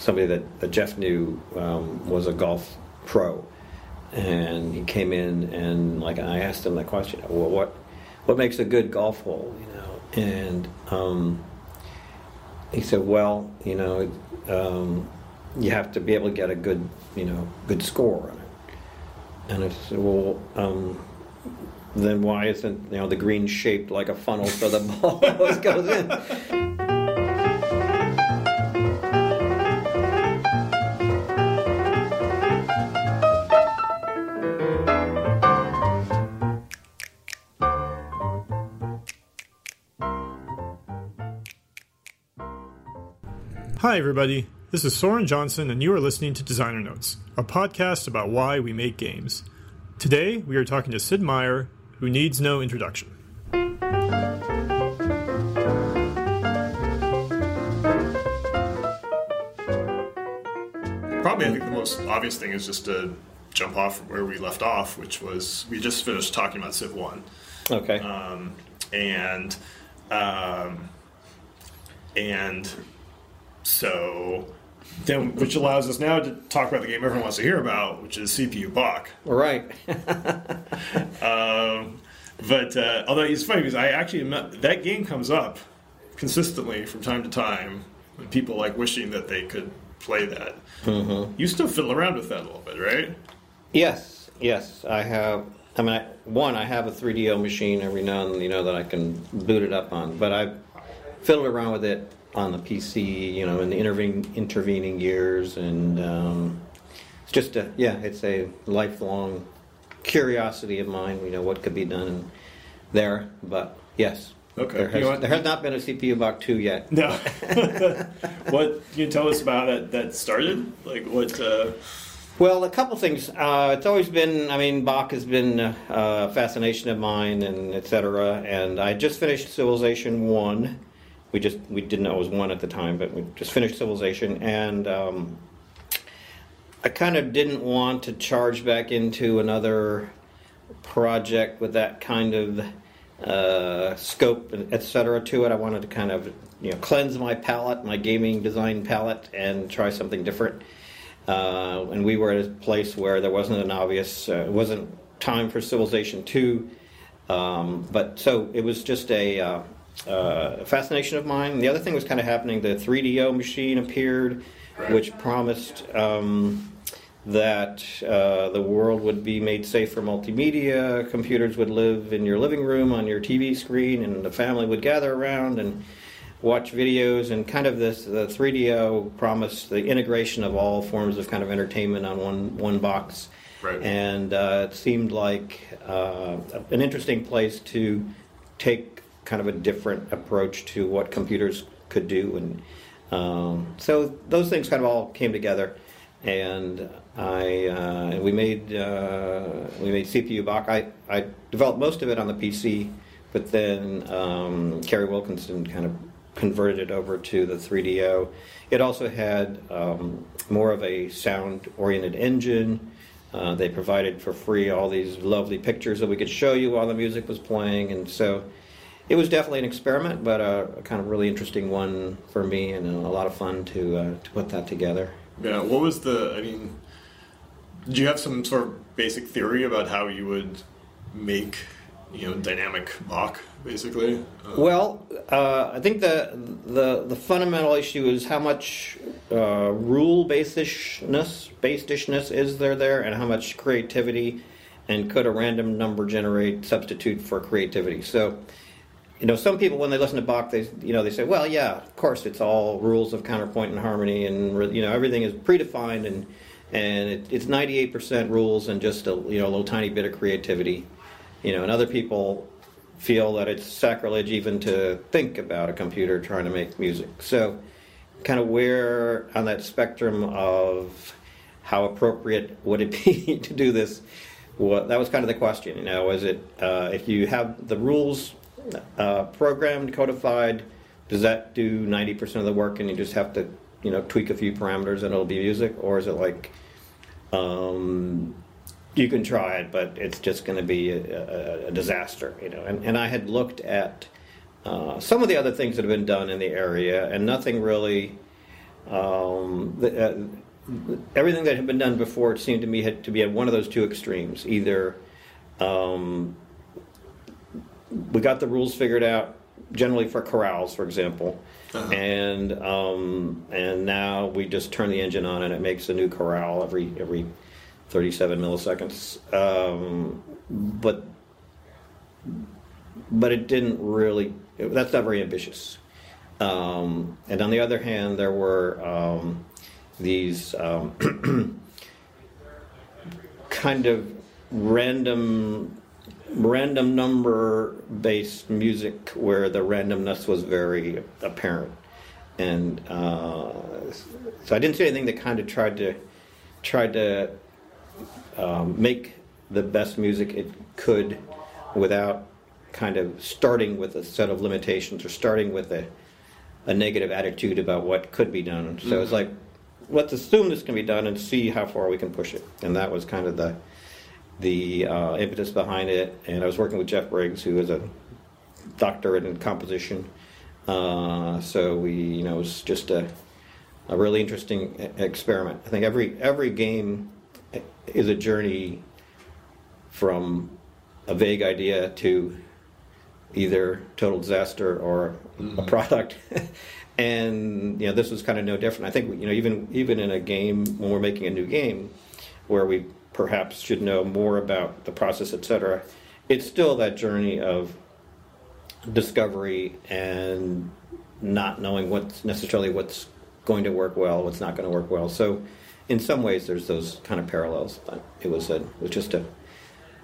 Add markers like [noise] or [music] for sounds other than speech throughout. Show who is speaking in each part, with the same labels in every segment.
Speaker 1: somebody that, that Jeff knew um, was a golf pro, and he came in and like I asked him that question, well, what what makes a good golf hole, you know, and um, he said, well, you know, um, you have to be able to get a good, you know, good score on it. And I said, well, um, then why isn't you know the green shaped like a funnel so the [laughs] ball always goes in?
Speaker 2: Hi, everybody. This is Soren Johnson, and you are listening to Designer Notes, a podcast about why we make games. Today, we are talking to Sid Meier, who needs no introduction.
Speaker 3: Probably, I think the most obvious thing is just to jump off from where we left off, which was we just finished talking about Civ 1.
Speaker 1: Okay.
Speaker 3: Um, and um, and so then, which allows us now to talk about the game everyone wants to hear about, which is CPU Bach.
Speaker 1: right. [laughs]
Speaker 3: Um, but uh, although it's funny because I actually that game comes up consistently from time to time when people like wishing that they could play that. You still fiddle around with that a little bit, right?
Speaker 1: yes. Yes. I have. I mean, I, one, I have a 3DO machine every now and then, you know, that I can boot it up on. But I've fiddled around with it on the PC, you know, in the intervening intervening years, and um, it's just a yeah, it's a lifelong curiosity of mine. You know, what could be done there, but yes.
Speaker 3: Okay.
Speaker 1: There
Speaker 3: You
Speaker 1: has,
Speaker 3: know what?
Speaker 1: there has not been a CPU Bach 2 yet.
Speaker 3: No. [laughs] what can you tell us about it that started? Like what? Uh,
Speaker 1: Well, a couple things. Uh, it's always been, I mean, Bach has been uh, a fascination of mine, and etc. And I just finished Civilization One. We just we didn't was one at the time, but we just finished Civilization, and um, I kind of didn't want to charge back into another project with that kind of uh, scope, et cetera, to it. I wanted to kind of you know cleanse my palette, my gaming design palette, and try something different. Uh, and we were at a place where there wasn't an obvious, uh, it wasn't time for Civilization Two, um, but so it was just a uh, fascination of mine. The other thing was kind of happening. The 3DO machine appeared, which promised. Um, that uh, the world would be made safe for multimedia. Computers would live in your living room on your TV screen, and the family would gather around and watch videos. And kind of this, the 3DO promised the integration of all forms of kind of entertainment on one one box.
Speaker 3: Right.
Speaker 1: And uh, it seemed like uh, an interesting place to take kind of a different approach to what computers could do, and um, so those things kind of all came together and I uh, we made uh, we made CPU Bach. I, I developed most of it on the PC, but then um, Kerry Wilkinson kind of converted it over to the 3DO. It also had um, more of a sound-oriented engine. Uh, they provided for free all these lovely pictures that we could show you while the music was playing, and so it was definitely an experiment, but a, a kind of really interesting one for me, and a lot of fun to uh, to put that together.
Speaker 3: yeah. What was the? I mean, did you have some sort of basic theory about how you would make you know dynamic Bach basically? Uh,
Speaker 1: Well, uh, I think the, the the fundamental issue is how much uh, rule basedishness basedishness is there there, and how much creativity, and could a random number generate substitute for creativity? So, you know, some people when they listen to Bach, they you know they say, well, yeah, of course, it's all rules of counterpoint and harmony, and you know everything is predefined, and and it, it's ninety eight percent rules and just a you know a little tiny bit of creativity. You know, and other people feel that it's sacrilege even to think about a computer trying to make music. So, kind of where on that spectrum of how appropriate would it [laughs] be to do this? That was kind of the question. You know, is it uh, if you have the rules uh, programmed, codified, does that do ninety percent of the work, and you just have to you know tweak a few parameters and it'll be music, or is it like um, you can try it, but it's just going to be a, a, a disaster, you know. And, and I had looked at uh, some of the other things that have been done in the area, and nothing really um, the, uh, everything that had been done before it seemed to me had to be at one of those two extremes. Either um, we got the rules figured out, generally for chorales, for example,
Speaker 3: Uh-huh.
Speaker 1: and um, and now we just turn the engine on and it makes a new chorale every every 37 milliseconds. Um, but but it didn't really. That's not very ambitious. Um, and on the other hand, there were um, these um, [clears throat] kind of random random number based music where the randomness was very apparent. And uh, so i didn't see anything that kind of tried to tried to um, make the best music it could without kind of starting with a set of limitations or starting with a, a negative attitude about what could be done. So it's like let's assume this can be done and see how far we can push it. And that was kind of the the uh, impetus behind it. And I was working with Jeff Briggs, who is a doctorate in composition. Uh, so we, you know, it was just a, a really interesting experiment. I think every every game is a journey from a vague idea to either total disaster or a product. [laughs] and you know, this was kind of no different. I think you know, even even in a game when we're making a new game, where we perhaps should know more about the process, etc. It's still that journey of discovery and not knowing what's necessarily what's going to work well, what's not going to work well. So, in some ways, there's those kind of parallels. But It was a it was just a,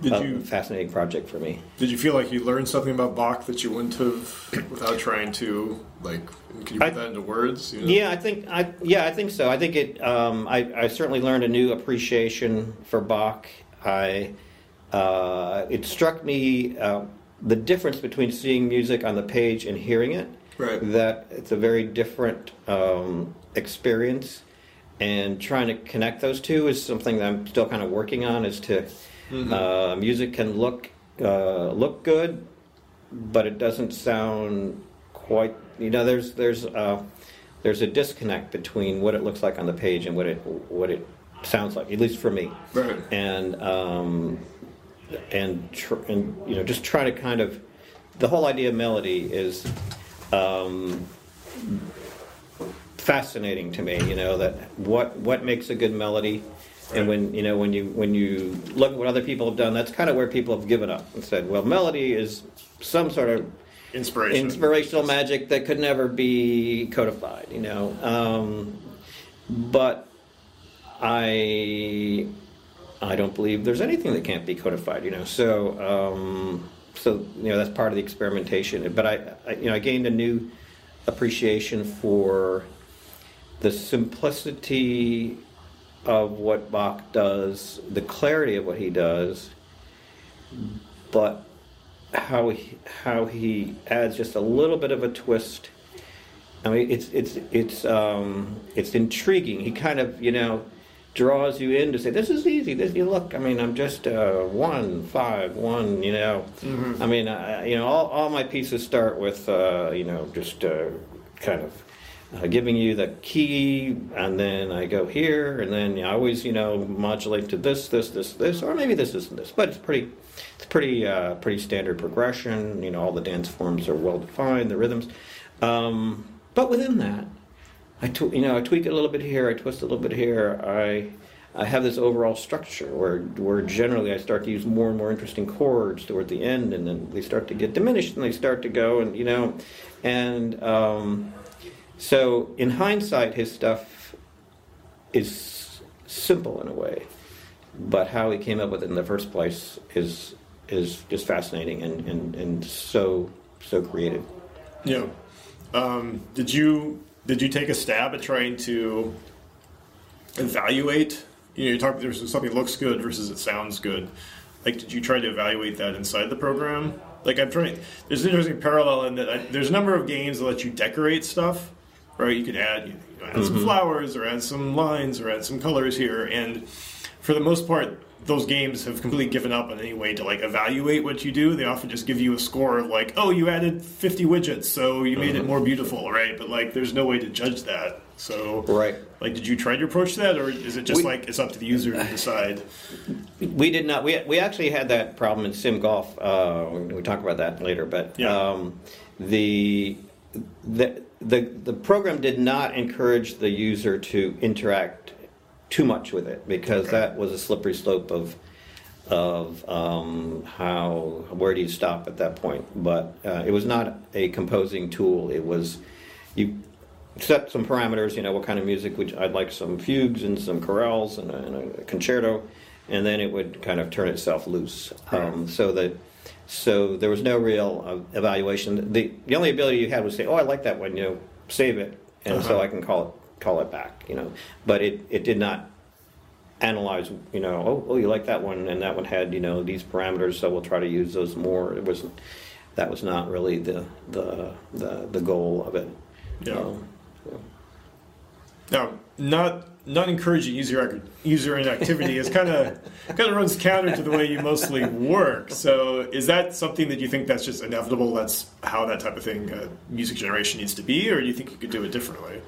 Speaker 3: Did
Speaker 1: a
Speaker 3: you
Speaker 1: fascinating project for me.
Speaker 3: did you feel like you learned something about Bach that you wouldn't have without trying to like? Can you put
Speaker 1: I-
Speaker 3: that into words? You know?
Speaker 1: Yeah, I think I yeah I think so. I think it. Um, I, I certainly learned a new appreciation for Bach. I uh, it struck me uh, the difference between seeing music on the page and hearing it.
Speaker 3: Right.
Speaker 1: That it's a very different um, experience, and trying to connect those two is something that I'm still kind of working on. Is to uh, music can look uh, look good, but it doesn't sound quite. You know, there's there's uh, there's a disconnect between what it looks like on the page and what it what it sounds like. At least for me.
Speaker 3: Right.
Speaker 1: And um, and tr- and you know, just try to kind of the whole idea of melody is um, fascinating to me. You know that what what makes a good melody. And when you know when you when you look at what other people have done, that's kind of where people have given up and said, "Well, melody is some sort of
Speaker 3: Inspiration.
Speaker 1: inspirational magic that could never be codified, you know. Um, but I I don't believe there's anything that can't be codified, you know. So um, so you know that's part of the experimentation. But I, I you know I gained a new appreciation for the simplicity of what Bach does, the clarity of what he does, but how he, how he adds just a little bit of a twist. I mean, it's it's it's um, it's intriguing. He kind of you know draws you in to say this is easy. This you look. I mean, I'm just uh, one five one. You know, I mean, I, you know, all, all my pieces start with uh, you know just uh, kind of uh, giving you the key, and then I go here, and then I always, you know, modulate to this, this, this, this, or maybe this isn't this, but it's pretty, it's pretty, uh, pretty standard progression. You know, all the dance forms are well defined, the rhythms, um, but within that, I, tw- you know, I tweak it a little bit here, I twist a little bit here, I. I have this overall structure where, where generally I start to use more and more interesting chords toward the end, and then they start to get diminished, and they start to go, and you know, and um, so, in hindsight, his stuff is simple in a way, but how he came up with it in the first place is is just fascinating and, and, and so so creative.
Speaker 3: Yeah. Um, did you did you take a stab at trying to evaluate? You know, you talk there's something looks good versus it sounds good. Like, did you try to evaluate that inside the program? Like, I'm trying. There's an interesting parallel in that I, there's a number of games that let you decorate stuff, right? You could add, you know, add some flowers or add some lines or add some colors here, and for the most part, those games have completely given up on any way to like evaluate what you do. They often just give you a score of like, oh, you added 50 widgets, so you made it more beautiful, right? But like, there's no way to judge that. So,
Speaker 1: Right.
Speaker 3: Like, did you try to approach that, or is it just
Speaker 1: We-
Speaker 3: like it's up to the user to decide? [sighs]
Speaker 1: We did not. We, we actually had that problem in Sim Golf. Uh, we, we talk about that later, but
Speaker 3: Yeah.
Speaker 1: um, the, the the the program did not encourage the user to interact too much with it because that was a slippery slope of of um, how where do you stop at that point. But uh, it was not a composing tool. It was you set some parameters. You know what kind of music would I'd like some fugues and some chorales and a, and a concerto, and then it would kind of turn itself loose. Um, so that so there was no real uh, evaluation. The the only ability you had was say, oh, I like that one. You know, save it, and so
Speaker 3: Uh-huh.
Speaker 1: I can call it call it back. You know, but it it did not analyze, you know, oh, oh, you like that one, and that one had, you know, these parameters, so we'll try to use those more. It wasn't, that was not really the the the, the goal of it.
Speaker 3: Yeah.
Speaker 1: Um,
Speaker 3: Now, not not encouraging user user inactivity is kind of kind of runs counter to the way you mostly work. So, is that something that you think that's just inevitable? That's how that type of thing, uh, music generation, needs to be, or do you think you could do it differently?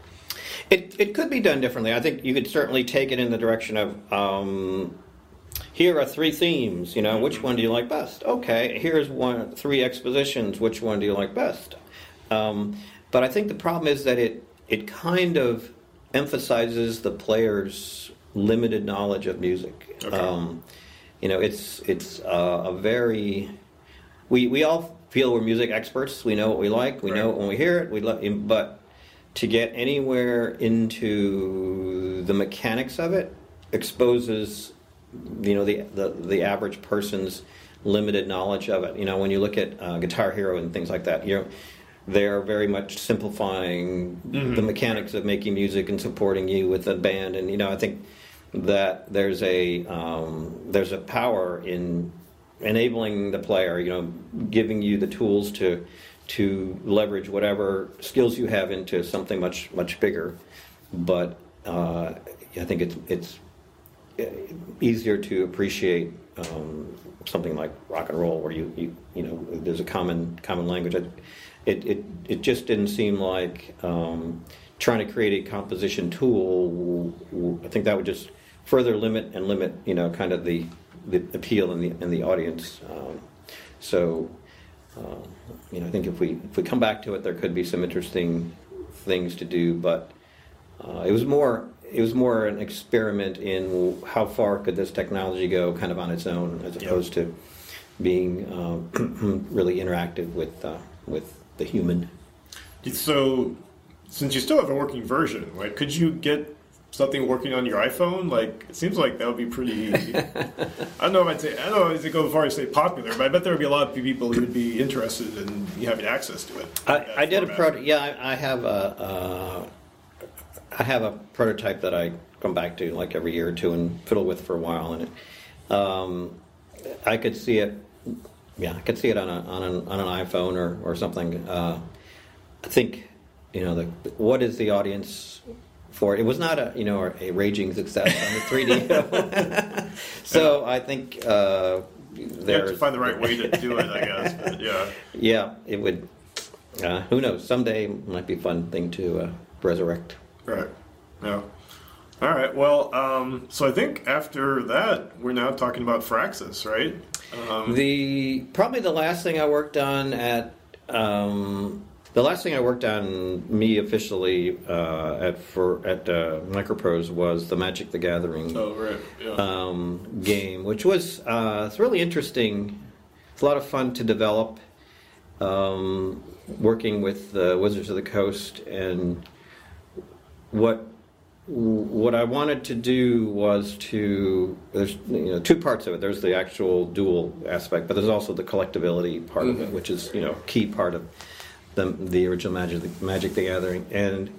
Speaker 1: It, it could be done differently. I think you could certainly take it in the direction of um, here are three themes. You know, which one do you like best? Okay, here's one three expositions. Which one do you like best? Um, but I think the problem is that it it kind of emphasizes the player's limited knowledge of music.
Speaker 3: Okay.
Speaker 1: Um, you know, it's it's uh, a very we we all feel we're music experts. We know what we like. We know
Speaker 3: Right.
Speaker 1: it when we hear it. We love, but to get anywhere into the mechanics of it exposes you know the the, the average person's limited knowledge of it. You know, when you look at uh, Guitar Hero and things like that, you know. They're very much simplifying the mechanics of making music and supporting you with a band, and you know I think that there's a um, there's a power in enabling the player, you know, giving you the tools to to leverage whatever skills you have into something much much bigger. But uh, I think it's it's easier to appreciate um, something like rock and roll, where you, you you know there's a common common language. It it it, it just didn't seem like um, trying to create a composition tool. I think that would just further limit and limit you know kind of the the appeal in the in the audience. Um, so. Uh, you know, I think if we if we come back to it, there could be some interesting things to do. But uh, it was more it was more an experiment in how far could this technology go, kind of on its own, as opposed to being um, [clears throat] really interactive with uh, with the human.
Speaker 3: So, since you still have a working version, like, could you get something working on your iPhone? Like, it seems like that would be pretty. [laughs] I don't know if I'd say I don't know if I'd go as far as say popular, but I bet there would be a lot of people who would be interested in having access to it.
Speaker 1: I, I did a prototype. Yeah, I, I have a. Uh, I have a prototype that I come back to like every year or two and fiddle with for a while, and it, um, I could see it. Yeah, I could see it on a on an, on an iPhone or or something. Uh, I think you know the what is the audience for it? It was not a you know a raging success on the 3D. [laughs] so I think uh,
Speaker 3: You have to find the right way to do it, I guess. But [laughs] yeah.
Speaker 1: yeah, it would. Uh, who knows? Someday might be a fun thing to uh, resurrect.
Speaker 3: Right. Yeah. All right. Well, um, so I think after that, we're now talking about Firaxis, right? Um,
Speaker 1: The probably the last thing I worked on at um, the last thing I worked on me officially uh, at for at uh, Microprose was the Magic the Gathering
Speaker 3: oh, right. Yeah.
Speaker 1: um, game, which was uh, it's really interesting. It's a lot of fun to develop. Um, working with the Wizards of the Coast, and what what I wanted to do was to there's you know two parts of it. There's the actual duel aspect, but there's also the collectability part of it, mm-hmm. which is you know key part of the the original Magic the, Magic the Gathering. And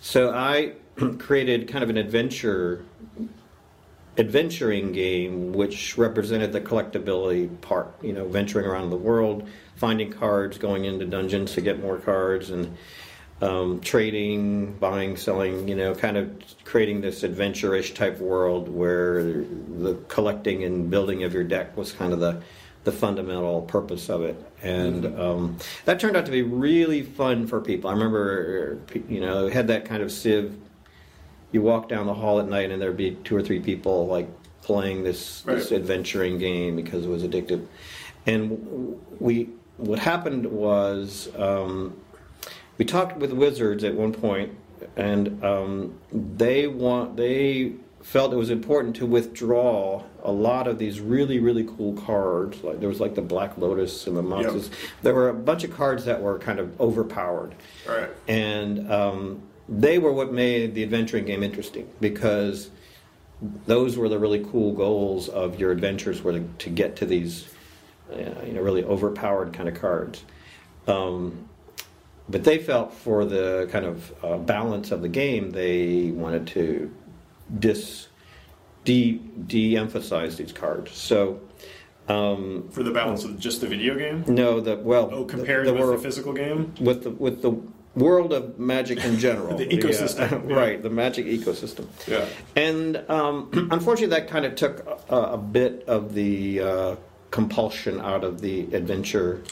Speaker 1: so I [clears throat] created kind of an adventure adventuring game which represented the collectability part you know venturing around the world finding cards going into dungeons to get more cards and um, trading, buying, selling, you know, kind of creating this adventure-ish type world where the collecting and building of your deck was kind of the the fundamental purpose of it, and um, that turned out to be really fun for people. I remember, you know, had that kind of Civ. You walk down the hall at night, and there'd be two or three people like playing this
Speaker 3: Right.
Speaker 1: this adventuring game because it was addictive. And we, what happened was, um, we talked with Wizards at one point, and um, they want they felt it was important to withdraw a lot of these really really cool cards. Like there was like the Black Lotus and the monsters. There were a bunch of cards that were kind of overpowered
Speaker 3: right.
Speaker 1: and um, they were what made the adventuring game interesting because those were the really cool goals of your adventures were to, to get to these uh, you know really overpowered kind of cards um, but they felt for the kind of uh, balance of the game they wanted to dis de de-emphasize these cards so um,
Speaker 3: For the balance of just the video game.
Speaker 1: no the well
Speaker 3: Oh, compared
Speaker 1: the,
Speaker 3: with
Speaker 1: wor-
Speaker 3: the physical game.
Speaker 1: with the with the world of magic in general. [laughs]
Speaker 3: The ecosystem,
Speaker 1: Yeah, [laughs]
Speaker 3: yeah.
Speaker 1: right? The magic ecosystem.
Speaker 3: Yeah.
Speaker 1: And um, [clears throat] unfortunately, that kind of took a, a bit of the uh, compulsion out of the adventure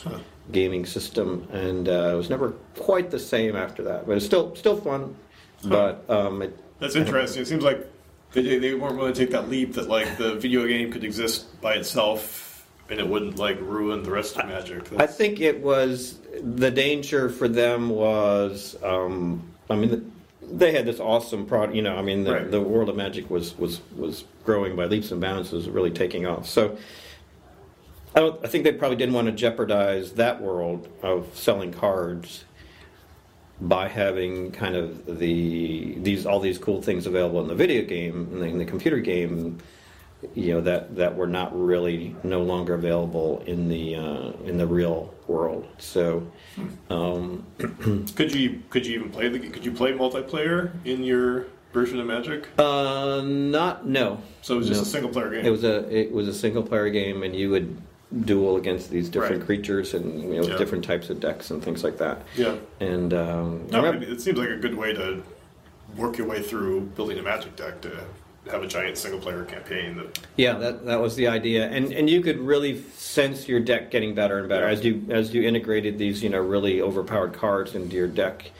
Speaker 1: gaming system, and uh, it was never quite the same after that. But it's still still fun. But um, it,
Speaker 3: That's interesting. It seems like they, they weren't willing to take that leap that like the video game could exist by itself and it wouldn't like ruin the rest of Magic.
Speaker 1: I think it was the danger for them was, um, I mean, they had this awesome product. You know, I mean, the,
Speaker 3: Right.
Speaker 1: the world of magic was was was growing by leaps and bounds. Was really taking off. So. I, don't, I think they probably didn't want to jeopardize that world of selling cards by having kind of the these all these cool things available in the video game the, in the computer game you know that that were not really no longer available in the uh, in the real world. So um, [clears throat]
Speaker 3: Could you could you even play the could you play multiplayer in your version of Magic?
Speaker 1: uh, not no.
Speaker 3: So it was just
Speaker 1: No.
Speaker 3: a single player game.
Speaker 1: It was a it was a single player game, and you would duel against these different
Speaker 3: Right.
Speaker 1: creatures and you know
Speaker 3: Yeah.
Speaker 1: different types of decks and things like that.
Speaker 3: yeah.
Speaker 1: And um,
Speaker 3: No,
Speaker 1: remember-
Speaker 3: it, seems like a good way to work your way through building a Magic deck to have a giant single player campaign that
Speaker 1: Yeah, that that was the idea, and and you could really sense your deck getting better and better
Speaker 3: Yeah.
Speaker 1: as you as you integrated these you know really overpowered cards into your deck.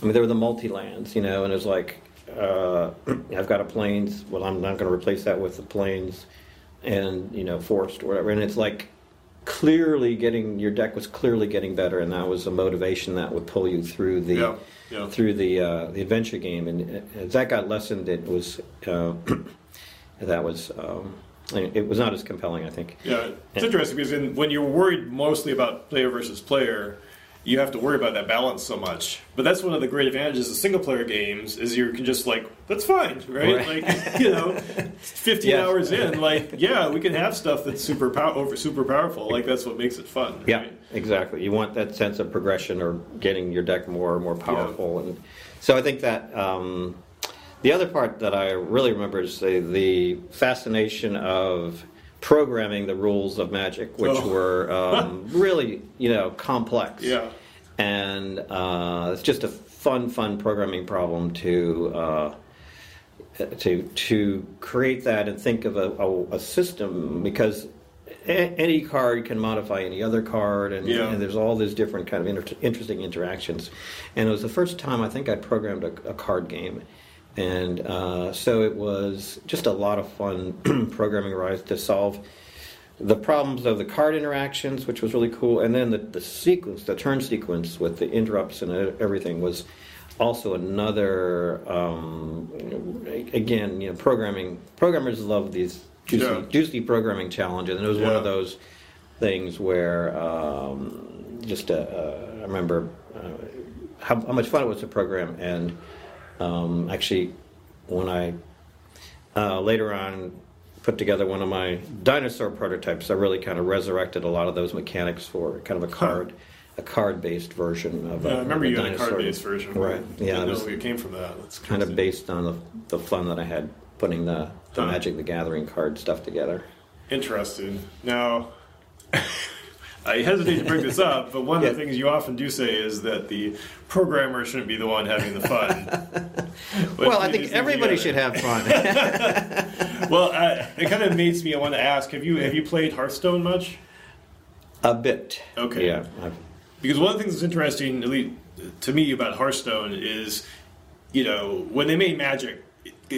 Speaker 1: I mean, there were the multi lands, you know, and it was like uh, [clears throat] I've got a planes. Well, I'm not going to replace that with the plains and you know forest or whatever. And it's like clearly getting your deck was clearly getting better, and that was a motivation that would pull you through the
Speaker 3: Yeah, yeah.
Speaker 1: through the uh, the adventure game. And as that got lessened, it was uh, [clears throat] that was um, it was not as compelling, I think.
Speaker 3: Yeah, it's interesting because in, when you're worried mostly about player versus player, you have to worry about that balance so much. But that's one of the great advantages of single player games is you can just like that's fine, right?
Speaker 1: Right.
Speaker 3: Like [laughs] you know, 15
Speaker 1: Yes.
Speaker 3: hours in, like yeah, we can have stuff that's super over super powerful. Like that's what makes it fun.
Speaker 1: Yeah, exactly. You want that sense of progression or getting your deck more and more powerful, and so I think that um, the other part that I really remember is the, the fascination of programming the rules of Magic, which
Speaker 3: Oh.
Speaker 1: were um, [laughs] really you know complex.
Speaker 3: Yeah.
Speaker 1: And uh, it's just a fun, fun programming problem to. Uh, to to create that and think of a, a, a system because a, any card can modify any other card and,
Speaker 3: Yeah.
Speaker 1: and there's all these different kind of inter- interesting interactions and it was the first time I think I programmed a, a card game and uh, so it was just a lot of fun [clears throat] programming wise to solve the problems of the card interactions, which was really cool, and then the, the sequence, the turn sequence with the interrupts and everything was also another. Um, again, you know, programming programmers love these juicy,
Speaker 3: Yeah.
Speaker 1: juicy programming challenges, and it was one of those things where um, just uh, uh, I remember uh, how, how much fun it was to program, and um, actually when I uh, later on put together one of my dinosaur prototypes. I really kind of resurrected a lot of those mechanics for kind of a card, a card-based version of.
Speaker 3: Yeah,
Speaker 1: a,
Speaker 3: I remember
Speaker 1: a
Speaker 3: you had a card-based version,
Speaker 1: right?
Speaker 3: I
Speaker 1: Yeah, it
Speaker 3: know
Speaker 1: was
Speaker 3: it came from that. That's
Speaker 1: kind of based on the, the fun that I had putting the, the
Speaker 3: Huh.
Speaker 1: Magic the Gathering card stuff together.
Speaker 3: Interesting. Now, [laughs] I hesitate to bring this up, but one of the things you often do say is that the programmer shouldn't be the one having the fun. [laughs]
Speaker 1: Well, I think everybody should have fun. [laughs]
Speaker 3: Well, uh, it kind of makes me want to ask: Have you have you played Hearthstone much?
Speaker 1: a bit.
Speaker 3: Okay.
Speaker 1: Yeah. I've-
Speaker 3: Because one of the things that's interesting, at least to me, about Hearthstone is, you know, when they made Magic,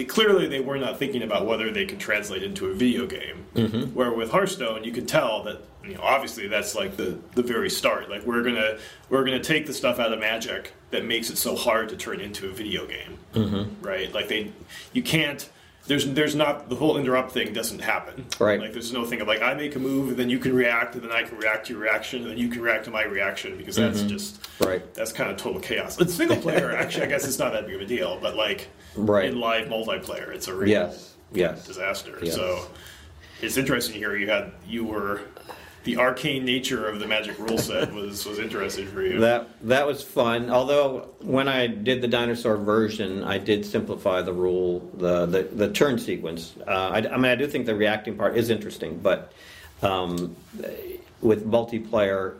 Speaker 3: clearly they were not thinking about whether they could translate into a video game. Mm-hmm. Where with Hearthstone, you could tell that, you know, obviously that's like the the very start. Like we're gonna we're gonna take the stuff out of Magic that makes it so hard to turn into a video game, mm-hmm. right? Like they, you can't. There's, there's not the whole interrupt thing doesn't happen.
Speaker 1: Right.
Speaker 3: Like there's no thing of like I make a move and then you can react and then I can react to your reaction and then you can react to my reaction because that's mm-hmm. just
Speaker 1: Right.
Speaker 3: that's kind of total chaos. It's single player, [laughs] actually, I guess it's not that big of a deal, but like
Speaker 1: Right.
Speaker 3: in live multiplayer, it's a real
Speaker 1: Yes. Yes.
Speaker 3: disaster.
Speaker 1: Yes.
Speaker 3: So it's interesting to hear you had you were the arcane nature of the Magic rule set was was interesting for you.
Speaker 1: That that was fun. Although when I did the dinosaur version, I did simplify the rule, the the, the turn sequence. Uh, I, I mean, I do think the reacting part is interesting, but um, with multiplayer,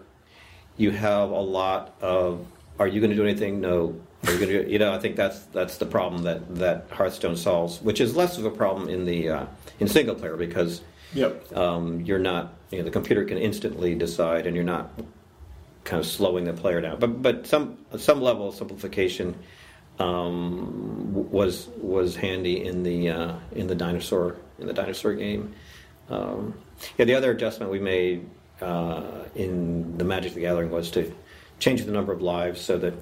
Speaker 1: you have a lot of. Are you going to do anything? No. Are you going to? You know, I think that's that's the problem that that Hearthstone solves, which is less of a problem in the uh, in single player because
Speaker 3: yep.
Speaker 1: um, you're not you know the computer can instantly decide and you're not kind of slowing the player down. But but some some level of simplification um, was was handy in the uh, in the dinosaur in the dinosaur game. Um, yeah the other adjustment we made uh, in the Magic the Gathering was to change the number of lives so that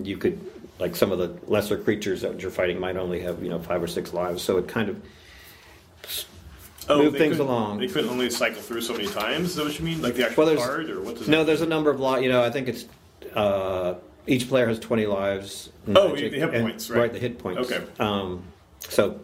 Speaker 1: [clears throat] you could like some of the lesser creatures that you're fighting might only have you know five or six lives. So it kind of move
Speaker 3: they
Speaker 1: things
Speaker 3: couldn't-
Speaker 1: along.
Speaker 3: They couldn't only cycle through so many times. Is that what you mean? Like the actual
Speaker 1: Well, there's-
Speaker 3: card, or what does
Speaker 1: No, there's a number of li You know, I think it's uh, each player has 20 lives.
Speaker 3: Oh, the hit
Speaker 1: and-
Speaker 3: points, right.
Speaker 1: the hit points.
Speaker 3: Okay.
Speaker 1: Um, so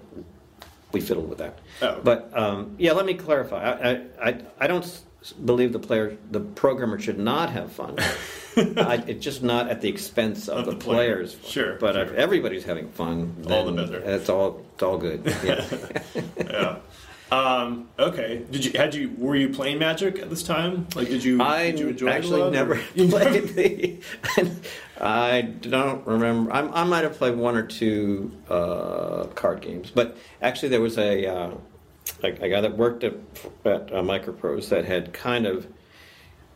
Speaker 1: we fiddled with that.
Speaker 3: Oh.
Speaker 1: But um, yeah, let me clarify. I, I, I, I don't s- believe the player, the programmer should not have fun. [laughs] I, it's just not at the expense of,
Speaker 3: Of
Speaker 1: the,
Speaker 3: the player.
Speaker 1: players.
Speaker 3: Sure,
Speaker 1: But
Speaker 3: sure.
Speaker 1: if everybody's having fun,
Speaker 3: All the
Speaker 1: then
Speaker 3: better.
Speaker 1: It's all, it's all good. [laughs] Yeah.
Speaker 3: yeah. [laughs] Um, okay. Did you had you were you playing Magic at this time? Like, did you
Speaker 1: I
Speaker 3: did you enjoy
Speaker 1: actually never
Speaker 3: or- [laughs]
Speaker 1: played [laughs] the. I don't remember. I, I might have played one or two uh, card games, but actually there was a, uh, a, a guy that worked at, at uh, Microprose that had kind of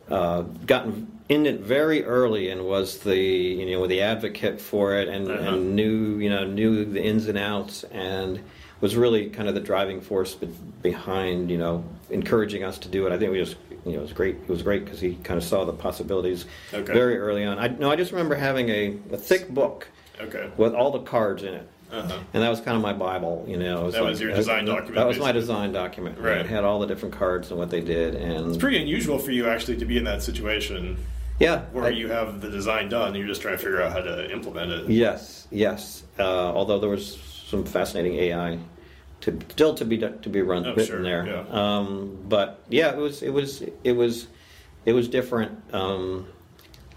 Speaker 1: uh, gotten in it very early and was the you know the advocate for it and,
Speaker 3: Uh-huh.
Speaker 1: and knew you know knew the ins and outs and was really kind of the driving force behind you know encouraging us to do it. I think we just you know it was great. It was great because he kind of saw the possibilities
Speaker 3: Okay.
Speaker 1: very early on. I no, I just remember having a, a thick book
Speaker 3: Okay.
Speaker 1: with all the cards in it.
Speaker 3: Uh-huh.
Speaker 1: And that was kind of my Bible, you know. It was
Speaker 3: That was your design document,
Speaker 1: That was my design document.
Speaker 3: Right.
Speaker 1: It had all the different cards and what they did, and
Speaker 3: It's pretty unusual for you actually to be in that situation
Speaker 1: yeah,
Speaker 3: where
Speaker 1: I-
Speaker 3: you have the design done and you're just trying to figure out how to implement it.
Speaker 1: Yes, yes. Uh, although there was some fascinating AI to still to be to be run
Speaker 3: Oh,
Speaker 1: written
Speaker 3: sure,
Speaker 1: there.
Speaker 3: yeah.
Speaker 1: Um, but yeah, it was it was it was it was different. Um,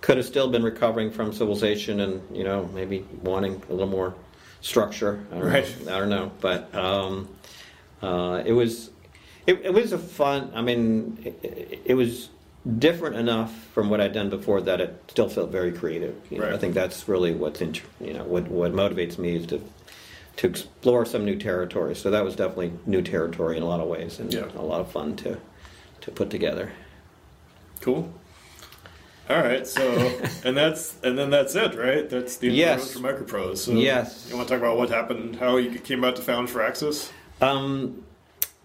Speaker 1: could have still been recovering from civilization and you know maybe wanting a little more structure. I don't
Speaker 3: Right.
Speaker 1: know. I don't know, but um, uh, it was it, it was a fun. I mean, it, it- was different enough from what I'd done before that it still felt very creative. You know,
Speaker 3: Right.
Speaker 1: I think that's really what's you know what what motivates me is to to explore some new territory. So that was definitely new territory in a lot of ways, and
Speaker 3: Yeah.
Speaker 1: a lot of fun to to put together.
Speaker 3: Cool. All right, so [laughs] and that's and then that's it, right? That's the end
Speaker 1: Yes.
Speaker 3: for Microprose. So
Speaker 1: Yes.
Speaker 3: You want to talk about what happened, how you came about to found Firaxis?
Speaker 1: Um,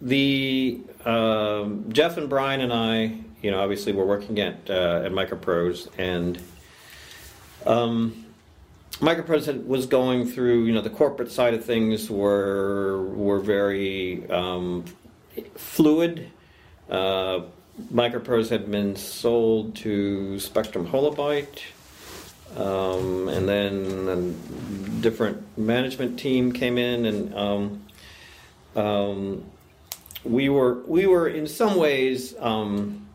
Speaker 1: the um, Jeff and Brian and I, you know, obviously we're working at uh, at Microprose, and um, Microprose was going through, you know, the corporate side of things were were very um, fluid. Uh, Microprose had been sold to Spectrum Holobyte, um, and then a different management team came in, and um, um, we were we were in some ways um,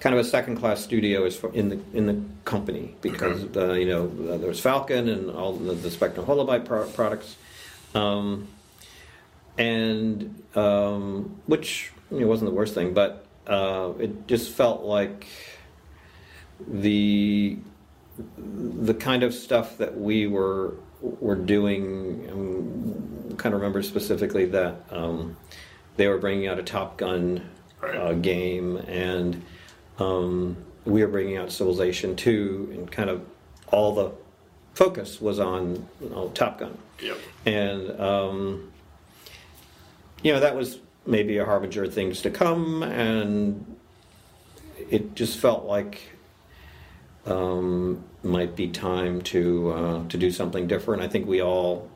Speaker 1: kind of a second class studio far, in the in the company because the, you know uh, there was Falcon and all the, the Spectrum Holobyte pro- products, um, and um, which you know, wasn't the worst thing, but uh, it just felt like the the kind of stuff that we were were doing. Um, kind of remember specifically that um, they were bringing out a Top Gun
Speaker 3: Right.
Speaker 1: uh, game, and um, we were bringing out Civilization Two, and kind of all the focus was on you know, Top Gun
Speaker 3: Yep.
Speaker 1: and um, you know that was maybe a harbinger of things to come and it just felt like um, might be time to uh, to do something different i think we all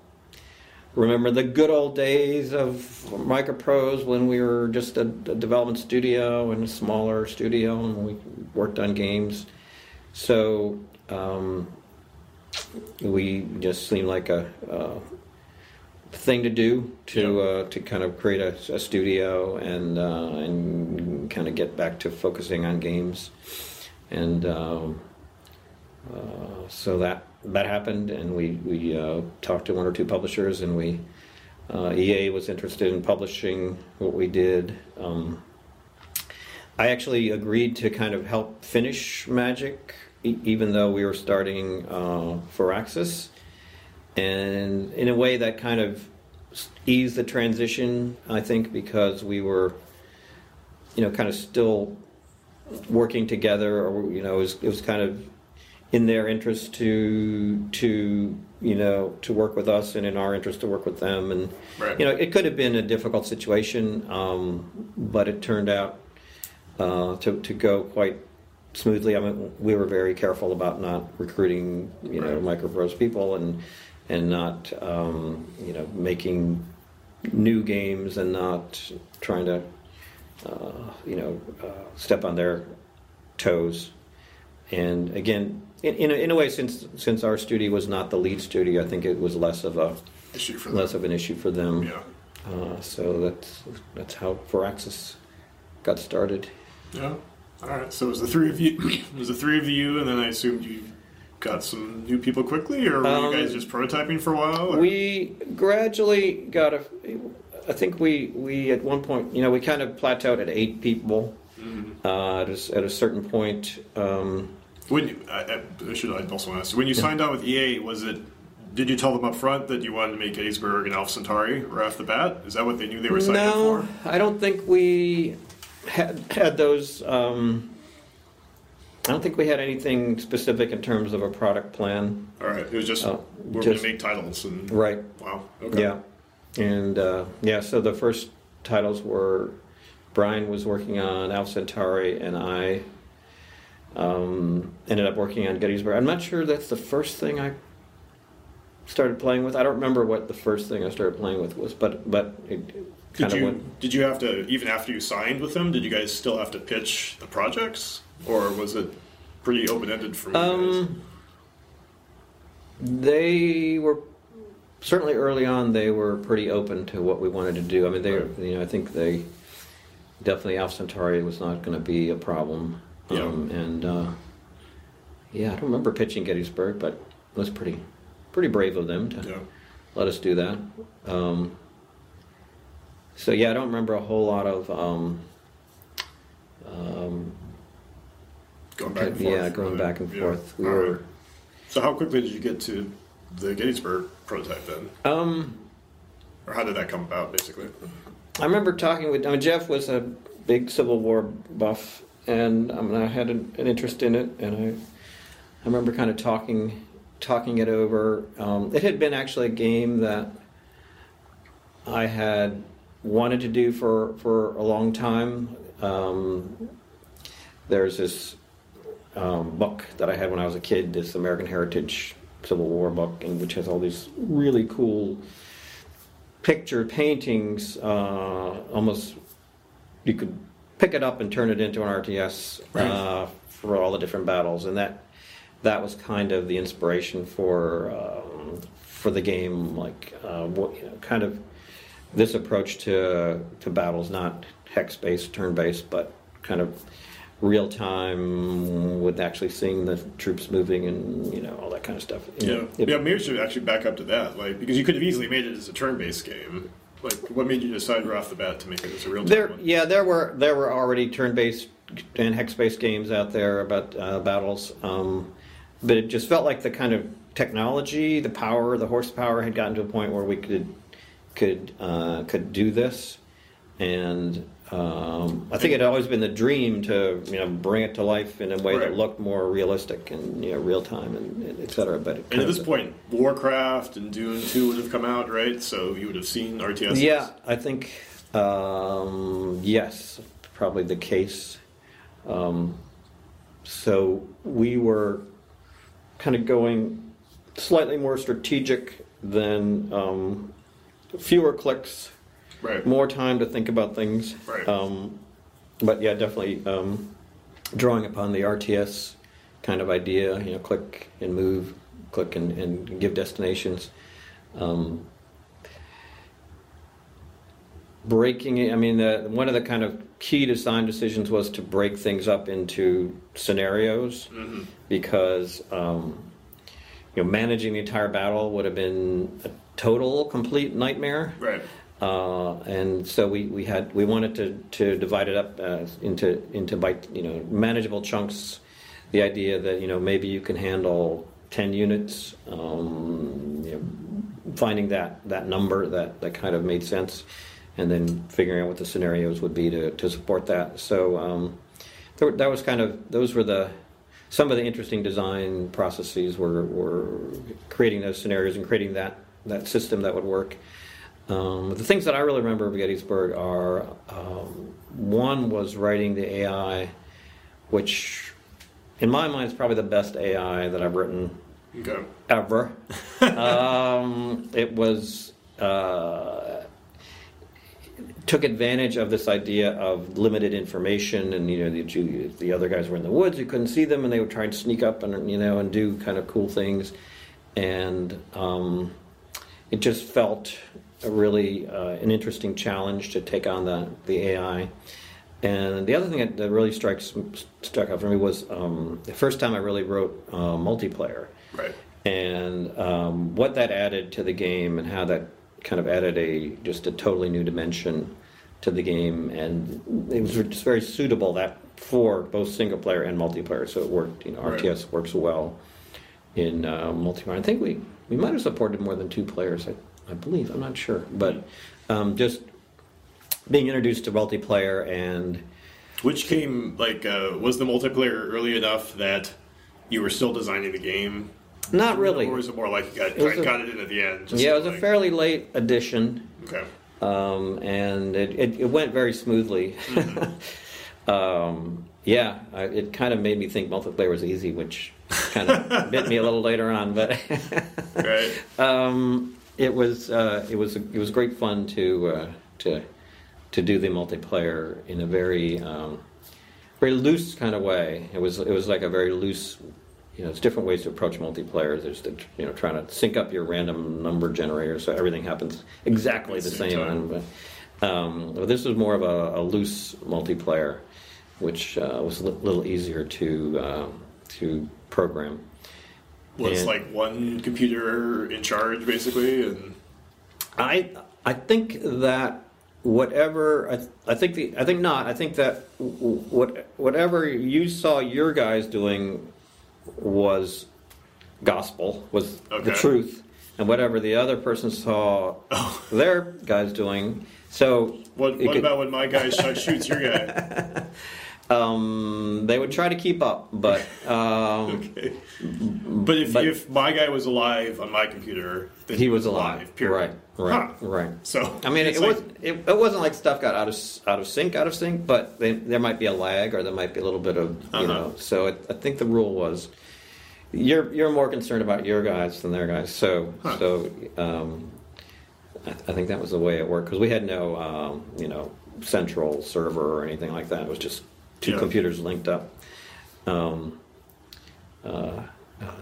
Speaker 1: remember the good old days of microprose when we were just a, a development studio and a smaller studio and we worked on games. So um, we just seemed like a, a thing to do to uh, to kind of create a, a studio and uh, and kind of get back to focusing on games, and um, uh, so that that happened, and we we uh, talked to one or two publishers, and we uh, EA was interested in publishing what we did. Um, I actually agreed to kind of help finish Magic, e- even though we were starting uh, Firaxis and in a way that kind of eased the transition i think because we were you know kind of still working together or you know it was, it was kind of in their interest to to you know to work with us and in our interest to work with them and
Speaker 3: Right.
Speaker 1: you know it could have been a difficult situation um, but it turned out uh, to, to go quite smoothly. I mean, we were very careful about not recruiting, you know,
Speaker 3: Right.
Speaker 1: microprose people and and not, um, you know, making new games and not trying to, uh, you know, uh, step on their toes. And again, in, in, a, in a way, since since our studio was not the lead studio, I think it was less of a
Speaker 3: Issue for them.
Speaker 1: less of an issue for them.
Speaker 3: Yeah.
Speaker 1: Uh, so that's that's how Firaxis got started.
Speaker 3: Yeah. All right. So it was the three of you. [clears throat] it was the three of you, and then I assumed you got some new people quickly, or were
Speaker 1: Um,
Speaker 3: you guys just prototyping for a while? or-
Speaker 1: We gradually got a. I think we we at one point, you know, we kind of plateaued at eight people. Uh, at, a, at a certain point, um,
Speaker 3: When you, I, I- I should I also ask when you signed on with EA, was it? Did you tell them up front that you wanted to make Gettysburg and Alpha Centauri right off the bat? Is that what they knew they were signing up for? no.
Speaker 1: I don't think we had had those. Um, I don't think we had anything specific in terms of a product plan.
Speaker 3: All right. It was just
Speaker 1: Oh,
Speaker 3: we're going to make titles and
Speaker 1: Right.
Speaker 3: wow. Okay.
Speaker 1: Yeah, and uh, yeah, so the first titles were Brian was working on Alpha Centauri, and I um, ended up working on Gettysburg. I'm not sure that's the first thing I started playing with. I don't remember what the first thing I started playing with was, but but it
Speaker 3: Did you
Speaker 1: went.
Speaker 3: did you have to even after you signed with them? Did you guys still have to pitch the projects, or was it pretty open ended for you guys?
Speaker 1: Um, they were certainly early on. They were pretty open to what we wanted to do. I mean, they,
Speaker 3: Right.
Speaker 1: you know, I think they definitely Alpha Centauri was not going to be a problem.
Speaker 3: Yeah.
Speaker 1: Um, and uh, yeah, I don't remember pitching Gettysburg, but it was pretty, pretty brave of them to
Speaker 3: Yeah.
Speaker 1: let us do that. Um, so yeah, I don't remember a whole lot of. Um, um,
Speaker 3: Going back and forth.
Speaker 1: yeah, going back and
Speaker 3: Yeah.
Speaker 1: forth. We
Speaker 3: All
Speaker 1: were.
Speaker 3: right. So how quickly did you get to the Gettysburg prototype then,
Speaker 1: Um,
Speaker 3: or how did that come about, basically?
Speaker 1: I remember talking with. I mean, Jeff was a big Civil War buff, and I, mean, I had an, an interest in it, and I, I remember kind of talking, talking it over. Um, it had been actually a game that I had wanted to do for for a long time. Um, there's this um, book that I had when I was a kid, this American Heritage Civil War book, and which has all these really cool picture paintings. Uh, almost, you could pick it up and turn it into an RTS
Speaker 3: Right.
Speaker 1: uh, for all the different battles, and that that was kind of the inspiration for um, for the game. Like, uh, what, you know, kind of this approach to to battles, not hex based, turn based, but kind of real time with actually seeing the troops moving and you know all that kind of stuff.
Speaker 3: Yeah,
Speaker 1: It-
Speaker 3: yeah. Maybe we should actually back up to that, like because you could have easily made it as a turn-based game, Like, what made you decide right off the bat to make it as a real
Speaker 1: There,
Speaker 3: one?
Speaker 1: yeah, there were there were already turn-based and hex-based games out there about uh, battles, um, but it just felt like the kind of technology, the power, the horsepower had gotten to a point where we could could uh, could do this, and um, I think it had always been the dream to you know bring it to life in a way
Speaker 3: Right.
Speaker 1: that looked more realistic and you know real time and, and et cetera. But
Speaker 3: And at this point, Warcraft and Dune 2 would have come out, right? So you would have seen RTS.
Speaker 1: Yeah, I think um, yes, probably the case. Um, so we were kind of going slightly more strategic than um, fewer clicks,
Speaker 3: Right.
Speaker 1: more time to think about things.
Speaker 3: Right.
Speaker 1: Um, but yeah, definitely um, drawing upon the RTS kind of idea, you know, click and move, click and, and give destinations. Um, breaking it, I mean, the, one of the kind of key design decisions was to break things up into scenarios
Speaker 3: Mhm.
Speaker 1: because, um, you know, managing the entire battle would have been a total, complete nightmare.
Speaker 3: Right.
Speaker 1: Uh, and so we, we had we wanted to, to divide it up uh, into into bite you know manageable chunks. The idea that you know maybe you can handle ten units, um, you know, finding that that number that that kind of made sense, and then figuring out what the scenarios would be to, to support that. So um, that was kind of those were the some of the interesting design processes were, were creating those scenarios and creating that that system that would work. Um, the things that I really remember of Gettysburg are um, one was writing the AI, which in my mind is probably the best AI that I've written
Speaker 3: Okay.
Speaker 1: ever. um, it was uh, took advantage of this idea of limited information, and you know the, the other guys were in the woods, you couldn't see them, and they would try and sneak up and you know and do kind of cool things, and um, it just felt really uh, an interesting challenge to take on the the AI. And the other thing that, that really strikes struck out for me was um, the first time I really wrote uh, multiplayer
Speaker 3: Right.
Speaker 1: and um, what that added to the game and how that kind of added a just a totally new dimension to the game and it was just very suitable that for both single player and multiplayer so it worked you know
Speaker 3: Right.
Speaker 1: RTS works well in uh, multiplayer I think we we might have supported more than two players I, I believe I'm not sure but um, just being introduced to multiplayer and
Speaker 3: Which came, like, uh, was the multiplayer early enough that you were still designing the game?
Speaker 1: not really
Speaker 3: Or was it more like you got,
Speaker 1: It was a-
Speaker 3: got it in at the end? just
Speaker 1: yeah it was a fairly late addition
Speaker 3: Okay.
Speaker 1: um, and it, it, it went very smoothly. [laughs] um, yeah, I, it kind of made me think multiplayer was easy, which kind of [laughs] bit me a little later on. But
Speaker 3: Right. [laughs]
Speaker 1: um, it was uh, it was it was great fun to uh, to to do the multiplayer in a very um, very loose kind of way. It was it was like a very loose. You know, there's different ways to approach multiplayer. There's the, you know trying to sync up your random number generator so everything happens exactly the
Speaker 3: Same
Speaker 1: same. But, um, but this was more of a, a loose multiplayer, which uh, was a little easier to um, to program.
Speaker 3: Was
Speaker 1: And-
Speaker 3: like one computer in charge, basically, and
Speaker 1: I I think that whatever I, I think the I think not I think that w- what whatever you saw your guys doing was gospel was the truth and whatever the other person saw [laughs] their guys doing so
Speaker 3: what, what
Speaker 1: could-
Speaker 3: about when my guy [laughs] shoots your guy? [laughs]
Speaker 1: um, they would try to keep up but [laughs] um,
Speaker 3: Okay. But if,
Speaker 1: But-
Speaker 3: if my guy was alive on my computer, then
Speaker 1: he was alive
Speaker 3: period.
Speaker 1: right right
Speaker 3: Huh.
Speaker 1: right
Speaker 3: So
Speaker 1: I mean, it
Speaker 3: like-
Speaker 1: was it, it wasn't like stuff got out of out of sync, out of sync, but they, there might be a lag or there might be a little bit of you
Speaker 3: Uh-huh.
Speaker 1: know. So it, I think the rule was you're you're more concerned about your guys than their guys. So
Speaker 3: Huh.
Speaker 1: so um, I, I think that was the way it worked because we had no um, you know central server or anything like that. It was just two
Speaker 3: Yeah.
Speaker 1: computers linked up. Um, uh, uh,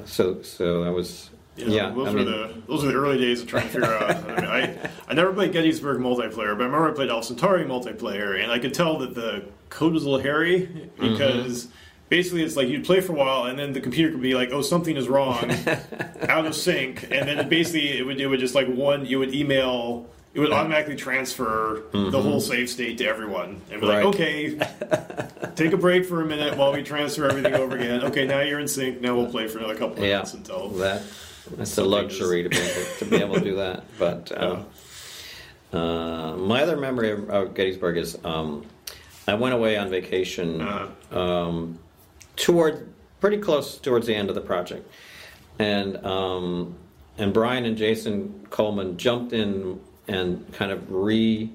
Speaker 1: so so that was
Speaker 3: Yeah,
Speaker 1: yeah.
Speaker 3: those
Speaker 1: I
Speaker 3: were
Speaker 1: mean,
Speaker 3: the those are the early days of trying to figure out. I, mean, I I never played Gettysburg multiplayer, but I remember I played Alpha Centauri multiplayer, and I could tell that the code was a little hairy because basically it's like you'd play for a while, and then the computer could be like, "Oh, something is wrong, [laughs] out of sync," and then basically it would it would just like one you would email it would automatically transfer the whole save state to everyone, and be like,
Speaker 1: Mm-hmm.
Speaker 3: Okay, [laughs] take a break for a minute while we transfer everything over again. Okay, now you're in sync. Now we'll play for another couple of
Speaker 1: Yeah,
Speaker 3: minutes until.
Speaker 1: that that's a luxury to be able to be able to do that. [laughs] But um, uh, my other memory of, of Gettysburg is um, I went away on vacation
Speaker 3: Uh,
Speaker 1: um, toward pretty close towards the end of the project, and um, and Brian and Jason Coleman jumped in and kind of redid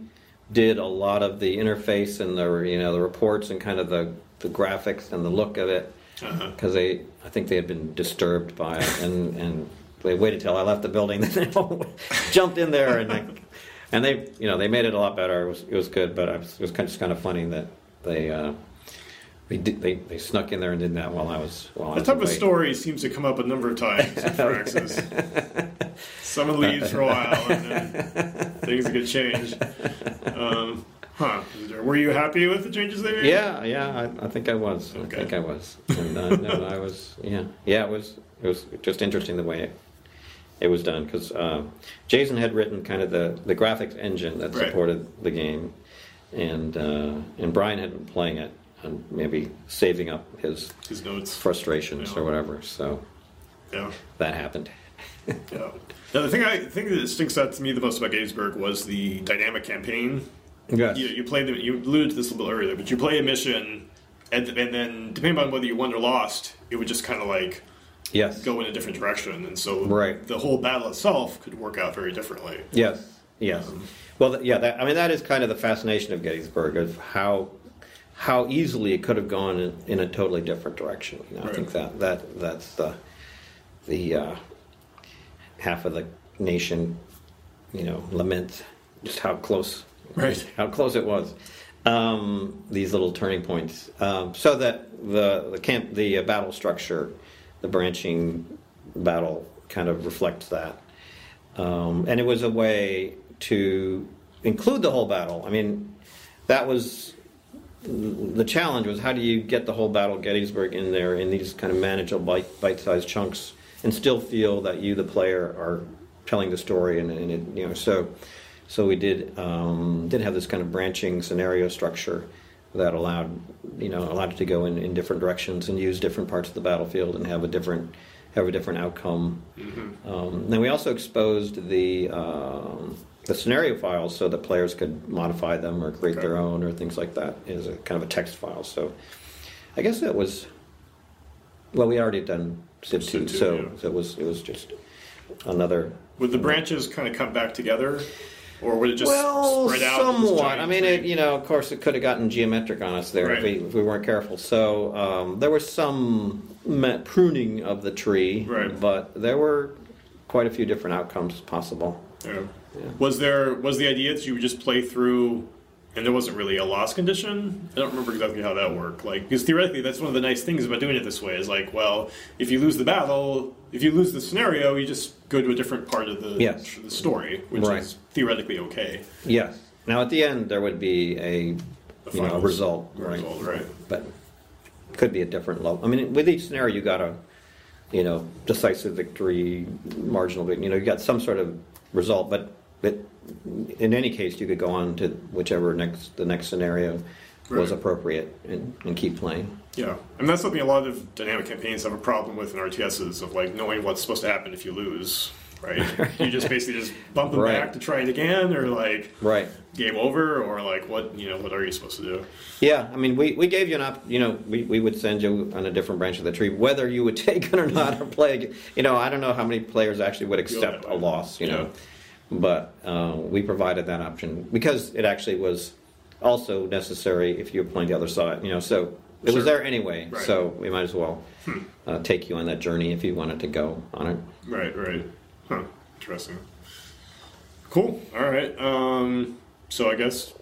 Speaker 1: a lot of the interface and the you know the reports and kind of the the graphics and the look of it
Speaker 3: uh-huh.
Speaker 1: because they I think they had been disturbed by it and and they waited till I left the building [laughs] then they jumped in there and they, and they you know they made it a lot better it was it was good but I was, it was kind of just kind of funny that they uh, they, did, they they snuck in there and did that while I was while I
Speaker 3: That
Speaker 1: was
Speaker 3: type of story seems to come up a number of times in [laughs] Firaxis. Someone leaves for a while, and then things get changed. Um, huh? Were you happy with the changes they made?
Speaker 1: Yeah, yeah, I, I think I was.
Speaker 3: Okay.
Speaker 1: I think I was. And, uh, no, I was. Yeah, yeah. It was. It was just interesting the way it, it was done because uh, Jason had written kind of the, the graphics engine that
Speaker 3: Right.
Speaker 1: supported the game, and uh, and Brian had been playing it and maybe saving up his
Speaker 3: His notes.
Speaker 1: frustrations
Speaker 3: Yeah.
Speaker 1: or whatever. So
Speaker 3: Yeah.
Speaker 1: that happened. [laughs]
Speaker 3: Yeah. Now, the thing I think that sticks out to me the most about Gettysburg was the dynamic campaign.
Speaker 1: Yes.
Speaker 3: You, you play the you alluded to this a little earlier, but you play a mission, and, and then depending on whether you won or lost, it would just kind of like
Speaker 1: Yes.
Speaker 3: go in a different direction, and so
Speaker 1: Right.
Speaker 3: the whole battle itself could work out very differently.
Speaker 1: Yes, yes. Um, well, yeah. That, I mean, that is kind of the fascination of Gettysburg of how how easily it could have gone in, in a totally different direction. You know, I think that that that's the the uh, half of the nation, you know, laments just how close
Speaker 3: Right. [laughs]
Speaker 1: how close it was. Um, these little turning points, um, so that the the camp the uh, battle structure, the branching battle kind of reflects that. Um, and it was a way to include the whole battle. I mean, that was the challenge was how do you get the whole battle of Gettysburg in there in these kind of manageable bite, bite-sized chunks and still feel that you, the player, are telling the story and, and it, you know so so we did um, did have this kind of branching scenario structure that allowed you know allowed it to go in, in different directions and use different parts of the battlefield and have a different have a different outcome. Um, then we also exposed the um, the scenario files so that players could modify them or create
Speaker 3: Okay.
Speaker 1: their own or things like that is a kind of a text file. So I guess that was well, we already done Civ
Speaker 3: Civ
Speaker 1: two, so,
Speaker 3: yeah.
Speaker 1: so it was it was just another
Speaker 3: Would the branches kind of come back together, or would it just
Speaker 1: well,
Speaker 3: spread out?
Speaker 1: somewhat. I mean, it, you know, of course, it could have gotten geometric on us there if, we, if we weren't careful. So um, there was some pruning of the tree,
Speaker 3: Right.
Speaker 1: but there were quite a few different outcomes possible.
Speaker 3: Yeah. Was there was the idea that you would just play through, and there wasn't really a loss condition? I don't remember exactly how that worked. Like, because theoretically, that's one of the nice things about doing it this way. Is like, well, if you lose the battle, if you lose the scenario, you just go to a different part of the
Speaker 1: Yes.
Speaker 3: the story, which
Speaker 1: Right.
Speaker 3: is theoretically okay.
Speaker 1: Yes. Now at the end there would be a you know a
Speaker 3: final
Speaker 1: result, right?
Speaker 3: result, right.
Speaker 1: But could be a different level. I mean, with each scenario, you got a you know decisive victory, marginal victory. You know, you got some sort of result, but but in any case, you could go on to whichever next the next scenario was appropriate and, and keep playing.
Speaker 3: Yeah, and that's something a lot of dynamic campaigns have a problem with in RTSs of like knowing what's supposed to happen if you lose. Right, [laughs] you just basically just bump them
Speaker 1: Right.
Speaker 3: back to try it again, or like
Speaker 1: Right.
Speaker 3: game over, or like what you know what are you supposed to do?
Speaker 1: Yeah, I mean, we, we gave you an op. You know, we, we would send you on a different branch of the tree, whether you would [laughs] take it or not, or play. You know, I don't know how many players actually would accept a loss. You know,
Speaker 3: Yeah.
Speaker 1: but uh, we provided that option because it actually was also necessary if you were playing the other side. You know, so it
Speaker 3: Sure.
Speaker 1: was there anyway.
Speaker 3: Right. Hmm.
Speaker 1: So we might as well uh, take you on that journey if you wanted to go on it.
Speaker 3: Right, right. Interesting. Cool. All right. Um, so I guess,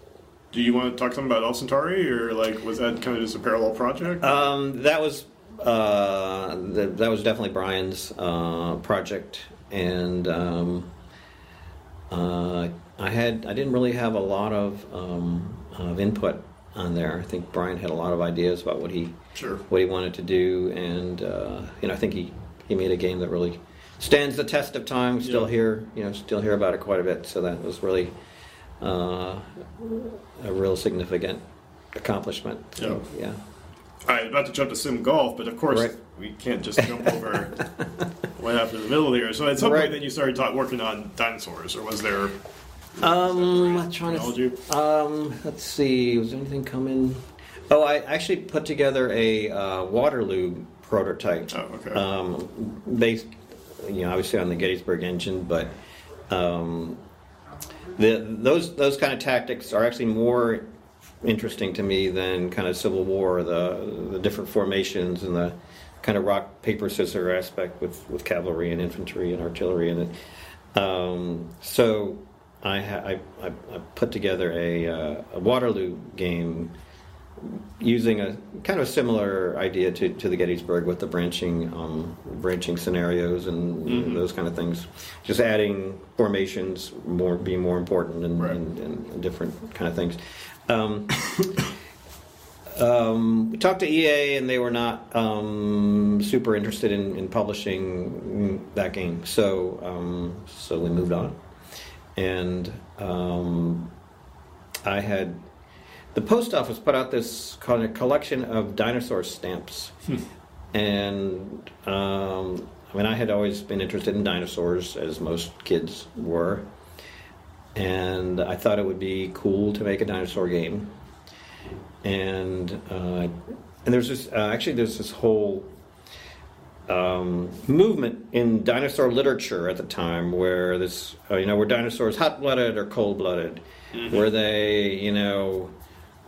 Speaker 3: do you want to talk something about Alpha Centauri, or like was that kind of just a parallel project?
Speaker 1: Um, that was uh, th- that was definitely Brian's uh, project, and um, uh, I had I didn't really have a lot of um, of input on there. I think Brian had a lot of ideas about what he
Speaker 3: sure.
Speaker 1: what he wanted to do, and uh, you know I think he he made a game that really stands the test of time. Still
Speaker 3: Yeah.
Speaker 1: hear you know still hear about it quite a bit. So that was really uh, a real significant accomplishment. So, yeah.
Speaker 3: All right, about to jump to sim golf, but of course
Speaker 1: Right.
Speaker 3: we can't just jump over [laughs] right after the middle here. So at some
Speaker 1: Right.
Speaker 3: point, then you started ta- working on dinosaurs, or was there?
Speaker 1: Um, I'm trying
Speaker 3: Technology?
Speaker 1: to. Um, let's see. Was there anything coming? Oh, I actually put together a uh, Waterloo prototype.
Speaker 3: Oh, okay.
Speaker 1: Um, based, you know, obviously on the Gettysburg engine, but um, the those those kind of tactics are actually more interesting to me than kind of Civil War, the the different formations and the kind of rock paper scissor aspect with with cavalry and infantry and artillery and. Um, so I, ha- I I put together a, uh, a Waterloo game using a kind of a similar idea to, to the Gettysburg with the branching um, branching scenarios and those kind of things. Just adding formations more being more important and,
Speaker 3: Right.
Speaker 1: and, and different kind of things. Um, [coughs] um, we talked to EA and they were not um, super interested in, in publishing that game, so um, so we moved on. And um, I had the post office put out this kind of collection of dinosaur stamps, and um, I mean I had always been interested in dinosaurs, as most kids were, and I thought it would be cool to make a dinosaur game. And uh, and there's this uh, actually there's this whole um, movement in dinosaur literature at the time where this uh, you know were dinosaurs hot blooded or cold blooded were they you know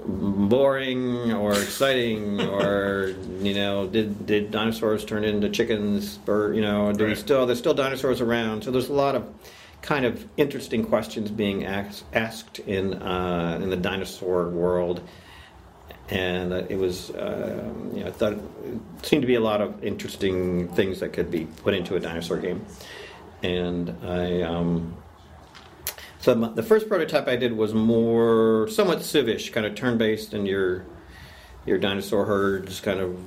Speaker 1: boring or exciting or you know did did dinosaurs turn into chickens or you know do we
Speaker 3: Right.
Speaker 1: still there's still dinosaurs around. So there's a lot of kind of interesting questions being asked, asked in uh, in the dinosaur world. And uh, it was uh, you know I thought it seemed to be a lot of interesting things that could be put into a dinosaur game, and I um, so the first prototype I did was more somewhat civish, kind of turn based, and your your dinosaur herds kind of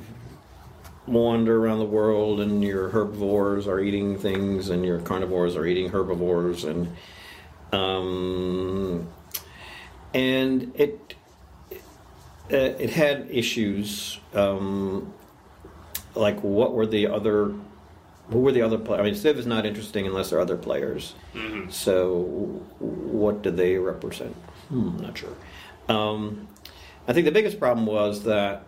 Speaker 1: wander around the world, and your herbivores are eating things, and your carnivores are eating herbivores, and um, and it uh, it had issues um, like what were the other who were the other players? I mean, Civ is not interesting unless there are other players. So, what do they represent? Hmm, not sure. Um, I think the biggest problem was that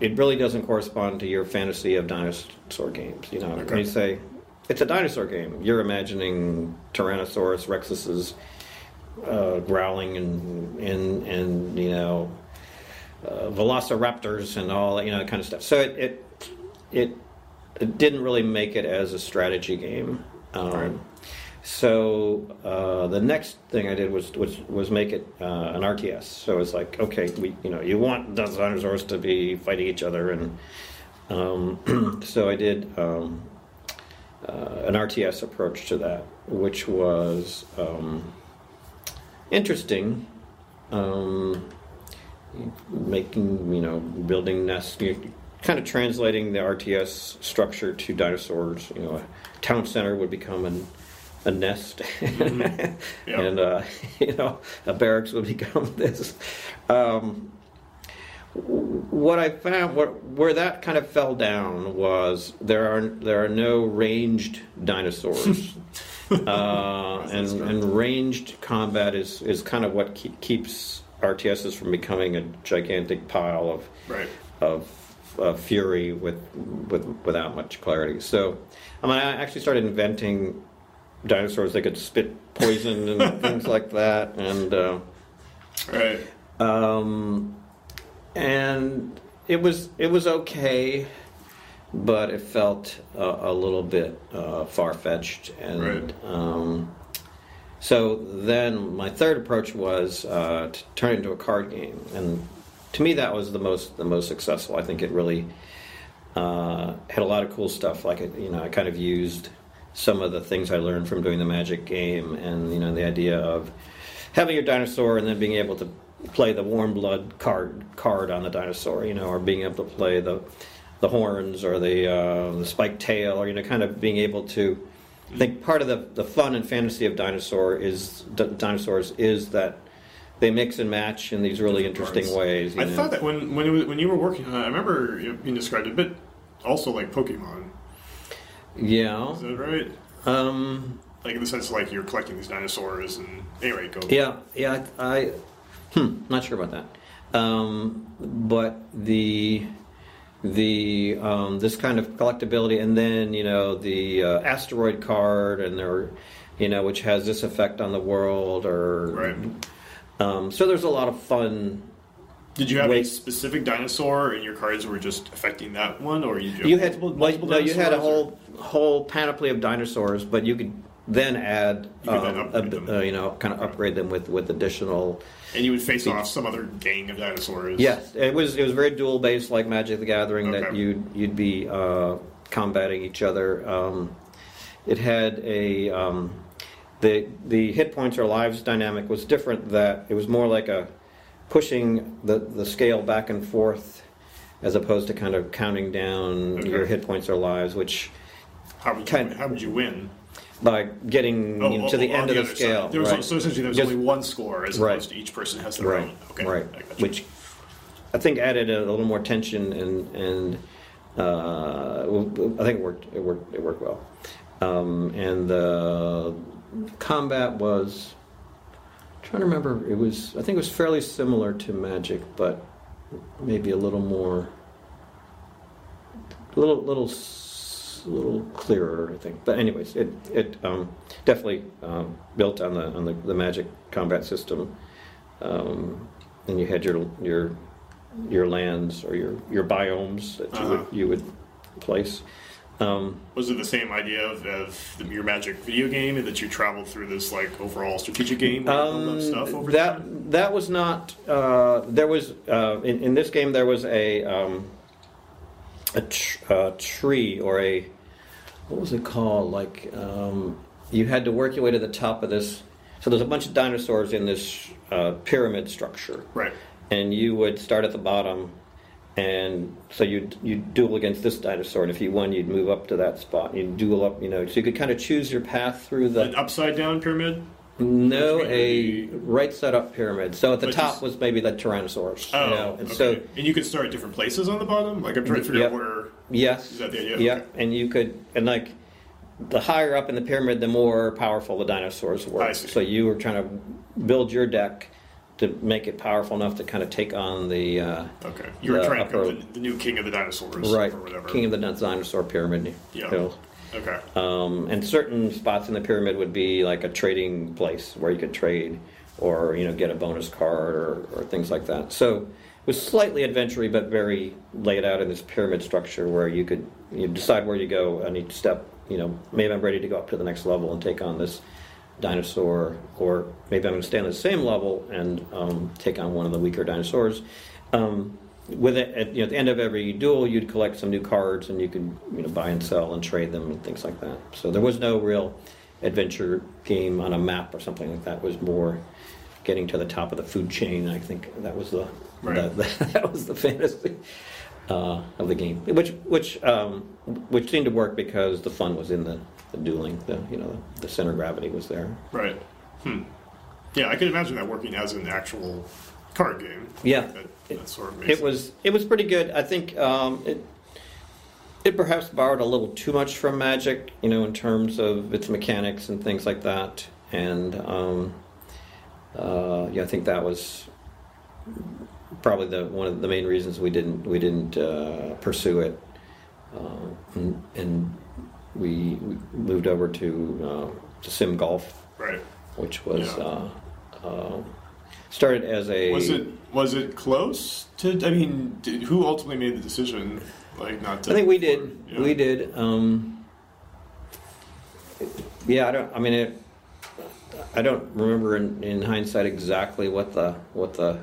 Speaker 1: it really doesn't correspond to your fantasy of dinosaur games. You know, when you say it's a dinosaur game, you're imagining Tyrannosaurus rexes uh, growling and and and you know uh, velociraptors and all that you know kind of stuff. So it it it, it didn't really make it as a strategy game. Um,
Speaker 3: Right.
Speaker 1: So uh, the next thing I did was was, was make it uh, an RTS. So it's like okay, we you know you want the dinosaurs to be fighting each other, and um, [clears throat] so I did um, uh, an RTS approach to that, which was um, interesting. Um, making you know building nests, kind of translating the RTS structure to dinosaurs. You know, a town center would become an, a nest, [laughs]
Speaker 3: Yeah.
Speaker 1: and uh, [laughs] you know a barracks would become [laughs] this. Um, what I found, what where that kind of fell down was there are there are no ranged dinosaurs, uh, and and ranged combat is is kind of what keep, keeps RTSs from becoming a gigantic pile of
Speaker 3: Right.
Speaker 1: of uh, fury with with without much clarity. So, I mean, I actually started inventing dinosaurs that could spit poison and [laughs] things like that, and. Uh,
Speaker 3: Right.
Speaker 1: um, and it was it was okay, but it felt uh, a little bit uh, far fetched, and
Speaker 3: Right.
Speaker 1: um, so then my third approach was uh, to turn it into a card game, and to me that was the most the most successful. I think it really uh, had a lot of cool stuff. Like it, you know, I kind of used some of the things I learned from doing the Magic game, and you know, the idea of having your dinosaur and then being able to play the warm blood card card on the dinosaur, you know, or being able to play the the horns or the uh, the spiked tail, or you know, kind of being able to I think part of the, the fun and fantasy of dinosaur is d- dinosaurs is that they mix and match in these really interesting ways. you
Speaker 3: I
Speaker 1: know.
Speaker 3: thought that when when, it was, when you were working on it, I remember it being described a bit also like Pokemon.
Speaker 1: yeah,
Speaker 3: Is that right?
Speaker 1: um,
Speaker 3: Like in the sense like you're collecting these dinosaurs and anyway, go.
Speaker 1: yeah, yeah. I, I hmm, not sure about that, um, but the the um, this kind of collectability, and then you know the uh, asteroid card, and there, you know, which has this effect on the world, or
Speaker 3: Right.
Speaker 1: Um, so there's a lot of fun.
Speaker 3: Did you have a specific dinosaur and your cards were just affecting that one, or you?
Speaker 1: You had
Speaker 3: multiple, multiple
Speaker 1: no, you had a whole whole panoply of dinosaurs, but you could then add,
Speaker 3: You could then
Speaker 1: um, a- uh, you know, kind of upgrade them with with additional.
Speaker 3: and you would face off some other gang of dinosaurs.
Speaker 1: Yes, it was it was very duel based, like Magic the Gathering, that you'd you'd be uh, combating each other. Um, it had a um, the the hit points or lives dynamic was different. That it was more like a pushing the the scale back and forth, as opposed to kind of counting down
Speaker 3: Okay.
Speaker 1: your hit points or lives, which
Speaker 3: How would you,
Speaker 1: Kind-
Speaker 3: how would you win?
Speaker 1: by getting
Speaker 3: Oh,
Speaker 1: you know,
Speaker 3: oh,
Speaker 1: to the
Speaker 3: oh,
Speaker 1: end of the scale.
Speaker 3: There was
Speaker 1: right.
Speaker 3: so essentially there was
Speaker 1: Just-
Speaker 3: only one score as
Speaker 1: Right.
Speaker 3: opposed to each person has their
Speaker 1: right,
Speaker 3: own. Okay,
Speaker 1: right.
Speaker 3: I.
Speaker 1: Which I think added a, little more tension and and uh, I think it worked. It worked. It worked well. Um, and the combat was I'm trying to remember. It was I think it was fairly similar to Magic, but maybe a little more, a little little little clearer. I think. But anyways, it it um, definitely um, built on the on the, the Magic combat system. Um, and you had your your your lands or your your biomes that you
Speaker 3: Uh-huh.
Speaker 1: would you would place. Um,
Speaker 3: Was it the same idea of, of the, your Magic video game, and that you traveled through this like overall strategic game where you build up stuff over
Speaker 1: Um, that
Speaker 3: time?
Speaker 1: that was not. Uh, there was uh, in, in this game there was a um, a, tr- a tree or a what was it called? Like um, you had to work your way to the top of this. So there's a bunch of dinosaurs in this uh, pyramid structure,
Speaker 3: Right.
Speaker 1: and you would start at the bottom. And so you'd, you'd duel against this dinosaur, and if you won, you'd move up to that spot. You'd duel up, you know, so you could kind of choose your path through the.
Speaker 3: An upside down pyramid.
Speaker 1: No, a right side up pyramid. So at the
Speaker 3: But
Speaker 1: top
Speaker 3: just-
Speaker 1: was maybe the Tyrannosaurus.
Speaker 3: Oh,
Speaker 1: you know? and
Speaker 3: okay.
Speaker 1: so
Speaker 3: and you could start at different places on the bottom. Like I'm trying to figure
Speaker 1: Yep.
Speaker 3: out where.
Speaker 1: yes,
Speaker 3: Is that the idea?
Speaker 1: yeah,
Speaker 3: Okay.
Speaker 1: and you could and like the higher up in the pyramid, the more powerful the dinosaurs were.
Speaker 3: I see.
Speaker 1: So you were trying to build your deck to make it powerful enough to kind of take on the uh,
Speaker 3: Okay. You were trying to
Speaker 1: upper-
Speaker 3: the, the new king of the dinosaurs,
Speaker 1: right
Speaker 3: or whatever.
Speaker 1: king of the dinosaur pyramid.
Speaker 3: Yeah. Okay.
Speaker 1: Um, and certain spots in the pyramid would be like a trading place where you could trade or you know get a bonus card or, or things like that. So it was slightly adventure but very laid out in this pyramid structure where you could you decide where you go on each step. You know, maybe I'm ready to go up to the next level and take on this dinosaur, or maybe I'm going to stay on the same level and um, take on one of the weaker dinosaurs. Um, with it, at, you know, at the end of every duel, you'd collect some new cards, and you could you know buy and sell and trade them and things like that. So there was no real adventure game on a map or something like that. It was more getting to the top of the food chain. I think that was the,
Speaker 3: Right.
Speaker 1: the, the [laughs] that was the fantasy uh, of the game, which which um, which seemed to work because the fun was in the, the dueling. The you know the center of gravity was there.
Speaker 3: Right. Hmm. Yeah, I could imagine that working as an actual card game.
Speaker 1: Yeah.
Speaker 3: That, that sort of
Speaker 1: It was it was pretty good. I think um, it it perhaps borrowed a little too much from Magic, you know, in terms of its mechanics and things like that. And um, uh, yeah, I think that was probably the one of the main reasons we didn't we didn't uh, pursue it. Uh, and, and we, we moved over to uh, to Sim Golf,
Speaker 3: right.
Speaker 1: which was
Speaker 3: Yeah.
Speaker 1: uh, uh, started as a
Speaker 3: Was it was it close to? I mean, did, who ultimately made the decision? Like not to.
Speaker 1: I think we did.
Speaker 3: Yeah.
Speaker 1: We did. Um, yeah, I don't. I mean, it, I don't remember in, in hindsight exactly what the what the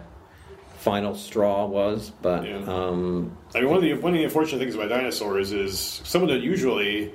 Speaker 1: final straw was, but
Speaker 3: Yeah.
Speaker 1: um,
Speaker 3: I mean, one of the one of the unfortunate things about dinosaurs is someone that usually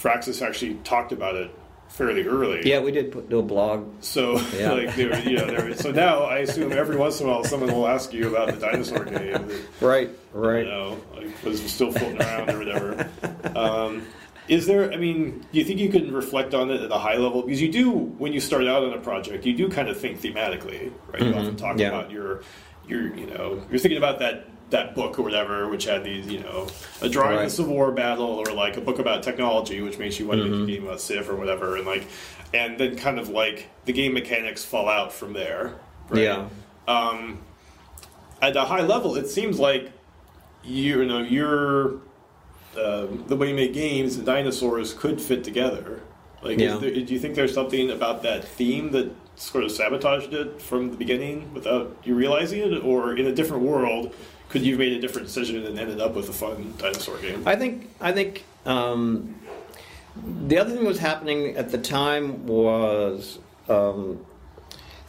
Speaker 3: Firaxis actually talked about it fairly early.
Speaker 1: yeah, we did put, do a blog.
Speaker 3: So [laughs]
Speaker 1: Yeah.
Speaker 3: like they were, you know, were, so now I assume every once in a while someone will ask you about the dinosaur game. That,
Speaker 1: Right,
Speaker 3: You
Speaker 1: right.
Speaker 3: know, like was still floating around or whatever. Um, Is there? I mean, do you think you can reflect on it at a high level? Because you do when you start out on a project, you do kind of think thematically, right? You often talk
Speaker 1: Mm-hmm. yeah.
Speaker 3: about your, your, you know, you're thinking about that that book or whatever, which had these, you know, a drawing of
Speaker 1: Right.
Speaker 3: the Civil War battle, or like a book about technology, which makes you want to make a game about Civ or whatever, and like, and then kind of like the game mechanics fall out from there. Right?
Speaker 1: Yeah.
Speaker 3: um, at a high level, it seems like you, you know your uh, the way you make games and dinosaurs could fit together. Like,
Speaker 1: Yeah.
Speaker 3: is there, do you think there's something about that theme that sort of sabotaged it from the beginning without you realizing it, or in a different world, could you have made a different decision and ended up with a fun dinosaur game?
Speaker 1: I think I think um, the other thing that was happening at the time was um,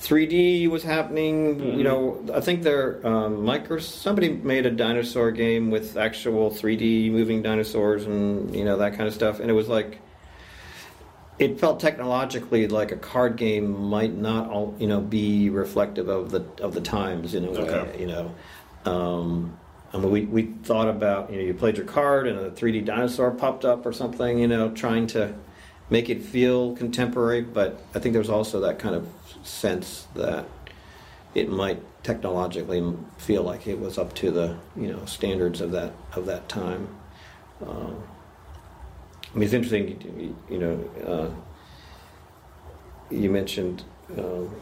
Speaker 1: 3D was happening. You know, I think there um, Micro somebody made a dinosaur game with actual 3D moving dinosaurs and you know that kind of stuff, and it was like. It felt technologically like a card game might not all you know be reflective of the of the times in a way.
Speaker 3: Okay.
Speaker 1: You know, um, I mean, we, we thought about, you know, you played your card and a 3D dinosaur popped up or something, you know, trying to make it feel contemporary, but I think there's also that kind of sense that it might technologically feel like it was up to the, you know, standards of that of that time. Um, I mean, it's interesting, you, you know, uh, you mentioned um,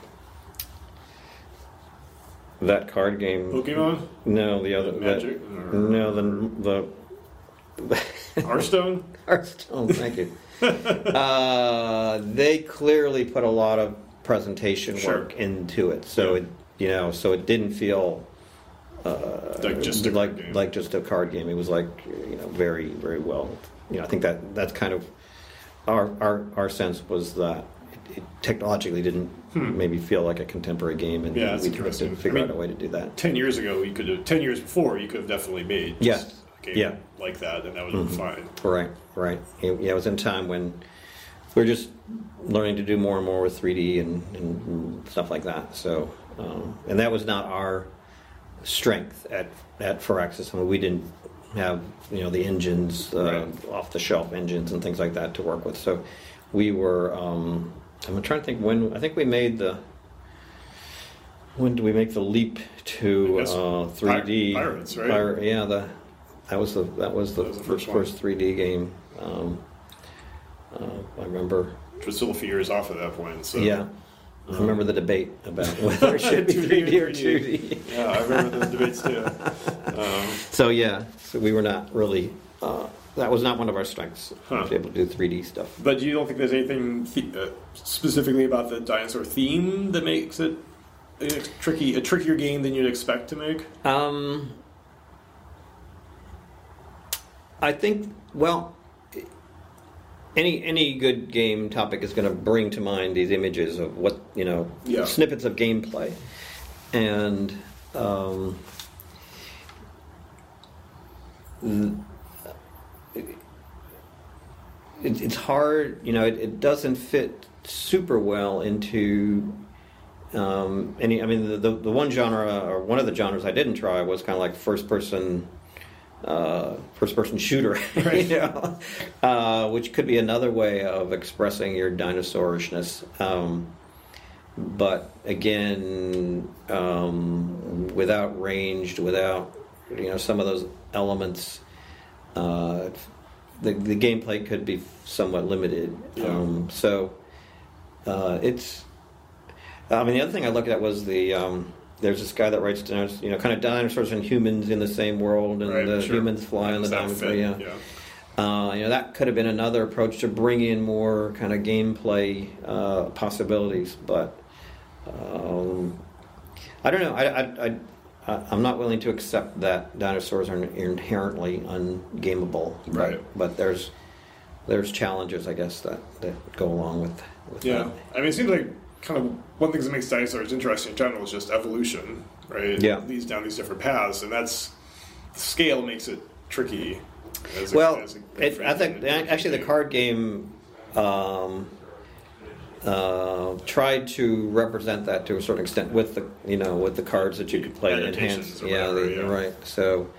Speaker 1: that card game.
Speaker 3: Pokemon,
Speaker 1: No, the other
Speaker 3: Magic,
Speaker 1: that-
Speaker 3: or-
Speaker 1: no, the the [laughs]
Speaker 3: Hearthstone.
Speaker 1: Hearthstone. Thank you. [laughs] uh, they clearly put a lot of presentation
Speaker 3: Sure.
Speaker 1: work into it, so
Speaker 3: Yeah.
Speaker 1: it you know, so it didn't feel
Speaker 3: like just a
Speaker 1: like
Speaker 3: card game.
Speaker 1: like just a card game. It was like you know very very well. You know, I think that that's kind of our our our sense was that it, technologically didn't maybe feel like a contemporary game, and
Speaker 3: Hmm. Yeah,
Speaker 1: we tried to figure
Speaker 3: I
Speaker 1: out a way to do that.
Speaker 3: ten years ago, you could have ten years before you could have definitely made
Speaker 1: Yeah.
Speaker 3: a game
Speaker 1: Yeah.
Speaker 3: like that, and that would have been fine.
Speaker 1: Right, right. Yeah, it was in time when we're just learning to do more and more with 3D and, and stuff like that. So, um, and that was not our strength at at Firaxis. I mean, we didn't have you know the engines, uh,
Speaker 3: Right.
Speaker 1: off the shelf engines and things like that to work with. So, we were. Um, I'm trying to think when. I think we made the. When did we make the leap to uh, 3D?
Speaker 3: Pirates, right?
Speaker 1: Pir- yeah, the that was the that was the,
Speaker 3: That was the
Speaker 1: first,
Speaker 3: first one.
Speaker 1: first 3D game. Um, uh, I remember.
Speaker 3: Which was still a few years off at that point. So
Speaker 1: yeah, I remember the debate about [laughs] whether it should be 3D or 2D.
Speaker 3: yeah, I remember those debates too. [laughs] Um,
Speaker 1: So yeah, so we were not really. Uh, that was not one of our strengths
Speaker 3: Huh.
Speaker 1: to be able to do 3D stuff.
Speaker 3: but do you don't think there's anything the- uh, specifically about the dinosaur theme that makes it a tricky, a trickier game than you'd expect to make?
Speaker 1: Um, I think well, any any good game topic is going to bring to mind these images of what you know
Speaker 3: Yeah.
Speaker 1: snippets of gameplay, and um, n- it, it's hard. You know, it, it doesn't fit super well into um, any. I mean, the, the the one genre or one of the genres I didn't try was kind of like first person. Uh, first person shooter, [laughs] you know, uh, which could be another way of expressing your dinosaurishness. Um, but again, um, without ranged, without you know some of those elements, uh, the the gameplay could be somewhat limited.
Speaker 3: Yeah.
Speaker 1: Um, so uh, it's. I mean, the other thing I looked at was the. Um, there's this guy that writes, dinos- you know, kind of dinosaurs and humans in the same world, and
Speaker 3: Right,
Speaker 1: the
Speaker 3: sure.
Speaker 1: humans fly on the
Speaker 3: Does that
Speaker 1: dinosaur. Yeah.
Speaker 3: yeah.
Speaker 1: Uh, you know, that could have been another approach to bring in more kind of gameplay uh, possibilities, but um, I don't know. I, I, I- I'm not willing to accept that dinosaurs are inherently ungameable.
Speaker 3: Right.
Speaker 1: But there's there's challenges, I guess, that, that go along with, with
Speaker 3: Yeah,
Speaker 1: that.
Speaker 3: I mean, it seems like kind of one of the things that makes dinosaurs interesting in general is just evolution, right?
Speaker 1: Yeah.
Speaker 3: it leads down these different paths, and that's scale makes it tricky. As
Speaker 1: Well,
Speaker 3: as
Speaker 1: it, I think actually the card game um, uh, tried to represent that to a certain extent with the you know with the cards that you could play to enhance.
Speaker 3: or
Speaker 1: Yeah,
Speaker 3: whatever,
Speaker 1: the,
Speaker 3: yeah.
Speaker 1: right. So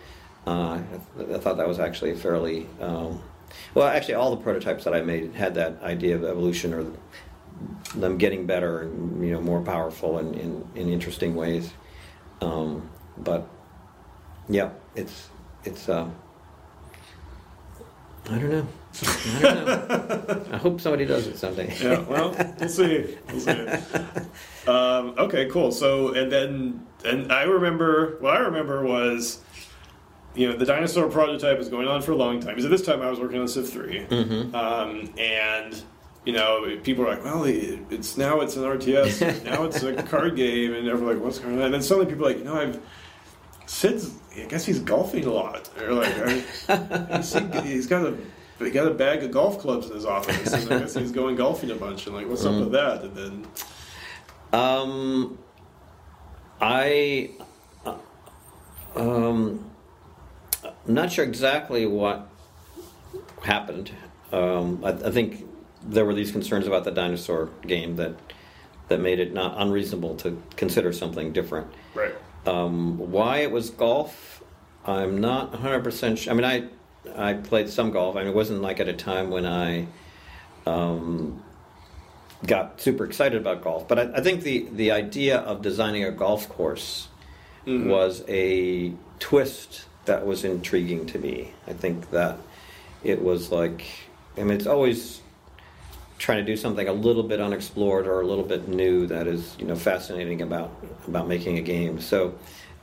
Speaker 1: uh, I, th- I thought that was actually fairly um, well, actually, all the prototypes that I made had that idea of evolution or them getting better and you know more powerful in in, in interesting ways. Um, but yeah, it's it's. Uh, I don't know. I don't know. I hope somebody does it someday.
Speaker 3: yeah, well, we'll see. We'll see. Um, okay, cool. So, and then, and I remember, what I remember was, you know, the dinosaur prototype was going on for a long time. Because at this time I was working on Civ 3.
Speaker 1: Mm-hmm.
Speaker 3: Um, and, you know, people are like, well, it's now it's an RTS, [laughs] now it's a card game, and everyone's like, what's going on? And then suddenly people are like, you know, I've, Sid's, I guess he's golfing a lot. Or like, I, [laughs] he's, he's got a he got a bag of golf clubs in his office, and I guess he's going golfing a bunch. And like, what's up with that? And then,
Speaker 1: Um, I, uh, um, I'm not sure exactly what happened. Um, I, I think there were these concerns about the dinosaur game that that made it not unreasonable to consider something different.
Speaker 3: right,
Speaker 1: Um, why it was golf, I'm not 100% sure. I mean, I I played some golf. I mean, it wasn't like at a time when I um, got super excited about golf. But I, I think the, the idea of designing a golf course was a twist that was intriguing to me. I think that it was like, I mean, it's always trying to do something a little bit unexplored or a little bit new that is you know fascinating about about making a game. So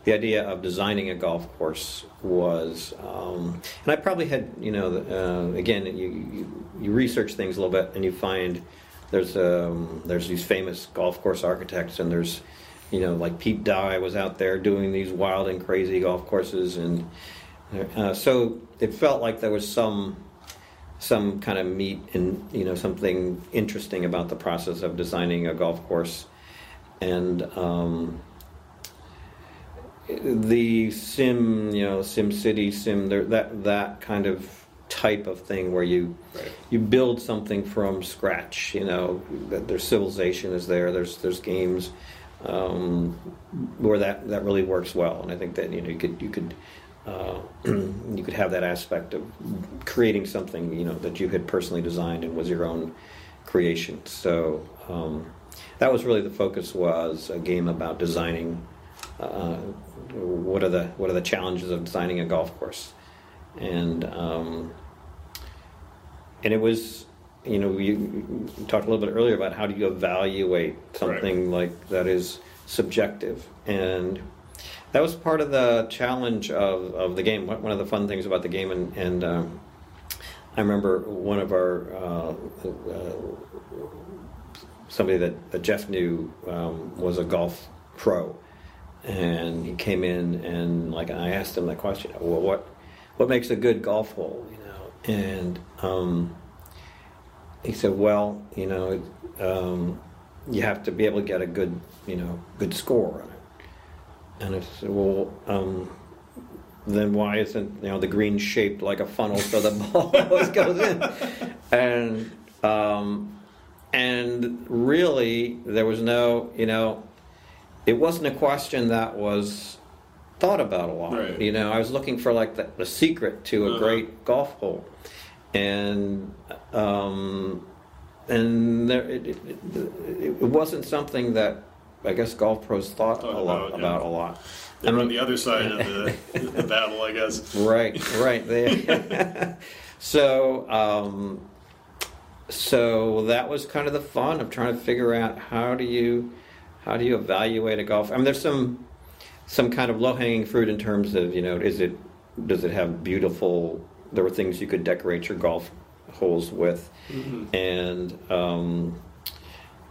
Speaker 1: the idea of designing a golf course was, um, and I probably had you know uh, again you, you you research things a little bit and you find there's um, there's these famous golf course architects and there's you know like Pete Dye was out there doing these wild and crazy golf courses and uh, so it felt like there was some some kind of meat and you know something interesting about the process of designing a golf course. And um, the sim you know sim city sim that that kind of type of thing where you
Speaker 3: right,
Speaker 1: you build something from scratch you know there's civilization is there there's there's games um, where that that really works well. And i think that you know you could you could uh, [clears throat] you could have that aspect of creating something you know that you had personally designed and was your own creation. So um, that was really the focus was a game about designing uh, what are the what are the challenges of designing a golf course? And um, and it was you know you talked a little bit earlier about how do you evaluate something like that is subjective. And that was part of the challenge of, of the game. One one of the fun things about the game and, and um, I remember one of our uh, uh, somebody that, that Jeff knew um, was a golf pro and he came in and like I asked him that question well what what makes a good golf hole? You know? And um, he said well you know um, you have to be able to get a good you know good score on it. And I said well um, then why isn't you know the green shaped like a funnel so the [laughs] ball always goes in? And um, and really there was no you know it wasn't a question that was thought about a lot.
Speaker 3: Right.
Speaker 1: You know, I was looking for like the, the secret to a
Speaker 3: Uh-huh.
Speaker 1: great golf hole, and um, and there, it, it, it, wasn't something that I guess golf pros thought,
Speaker 3: Thought
Speaker 1: a lot
Speaker 3: about, yeah.
Speaker 1: about a lot.
Speaker 3: they were on the other side of the, [laughs] the battle, I guess.
Speaker 1: Right, right. They, [laughs] so, um, so that was kind of the fun of trying to figure out how do you, how do you evaluate a golf? I mean, there's some, some kind of low hanging fruit in terms of you know, is it, does it have beautiful? There were things you could decorate your golf holes with, and um,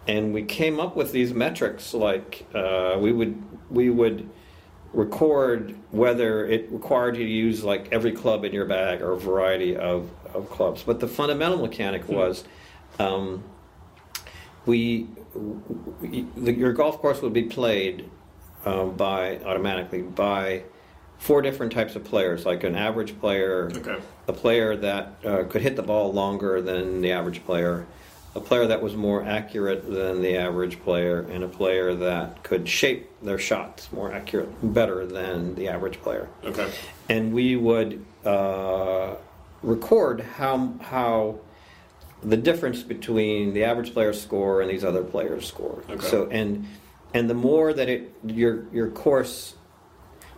Speaker 1: and we came up with these metrics like uh, we would we would record whether it required you to use like every club in your bag or a variety of, of clubs but the fundamental mechanic was um, we, we the, your golf course would be played um, by automatically by four different types of players like an average player
Speaker 3: Okay.
Speaker 1: a player that uh, could hit the ball longer than the average player, a player that was more accurate than the average player, and a player that could shape their shots more accurate, better than the average player.
Speaker 3: Okay.
Speaker 1: And we would uh, record how how the difference between the average player's score and these other players' score.
Speaker 3: Okay.
Speaker 1: So and and the more that it your your course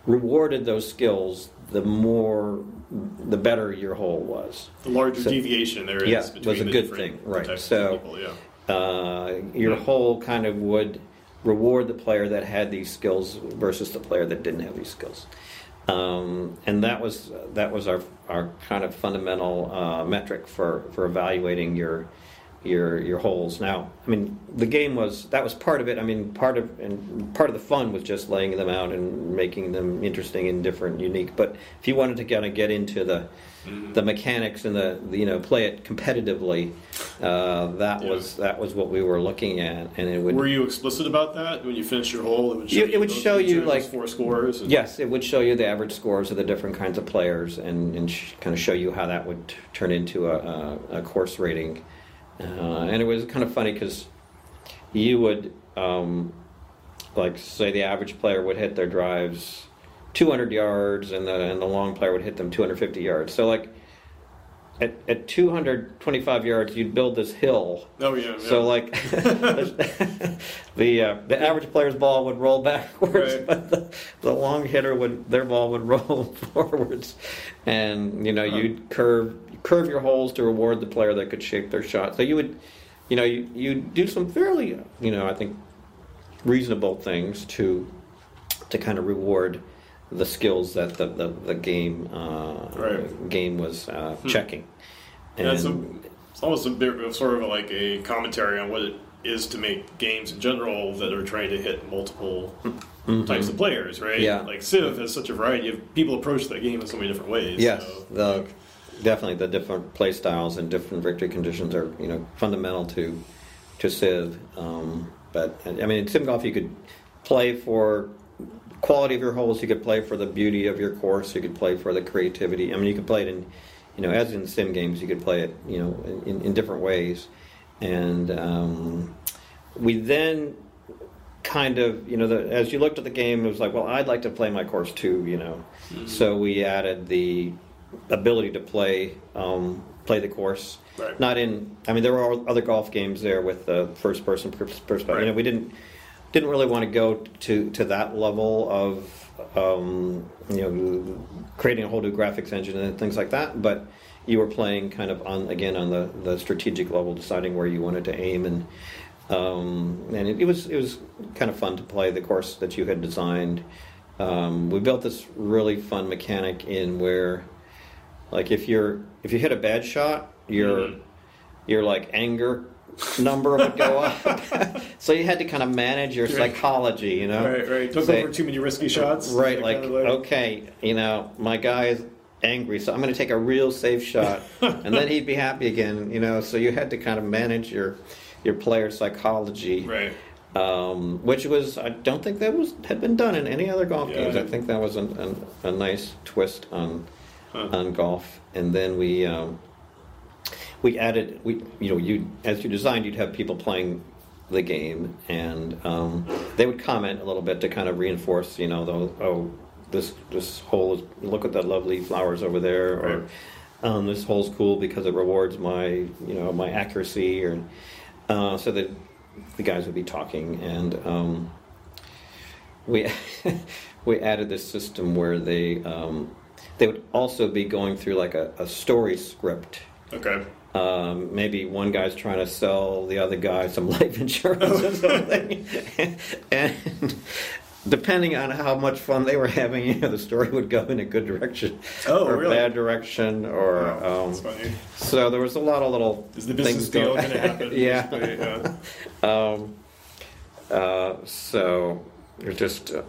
Speaker 1: rewarded those skills, the more the better your hole was.
Speaker 3: The larger
Speaker 1: So-
Speaker 3: deviation there is
Speaker 1: Yeah,
Speaker 3: between
Speaker 1: was a
Speaker 3: the
Speaker 1: good thing, right. So-
Speaker 3: people. Yeah.
Speaker 1: Uh, your hole kind of would reward the player that had these skills versus the player that didn't have these skills. Um, and that was that was our our kind of fundamental uh, metric for, for evaluating your your your holes. Now, I mean, the game was that was part of it. I mean, part of and part of the fun was just laying them out and making them interesting and different, unique. But if you wanted to kind of get into the the mechanics and the, the you know play it competitively, uh, that
Speaker 3: Yeah.
Speaker 1: was that was what we were looking at, and it would
Speaker 3: Were you explicit about that when you finished your hole? It would show
Speaker 1: You- it would show you, like-
Speaker 3: four scores. And,
Speaker 1: Yes, it would show you the average scores of the different kinds of players and, and sh- kind of show you how that would t- turn into a, a, a course rating. Uh, and it was kind of funny because you would, um, like, say the average player would hit their drives 200 yards and the, and the long player would hit them 250 yards. So, like, at, at 225 yards, you'd build this hill
Speaker 3: Oh yeah. yeah.
Speaker 1: so like [laughs] the uh, the average player's ball would roll backwards,
Speaker 3: Right.
Speaker 1: but the, the long hitter would their ball would [laughs] roll forwards, and you know
Speaker 3: Huh.
Speaker 1: you'd curve curve your holes to reward the player that could shape their shot. So you would, you know, you you do some fairly you know I think reasonable things to to kind of reward the skills that the the, the game uh,
Speaker 3: Right.
Speaker 1: game was uh, checking.
Speaker 3: Yeah, it's, a,
Speaker 1: And-
Speaker 3: it's almost a bit of sort of like a commentary on what it is to make games in general that are trying to hit multiple types of players, right?
Speaker 1: Mm-hmm. Yeah.
Speaker 3: Like Civ has such a variety of people approach that game in so many different ways.
Speaker 1: Yes,
Speaker 3: so,
Speaker 1: the,
Speaker 3: like,
Speaker 1: definitely the different play styles and different victory conditions are you know fundamental to to Civ. Um, but I mean, in Sim Golf, you could play for quality of your holes. You could play for the beauty of your course. You could play for the creativity. I mean, you could play it in you know as in sim games. You could play it you know in, in different ways. And um, we then kind of you know the, as you looked at the game it was like well i'd like to play my course too you know so we added the ability to play um, play the course
Speaker 3: Right.
Speaker 1: not in i mean there were other golf games there with the first person perspective
Speaker 3: Right.
Speaker 1: you know we didn't didn't really want to go to to that level of um, you know creating a whole new graphics engine and things like that but you were playing kind of on again on the, the strategic level deciding where you wanted to aim and um, and it, it was it was kind of fun to play the course that you had designed um, we built this really fun mechanic in where like if you're if you hit a bad shot your
Speaker 3: Mhm.
Speaker 1: Your like anger number would go up [laughs] so you had to kind of manage your psychology you know
Speaker 3: Right, right. Took
Speaker 1: Say-
Speaker 3: over too many risky shots.
Speaker 1: Right, like,
Speaker 3: kind of
Speaker 1: okay, you know, my guy is angry, so I'm going to take a real safe shot, and then he'd be happy again, you know. So you had to kind of manage your your player psychology,
Speaker 3: Right.
Speaker 1: um, which was I don't think that was had been done in any other golf
Speaker 3: Yeah.
Speaker 1: games. I think that was an, an, a nice twist on
Speaker 3: Huh.
Speaker 1: on golf, and then we. Um, we added we you know you as you designed you'd have people playing the game and um, they would comment a little bit to kind of reinforce you know the, oh this this hole is look at the lovely flowers over there or
Speaker 3: Right.
Speaker 1: um, this hole's cool because it rewards my you know my accuracy or uh, so that the guys would be talking and um, we [laughs] we added this system where they um, they would also be going through like a, a story script
Speaker 3: Okay.
Speaker 1: Um, maybe one guy's trying to sell the other guy some [laughs] life insurance or something. [laughs] and depending on how much fun they were having, you know, the story would go in a good direction
Speaker 3: Oh,
Speaker 1: or
Speaker 3: really?
Speaker 1: bad direction. Or
Speaker 3: Wow,
Speaker 1: um,
Speaker 3: funny.
Speaker 1: so there was a lot of little
Speaker 3: Is the business deal going to happen? [laughs]
Speaker 1: yeah.
Speaker 3: yeah.
Speaker 1: Um, uh, so you're just. Uh,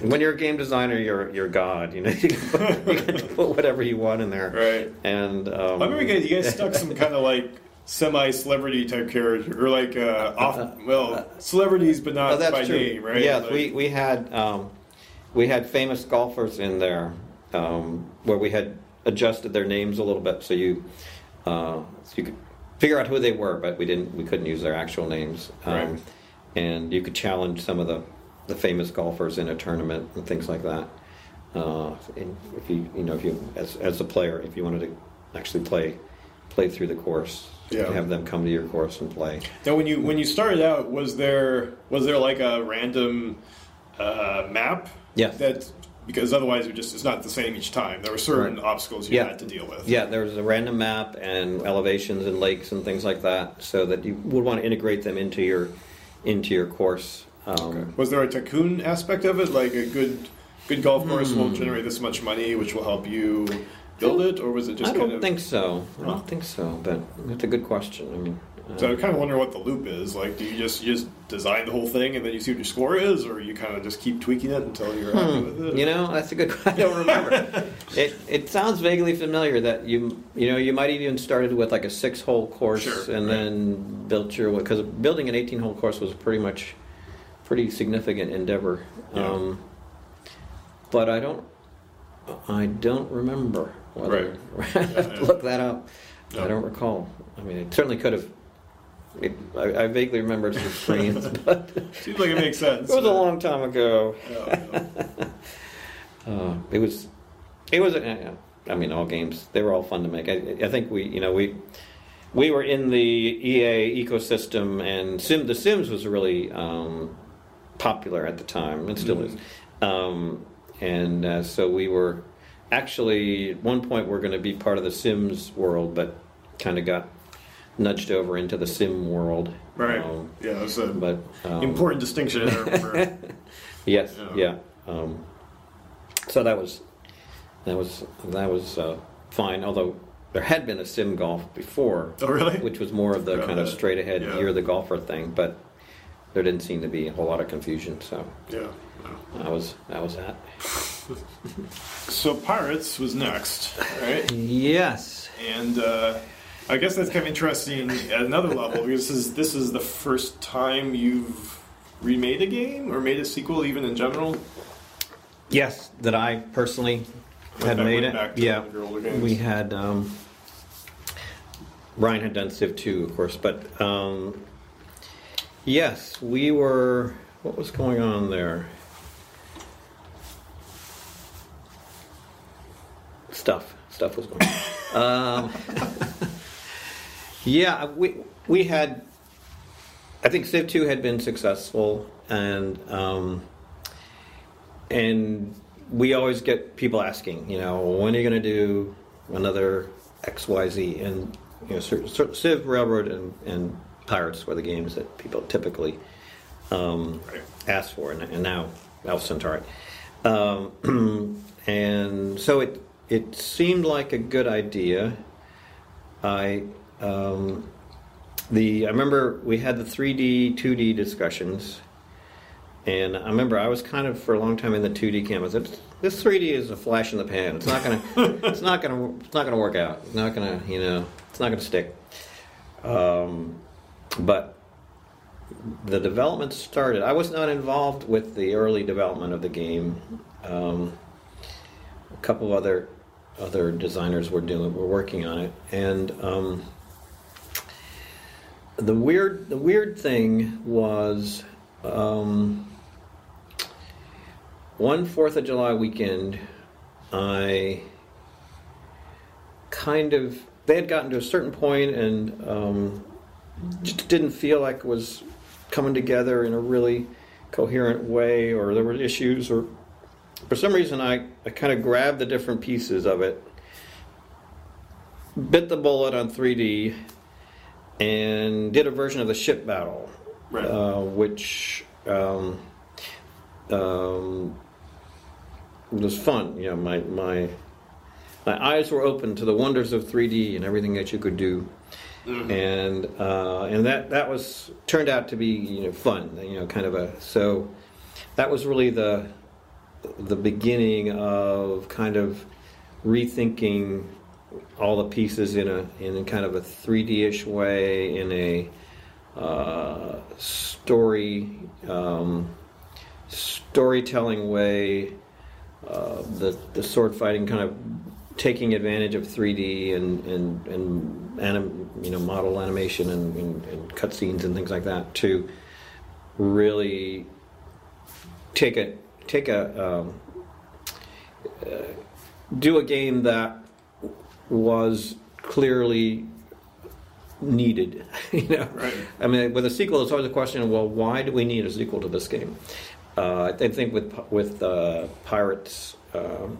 Speaker 1: when you're a game designer, you're you're God. You know, [laughs] you can, put, you can put whatever you want in there.
Speaker 3: Right.
Speaker 1: And um,
Speaker 3: I remember you guys, you guys stuck some kind of like semi-celebrity type character, or like uh, off, well, celebrities but not
Speaker 1: Oh, that's
Speaker 3: by
Speaker 1: true.
Speaker 3: name, right?
Speaker 1: Yes,
Speaker 3: Like-
Speaker 1: we, we had um, we had famous golfers in there um, where we had adjusted their names a little bit so you uh, so you could figure out who they were, but we didn't we couldn't use their actual names. Um,
Speaker 3: Right.
Speaker 1: And you could challenge some of the, the famous golfers in a tournament and things like that. Uh, and if you you know if you as as a player if you wanted to actually play play through the course.
Speaker 3: Yeah.
Speaker 1: Have them come to your course and play.
Speaker 3: Now, when you when you started out, was there was there like a random uh, map?
Speaker 1: Yes.
Speaker 3: That because otherwise it just it's not the same each time. There were certain
Speaker 1: Right.
Speaker 3: obstacles you
Speaker 1: Yeah.
Speaker 3: had to deal with.
Speaker 1: Yeah, there was a random map and elevations and lakes and things like that, so that you would want to integrate them into your into your course. Um,
Speaker 3: Was there a tycoon aspect of it, like a good good golf course will
Speaker 1: Hmm.
Speaker 3: generate this much money, which will help you build it, or was it just kind of.
Speaker 1: I don't
Speaker 3: kind of?
Speaker 1: think so. I don't think so, but that's a good question. I mean, uh,
Speaker 3: So I kind of wonder what the loop is. Like, do you just you just design the whole thing and then you see what your score is, or you kind of just keep tweaking it until you're happy with it?
Speaker 1: Hmm. you know, that's a good. [laughs] I don't remember. [laughs] it it sounds vaguely familiar that you you know you might even started with like a six hole course
Speaker 3: Sure,
Speaker 1: and
Speaker 3: right.
Speaker 1: then built your because building an eighteen hole course was pretty much pretty significant endeavor.
Speaker 3: Yeah.
Speaker 1: Um, but I don't I don't remember whether [laughs] I have
Speaker 3: Yeah,
Speaker 1: to look that up. I don't recall. I mean, it certainly could have. It, I, I vaguely remember some [laughs] screens, but
Speaker 3: Seems like it makes [laughs] sense.
Speaker 1: It was a long time ago.
Speaker 3: Yeah.
Speaker 1: Uh, it was, it was. Uh, I mean, all games they were all fun to make. I, I think we, you know, we we were in the EA ecosystem, and Sim the Sims was a really um, popular at the time. and still is, um, and uh, so we were actually at one point we're going to be part of the Sims world, but kind of got nudged over into the Sim world.
Speaker 3: Right.
Speaker 1: Um,
Speaker 3: yeah, that's an
Speaker 1: but um,
Speaker 3: important distinction. [laughs]
Speaker 1: Yes,
Speaker 3: Yeah.
Speaker 1: yeah. Um, so that was that was that was uh, fine. Although there had been a sim golf before,
Speaker 3: oh, really?
Speaker 1: which was more of the kind of straight ahead
Speaker 3: yeah.
Speaker 1: you're the golfer thing, but there didn't seem to be a whole lot of confusion. So
Speaker 3: Yeah. no.
Speaker 1: that was that was that.
Speaker 3: So Pirates was next, right?
Speaker 1: Yes.
Speaker 3: And uh, I guess that's kind of interesting at another level because this is this is the first time you've remade a game or made a sequel, even in general.
Speaker 1: Yes, that I personally had
Speaker 3: Back-
Speaker 1: made
Speaker 3: went
Speaker 1: it.
Speaker 3: back to
Speaker 1: yeah,
Speaker 3: one of your older games.
Speaker 1: we had. Um, Brian had done Civ 2, of course, but um, yes, we were. What was going on there? Stuff. Stuff was going on. um, [laughs] yeah, we we had. I think Civ 2 had been successful, and um, and we always get people asking, you know, when are you going to do another X, Y, Z? And you know, Civ, Railroad, and, and Pirates were the games that people typically um,
Speaker 3: Right.
Speaker 1: ask for, and, and now Alpha Centauri. Um, [clears throat] and so it it seemed like a good idea. I um, the I remember we had the 3D, 2D discussions, and I remember I was kind of for a long time in the 2D camp. I said, "This 3D is a flash in the pan. It's not gonna, [laughs] it's not gonna, it's not gonna work out. It's not gonna, you know, it's not gonna stick." Um, but the development started. I was not involved with the early development of the game. Um, a couple other other designers were doing were working on it, and um, the weird the weird thing was um, one Fourth of July weekend. I kind of they had gotten to a certain point and um, just didn't feel like it was coming together in a really coherent way, or there were issues, or for some reason I, I kind of grabbed the different pieces of it, bit the bullet on 3D, and did a version of the ship battle,
Speaker 3: Right.
Speaker 1: uh, which um, um, was fun. You know, my my my eyes were open to the wonders of 3D and everything that you could do and uh, and that that was turned out to be you know fun you know kind of a so that was really the the beginning of kind of rethinking all the pieces in a in kind of a 3D-ish way in a uh, story um, storytelling way uh, the the sword fighting kind of taking advantage of 3D and and and anim, you know model animation and, and, and cutscenes and things like that to really take a take a um, uh, do a game that was clearly needed. [laughs] you know,
Speaker 3: Right.
Speaker 1: I mean, with a sequel, it's always a question of well, why do we need a sequel to this game? Uh, I think with with uh, Pirates, um,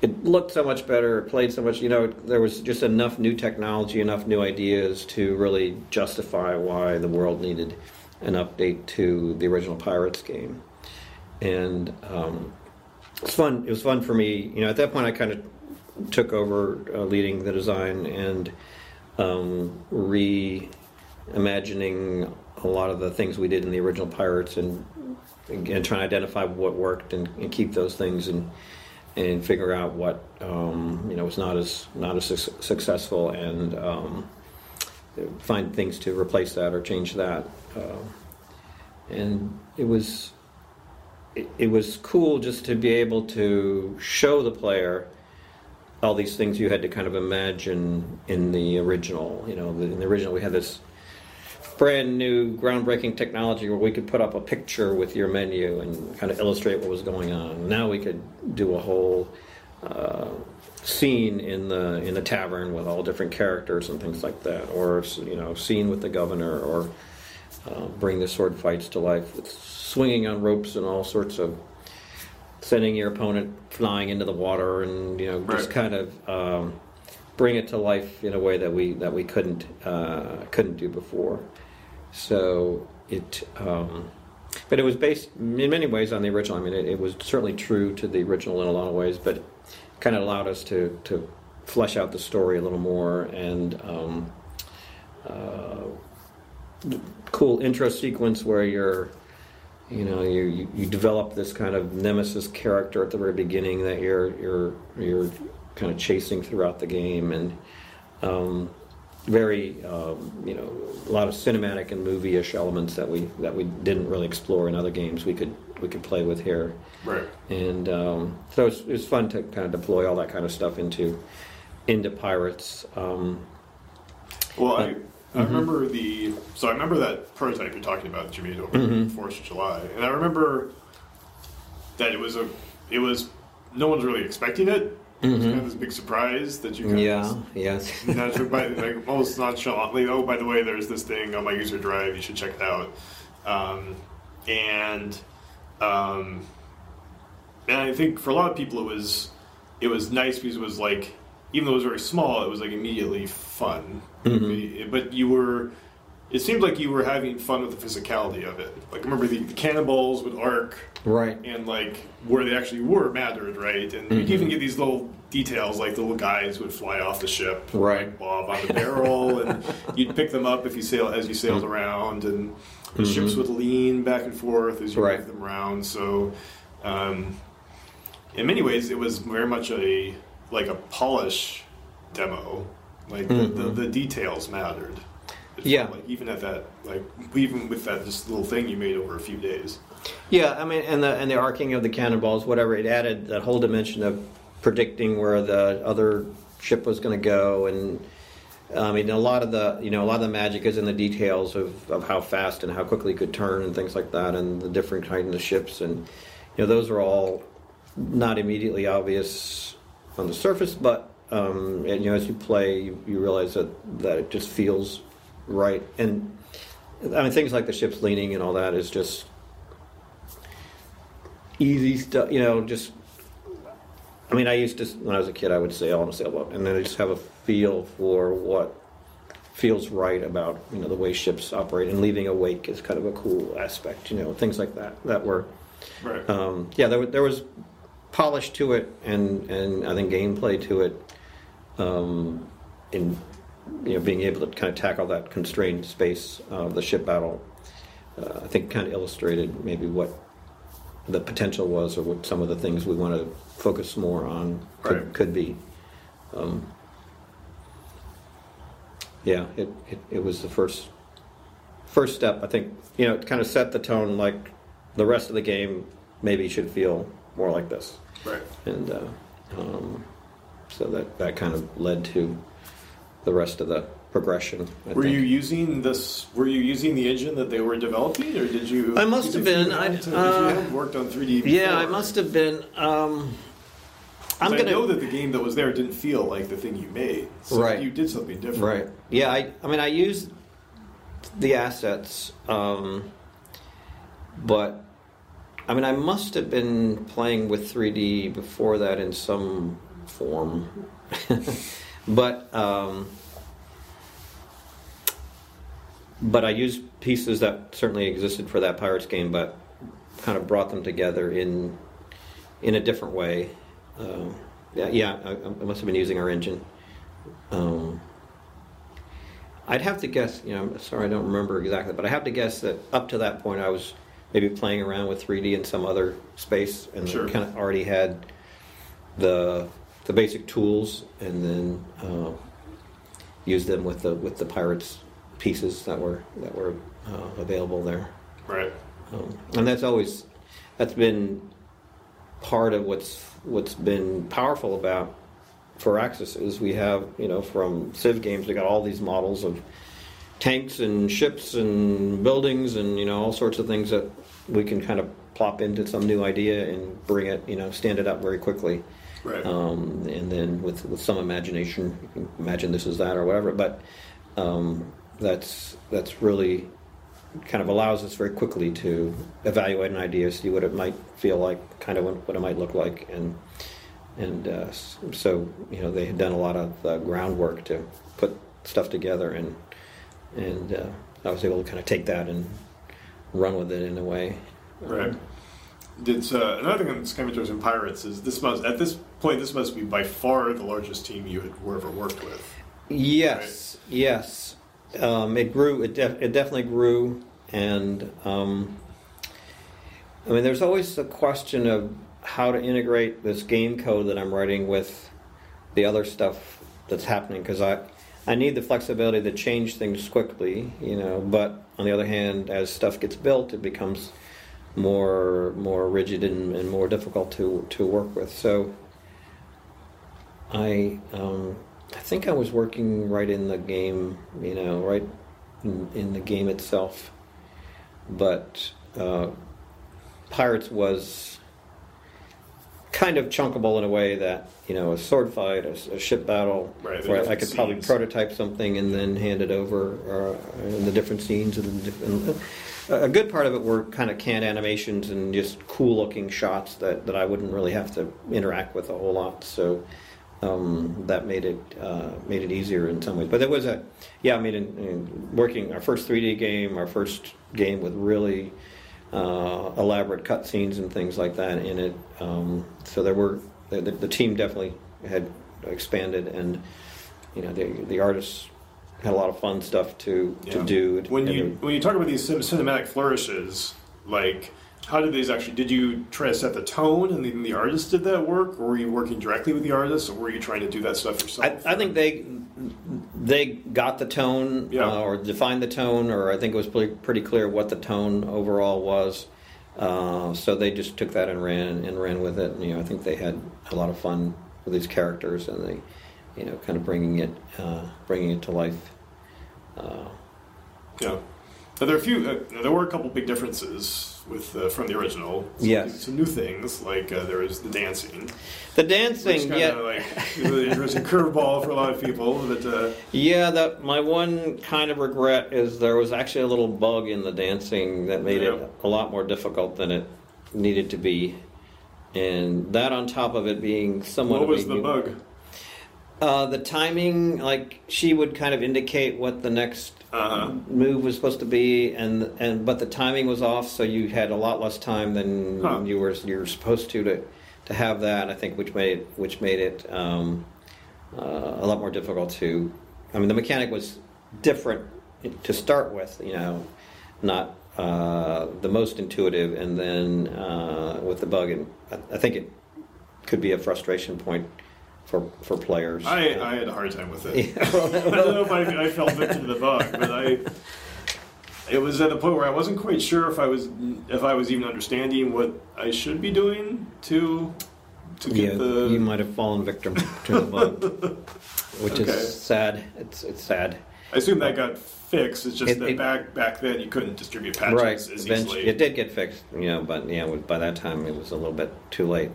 Speaker 1: it looked so much better, it played so much. You know, there was just enough new technology, enough new ideas to really justify why the world needed an update to the original Pirates game. And um, it's fun. It was fun for me. You know, at that point, I kind of took over uh, leading the design and um, reimagining a lot of the things we did in the original Pirates, and again trying to identify what worked and, and keep those things and and figure out what um, you know was not as not as su- successful and um, find things to replace that or change that. Uh, and it was it, it was cool just to be able to show the player all these things you had to kind of imagine in the original. You know, in the original we had this brand new groundbreaking technology where we could put up a picture with your menu and kind of illustrate what was going on. Now we could do a whole uh, scene in the in the tavern with all different characters and things like that, or you know, scene with the governor, or uh, bring the sword fights to life with swinging on ropes and all sorts of sending your opponent flying into the water and you know just kind of um, bring it to life in a way that we that we couldn't uh, couldn't do before. So it, um, but it was based in many ways on the original. I mean, it, it was certainly true to the original in a lot of ways, but kind of allowed us to to flesh out the story a little more and. Um, uh, cool intro sequence where you're you know you, you you develop this kind of nemesis character at the very beginning that you're you're you're kind of chasing throughout the game and um, very um, you know a lot of cinematic and movie-ish elements that we that we didn't really explore in other games we could we could play with here
Speaker 3: Right.
Speaker 1: and um, so it's, it's fun to kind of deploy all that kind of stuff into into pirates um,
Speaker 3: Well, I, I remember the. So I remember that prototype you're talking about made over the Fourth of July, and I remember that it was a. It was. No one's really expecting it. Was kind of this big surprise that you kind
Speaker 1: yeah
Speaker 3: of
Speaker 1: yes [laughs]
Speaker 3: Not by, like almost nonchalantly. Oh, by the way, there's this thing on my user drive. You should check it out. Um, and um, and I think for a lot of people, it was it was nice because it was like even though it was very small, it was like immediately fun. But you were. It seemed like you were having fun with the physicality of it. Like remember the, the cannonballs would arc
Speaker 1: right
Speaker 3: and like where they actually were mattered, right? And you even mm-hmm. get these little details, like the little guys would fly off the ship,
Speaker 1: Right.
Speaker 3: like bob on the barrel, [laughs] and you'd pick them up if you sail as you sailed mm-hmm. around, and the mm-hmm. ships would lean back and forth as you
Speaker 1: Right.
Speaker 3: moved them around. So, um, in many ways, it was very much a like a polish demo. Like the, the, the details mattered.
Speaker 1: Yeah.
Speaker 3: like even at that, like even with that just little thing you made over a few days.
Speaker 1: Yeah, I mean, and the and the arcing of the cannonballs, whatever it added, that whole dimension of predicting where the other ship was going to go, and I mean, a lot of the you know a lot of the magic is in the details of, of how fast and how quickly it could turn and things like that, and the different kinds of ships, and you know those are all not immediately obvious on the surface, but um, and, you know as you play, you, you realize that that it just feels right, and I mean things like the ships leaning and all that is just easy stuff, you know, just. I mean, I used to, when I was a kid, I would sail on a sailboat, and then I just have a feel for what feels right about, you know, the way ships operate, and leaving a wake is kind of a cool aspect, you know, things like that, that were,
Speaker 3: Right.
Speaker 1: um, yeah, there, there was polish to it, and, and I think gameplay to it, um, in, you know, being able to kind of tackle that constrained space of the ship battle, uh, I think kind of illustrated maybe what the potential was or what some of the things we want to focus more on could,
Speaker 3: Right.
Speaker 1: could be. Um, yeah, it, it, it was the first first step. I think you know it kind of set the tone. Like the rest of the game, maybe should feel more like this,
Speaker 3: right.
Speaker 1: and uh, um, so that that kind of led to the rest of the progression. I
Speaker 3: Were
Speaker 1: think.
Speaker 3: you using this? Were you using the engine that they were developing, or did you?
Speaker 1: I must have been. I- uh,
Speaker 3: worked on 3D?
Speaker 1: Yeah,
Speaker 3: before?
Speaker 1: I must have been. Um, I'm gonna
Speaker 3: know that the game that was there didn't feel like the thing you made. So
Speaker 1: Right.
Speaker 3: You did something different.
Speaker 1: Right. Yeah. I. I mean, I used the assets, um, but I mean, I must have been playing with 3D before that in some form, [laughs] but. Um, but I used pieces that certainly existed for that Pirates game, but kind of brought them together in in a different way. Um, yeah, yeah, I, I must have been using our engine. Um, I'd have to guess, you know, I'm sorry I don't remember exactly, but I have to guess that up to that point I was maybe playing around with 3D in some other space and
Speaker 3: Sure.
Speaker 1: kind of already had the the basic tools and then uh, used them with the with the pirates pieces that were that were uh, available there.
Speaker 3: Right.
Speaker 1: Um, and that's always that's been part of what's what's been powerful about Firaxis is we have you know from Civ games we got all these models of tanks and ships and buildings and you know all sorts of things that we can kind of plop into some new idea and bring it you know stand it up very quickly
Speaker 3: Right.
Speaker 1: um, and then with, with some imagination, you can imagine this is that or whatever. But um, that's that's really kind of allows us very quickly to evaluate an idea, see what it might feel like, kind of what, it might look like, and and uh, so you know they had done a lot of uh, groundwork to put stuff together, and and uh, I was able to kind of take that and run with it in a way.
Speaker 3: Right. Did uh, another thing that's kind of interesting in Pirates is this must at this point this must be by far the largest team you had ever worked with.
Speaker 1: Yes, yes. Um, it grew. It, def- it definitely grew, and um, I mean, there's always the question of how to integrate this game code that I'm writing with the other stuff that's happening because I I need the flexibility to change things quickly, you know. But on the other hand, as stuff gets built, it becomes more more rigid and, and more difficult to to work with. So I um, I think I was working right in the game, you know, right in, in the game itself. But uh, Pirates was kind of chunkable in a way that you know a sword fight, a, a ship battle,
Speaker 3: Right,
Speaker 1: where I could probably prototype something and then hand it over uh, in the different scenes and the different. A good part of it were kind of canned animations and just cool looking shots that, that I wouldn't really have to interact with a whole lot. So um, that made it uh, made it easier in some ways. But there was a yeah, I mean, in, in working our first 3D game, our first game with really uh, elaborate cutscenes and things like that in it. Um, so there were the, the, the team definitely had expanded, and you know the the artists had a lot of fun stuff to to do.
Speaker 3: When you when you talk about these cinematic flourishes, like how did these actually? Did you try to set the tone, and then the artist did that work, or were you working directly with the artist, or were you trying to do that stuff yourself?
Speaker 1: I, I think they they got the tone
Speaker 3: Yeah.
Speaker 1: uh, or defined the tone, or I think it was pretty, pretty clear what the tone overall was. Uh, so they just took that and ran and ran with it. And, you know, I think they had a lot of fun with these characters, and they, you know, kind of bringing it uh, bringing it to life. Uh,
Speaker 3: Yeah. Now, there are a few. Uh, there were a couple big differences with uh, from the original. Some,
Speaker 1: Yes.
Speaker 3: Some new things like uh, there was the dancing,
Speaker 1: the dancing, yeah,
Speaker 3: like an interesting curveball for a lot of people. But uh,
Speaker 1: Yeah, that my one kind of regret is there was actually a little bug in the dancing that made
Speaker 3: Yeah.
Speaker 1: it a lot more difficult than it needed to be, and that on top of it being somewhat.
Speaker 3: what was the bug?
Speaker 1: Uh, the timing, like she would kind of indicate what the next
Speaker 3: Uh-huh.
Speaker 1: move was supposed to be, and and but the timing was off, so you had a lot less time than
Speaker 3: Huh.
Speaker 1: you were you were supposed to to to have that. I think which made which made it um, uh, a lot more difficult to. I mean, the mechanic was different to start with, you know, not uh, the most intuitive, and then uh, with the bug, and I, I think it could be a frustration point for for players.
Speaker 3: I, I had a hard time with it.
Speaker 1: Yeah, [laughs]
Speaker 3: I don't know if I, I fell victim to the bug, but I. It was at the point where I wasn't quite sure if I was if I was even understanding what I should be doing to to
Speaker 1: Yeah,
Speaker 3: get the.
Speaker 1: you might have fallen victim to the bug, [laughs] which
Speaker 3: Okay.
Speaker 1: is sad. It's it's sad.
Speaker 3: I assume that got fixed. It's just
Speaker 1: It-
Speaker 3: that
Speaker 1: it-
Speaker 3: back back then you couldn't distribute patches
Speaker 1: right.
Speaker 3: as
Speaker 1: Eventually,
Speaker 3: easily.
Speaker 1: it did get fixed, you know, but yeah, by that time it was a little bit too late.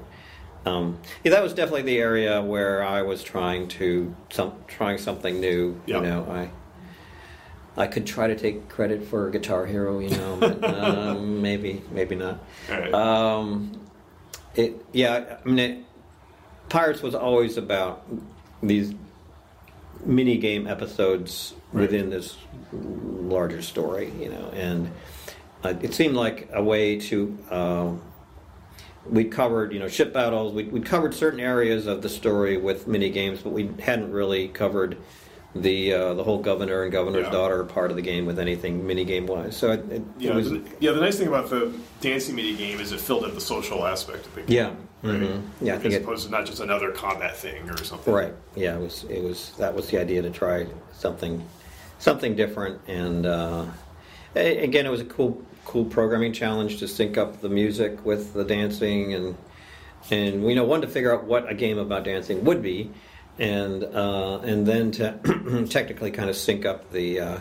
Speaker 1: Um, yeah, that was definitely the area where I was trying to some trying something new.
Speaker 3: Yeah.
Speaker 1: You know, I I could try to take credit for Guitar Hero, you know, but [laughs] um, maybe maybe not.
Speaker 3: Right.
Speaker 1: Um, it yeah, I mean, it, Pirates was always about these mini game episodes
Speaker 3: Right.
Speaker 1: within this larger story, you know, and uh, it seemed like a way to. Um, we covered, you know, ship battles. We we covered certain areas of the story with mini games, but we hadn't really covered the uh, the whole governor and governor's
Speaker 3: Yeah.
Speaker 1: daughter part of the game with anything mini game wise. So it, it, it
Speaker 3: Yeah,
Speaker 1: was
Speaker 3: the, yeah. The nice thing about the dancing mini game is it filled in the social aspect of the game.
Speaker 1: Yeah.
Speaker 3: right?
Speaker 1: Mhm. Yeah, I
Speaker 3: as
Speaker 1: it-
Speaker 3: opposed to not just another combat thing or something.
Speaker 1: Right. Yeah. It was. It was. That was the idea to try something, something different. And uh, again, it was a cool, cool programming challenge to sync up the music with the dancing, and and we know one to figure out what a game about dancing would be, and uh, and then to [clears throat] technically kind of sync up the. Uh,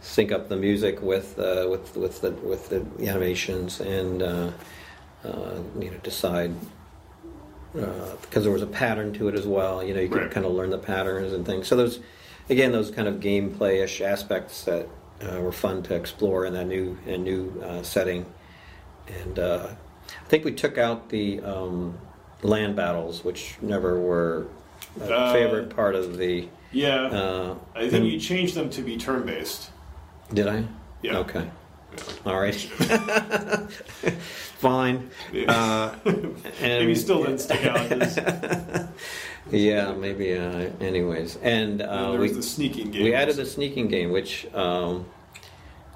Speaker 1: sync up the music with uh, with with the with the animations and uh, uh, you know decide because there was a pattern to it as well. You know, you could
Speaker 3: Right.
Speaker 1: kind of learn the patterns and things. So those, again, those kind of gameplay-ish aspects that uh, were fun to explore in that new in a new uh, setting. And uh, I think we took out the um, land battles, which never were a
Speaker 3: Uh,
Speaker 1: favorite part of the.
Speaker 3: Yeah.
Speaker 1: Uh,
Speaker 3: I think you changed them to be turn based.
Speaker 1: did I?
Speaker 3: Yeah.
Speaker 1: Okay. All right. [laughs] Fine. Uh, [laughs] and
Speaker 3: Maybe still didn't stick out. [laughs]
Speaker 1: Yeah, maybe. Uh, anyways, and uh,
Speaker 3: there
Speaker 1: we
Speaker 3: the sneaking game.
Speaker 1: we added the sneaking game, which um,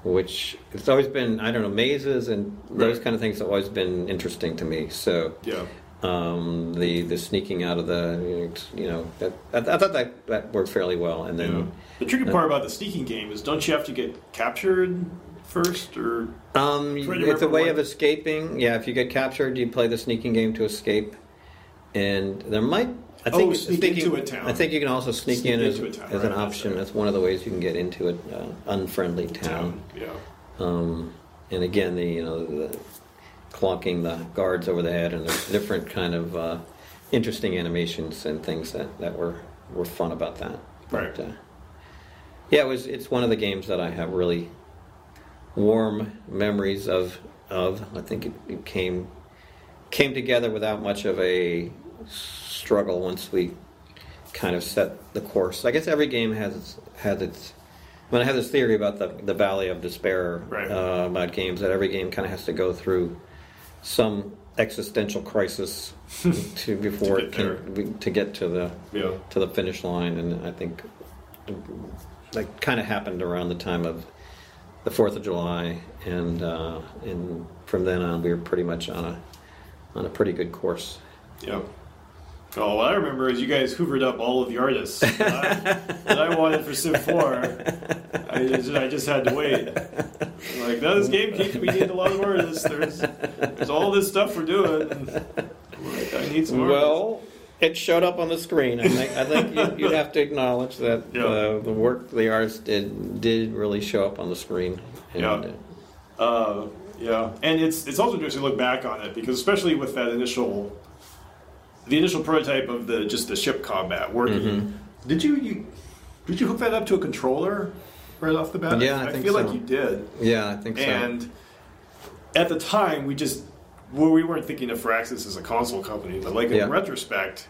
Speaker 1: which it's always been I don't know mazes and those
Speaker 3: Right.
Speaker 1: kind of things have always been interesting to me. So
Speaker 3: Yeah.
Speaker 1: um, the the sneaking out of the you know that, I, I thought that that worked fairly well, and
Speaker 3: Yeah.
Speaker 1: then.
Speaker 3: The tricky part about the sneaking game is don't you have to get captured first or
Speaker 1: Um, it's a way
Speaker 3: what-
Speaker 1: of escaping. Yeah, if you get captured, you play the sneaking game to escape, and there might. I
Speaker 3: Oh,
Speaker 1: think
Speaker 3: sneak
Speaker 1: sneaking-
Speaker 3: into a town.
Speaker 1: I think you can also sneak,
Speaker 3: Sneak
Speaker 1: in as,
Speaker 3: town,
Speaker 1: as an
Speaker 3: right, that's
Speaker 1: option.
Speaker 3: right.
Speaker 1: That's one of the ways you can get into an uh, unfriendly town.
Speaker 3: Yeah.
Speaker 1: Um, and again, the you know the clonking the guards over the head, and there's different kind of uh, interesting animations and things that, that were were fun about that.
Speaker 3: Right.
Speaker 1: uh, yeah, it was. It's one of the games that I have really warm memories of. Of I think it, it came came together without much of a struggle once we kind of set the course. I guess every game has its, has its. I mean, I have this theory about the the Valley of Despair
Speaker 3: Right.
Speaker 1: uh, about games that every game kind of has to go through some existential crisis [laughs] to before
Speaker 3: To
Speaker 1: it can to get to the
Speaker 3: Yeah.
Speaker 1: to the finish line, and I think that kind of happened around the time of the Fourth of July, and uh, and from then on, we were pretty much on a on a pretty good course.
Speaker 3: Yeah. Oh, what I remember is you guys hoovered up all of the artists that I, that I wanted for Civ 4. I just, I just had to wait. Like, no, this game keeps me need a lot of artists. There's, there's all this stuff we're doing. like, I need some artists.
Speaker 1: Well, it showed up on the screen. I think I think you, you'd have to acknowledge that
Speaker 3: Yeah.
Speaker 1: uh, the work the artist did did really show up on the screen. And,
Speaker 3: Yeah. Uh, yeah, and it's it's also interesting to look back on it because especially with that initial, the initial prototype of the just the ship combat working.
Speaker 1: Mm-hmm.
Speaker 3: Did you you did you hook that up to a controller right off the bat?
Speaker 1: Yeah, I think
Speaker 3: feel
Speaker 1: so.
Speaker 3: like you did.
Speaker 1: yeah, I think so.
Speaker 3: And at the time, we just well, we weren't thinking of Firaxis as a console company, but like in
Speaker 1: Yeah.
Speaker 3: retrospect,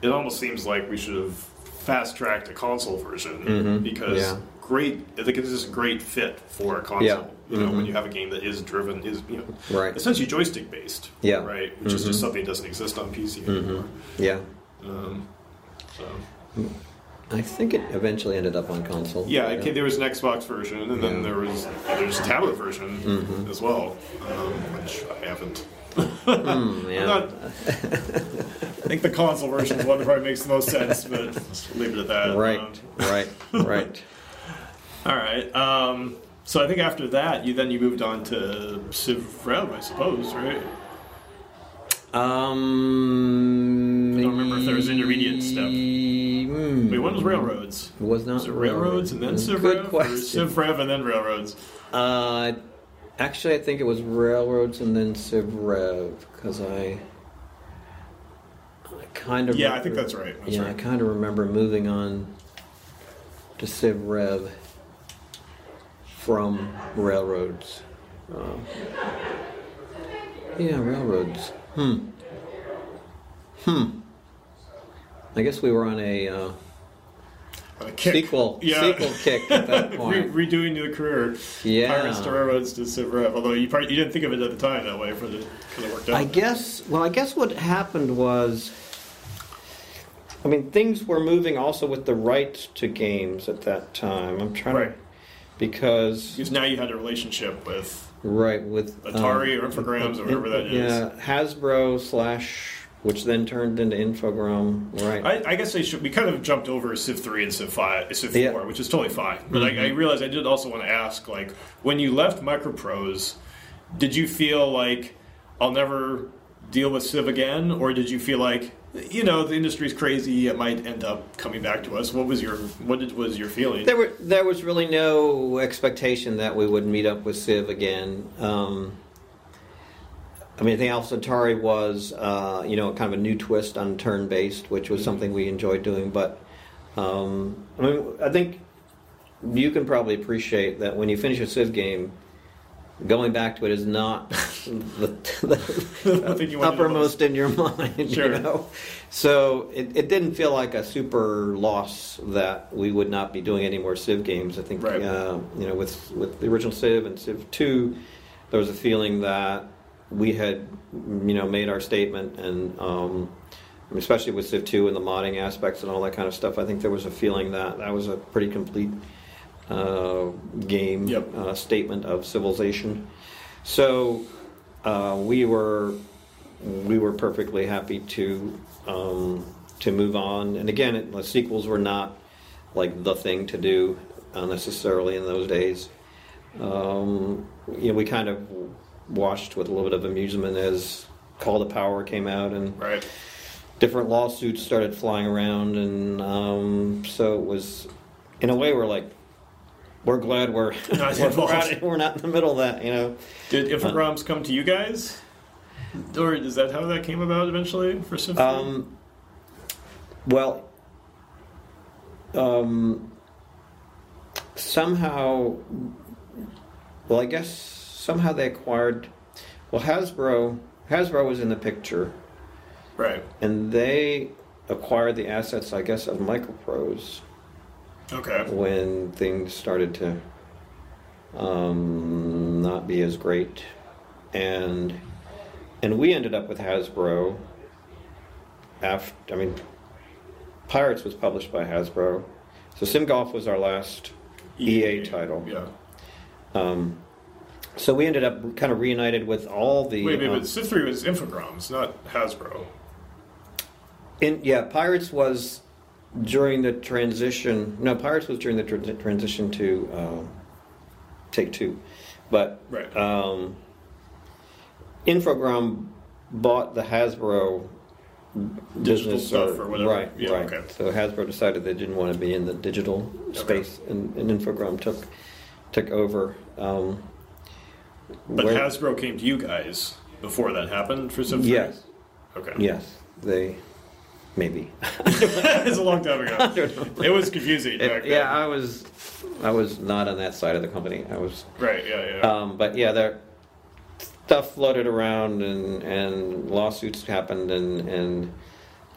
Speaker 3: it almost seems like we should have fast tracked a console version because
Speaker 1: Mm-hmm. Yeah.
Speaker 3: great. I think it's just a great fit for a console.
Speaker 1: Yeah. Mm-hmm.
Speaker 3: You know, when you have a game that is driven, is you know,
Speaker 1: Right.
Speaker 3: essentially joystick based.
Speaker 1: Yeah. Mm-hmm.
Speaker 3: right, which is just something that doesn't exist on PC anymore.
Speaker 1: yeah,
Speaker 3: Um, so.
Speaker 1: I think it eventually ended up on console.
Speaker 3: Yeah, came, there was an Xbox version, and then
Speaker 1: Yeah. Mm-hmm.
Speaker 3: there was there's a tablet version as well, um, which I haven't.
Speaker 1: Hmm, [laughs] yeah.
Speaker 3: Not, I think the console version is one that probably makes the most sense, but [laughs] leave it at that.
Speaker 1: Right,
Speaker 3: Um,
Speaker 1: right, right. [laughs]
Speaker 3: all right. Um, so I think after that, you then you moved on to Civ Rev, I suppose, right?
Speaker 1: Um,
Speaker 3: I don't remember if there was intermediate step.
Speaker 1: Hmm.
Speaker 3: Wait, when was Railroads?
Speaker 1: It was not
Speaker 3: Was it Railroads and then Civ
Speaker 1: Good
Speaker 3: Rev?
Speaker 1: Question.
Speaker 3: Civ Rev and then Railroads?
Speaker 1: Uh, actually, I think it was Railroads and then Civ Rev because I. kind of
Speaker 3: Yeah, I think that's right. That's
Speaker 1: yeah, I kind of remember moving on to Civ Rev from railroads. Um, yeah, railroads. Hmm. Hmm. I guess we were on a uh,
Speaker 3: a
Speaker 1: sequel [laughs]
Speaker 3: Yeah.
Speaker 1: sequel kick at that [laughs]
Speaker 3: Re-
Speaker 1: point.
Speaker 3: redoing your career,
Speaker 1: Yeah.
Speaker 3: Pirates to Railroads to Civ Rev. Although you probably you didn't think of it at the time that way, for the because it worked out.
Speaker 1: I guess. Well, I guess what happened was, I mean, things were moving also with the rights to games at that time. I'm trying
Speaker 3: Right.
Speaker 1: to because
Speaker 3: Because now you had a relationship with
Speaker 1: right with um,
Speaker 3: Atari or Infogrames or whatever that is.
Speaker 1: Yeah, Hasbro slash, which then turned into Infogrames. Right.
Speaker 3: I, I guess I should. We kind of jumped over Civ three and Civ five, Civ
Speaker 1: Yeah.
Speaker 3: four, which is totally fine. But I, I realized I did also want to ask, like, when you left Microprose, did you feel like I'll never deal with Civ again, or did you feel like, you know, the industry's crazy, it might end up coming back to us? What was your what did, was your feeling?
Speaker 1: There were there was really no expectation that we would meet up with Civ again. Um, I mean, I think Alpha Centauri was uh, you know kind of a new twist on turn based, which was something we enjoyed doing. But um, I mean, I think you can probably appreciate that when you finish a Civ game. Going back to it is not the,
Speaker 3: The [laughs]
Speaker 1: the uppermost in your [laughs] mind.
Speaker 3: Sure.
Speaker 1: You know? So it, it didn't feel like a super loss that we would not be doing any more Civ games. I think
Speaker 3: Right.
Speaker 1: uh, you know with with the original Civ and Civ two, there was a feeling that we had you know made our statement, and um, especially with Civ two and the modding aspects and all that kind of stuff. I think there was a feeling that that was a pretty complete uh, game
Speaker 3: Yep.
Speaker 1: uh, statement of civilization. So uh, we were we were perfectly happy to um, to move on. And again, it, the sequels were not like the thing to do uh, necessarily in those days. Um, you know, we kind of watched with a little bit of amusement as Call to Power came out and
Speaker 3: right.
Speaker 1: different lawsuits started flying around, and um, so it was, in a way, we're like, we're glad we're [laughs]
Speaker 3: Not
Speaker 1: we're,
Speaker 3: involved.
Speaker 1: we're not in the middle of that, you know.
Speaker 3: Did Infogrames come to you guys, or is that how that came about eventually for three?
Speaker 1: Um, well, um, somehow, well, I guess somehow they acquired. Well, Hasbro Hasbro was in the picture,
Speaker 3: right.
Speaker 1: and they acquired the assets, I guess, of Microprose.
Speaker 3: Okay.
Speaker 1: when things started to um, not be as great, and and we ended up with Hasbro. After I mean, Pirates was published by Hasbro, so Sim Golf was our last EA title.
Speaker 3: Yeah.
Speaker 1: Um, so we ended up kind of reunited with all the.
Speaker 3: Wait, wait,
Speaker 1: um,
Speaker 3: but Civ 3 was Infogrames, not Hasbro.
Speaker 1: In, yeah, Pirates was during the transition. No, Pirates was during the tr- transition to um, Take Two, but
Speaker 3: Right.
Speaker 1: um, Infogrames bought the Hasbro
Speaker 3: Digital
Speaker 1: business
Speaker 3: stuff or whatever.
Speaker 1: Right,
Speaker 3: Yeah,
Speaker 1: right.
Speaker 3: okay.
Speaker 1: So Hasbro decided they didn't want to be in the digital space, and, and Infogrames took took over. Um,
Speaker 3: But
Speaker 1: where-
Speaker 3: Hasbro came to you guys before that happened for some. 3?
Speaker 1: yes,
Speaker 3: Okay.
Speaker 1: yes, they maybe. [laughs]
Speaker 3: it's a long time ago. [laughs] It was confusing back
Speaker 1: It-
Speaker 3: then.
Speaker 1: yeah, I was, I was not on that side of the company. I was,
Speaker 3: Right, yeah, yeah.
Speaker 1: um, but yeah, there stuff floated around and and lawsuits happened and and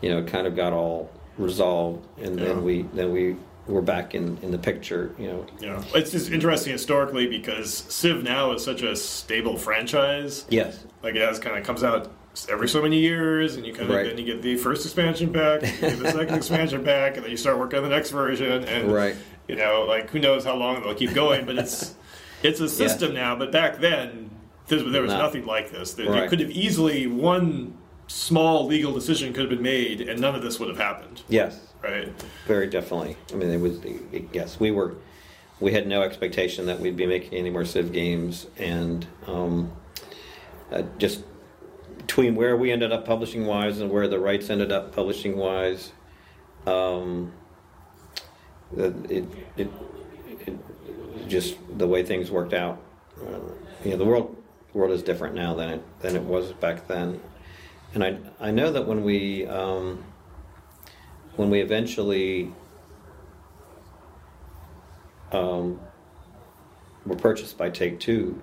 Speaker 1: you know kind of got all resolved and
Speaker 3: Yeah.
Speaker 1: then we then we were back in in the picture. You know,
Speaker 3: yeah. It's just interesting historically because Civ now is such a stable franchise.
Speaker 1: yes,
Speaker 3: Like it has kind of comes out every so many years, and you kind of
Speaker 1: Right.
Speaker 3: then you get the first expansion pack, you get the second [laughs] expansion pack, and then you start working on the next version, and
Speaker 1: right,
Speaker 3: you know, like who knows how long they'll keep going, but it's [laughs] it's a system now. But back then, there, there was
Speaker 1: No.
Speaker 3: nothing like this. There, there
Speaker 1: Right.
Speaker 3: could have easily one small legal decision could have been made, and none of this would have happened.
Speaker 1: yes,
Speaker 3: Right?
Speaker 1: very definitely. I mean, it was yes, we were. We had no expectation that we'd be making any more Civ games, and um, uh, just between where we ended up publishing wise and where the rights ended up publishing wise, um, it, it, it, just the way things worked out. Uh, you know, the world world is different now than it than it was back then, and I I know that when we um, when we eventually um, were purchased by Take Two,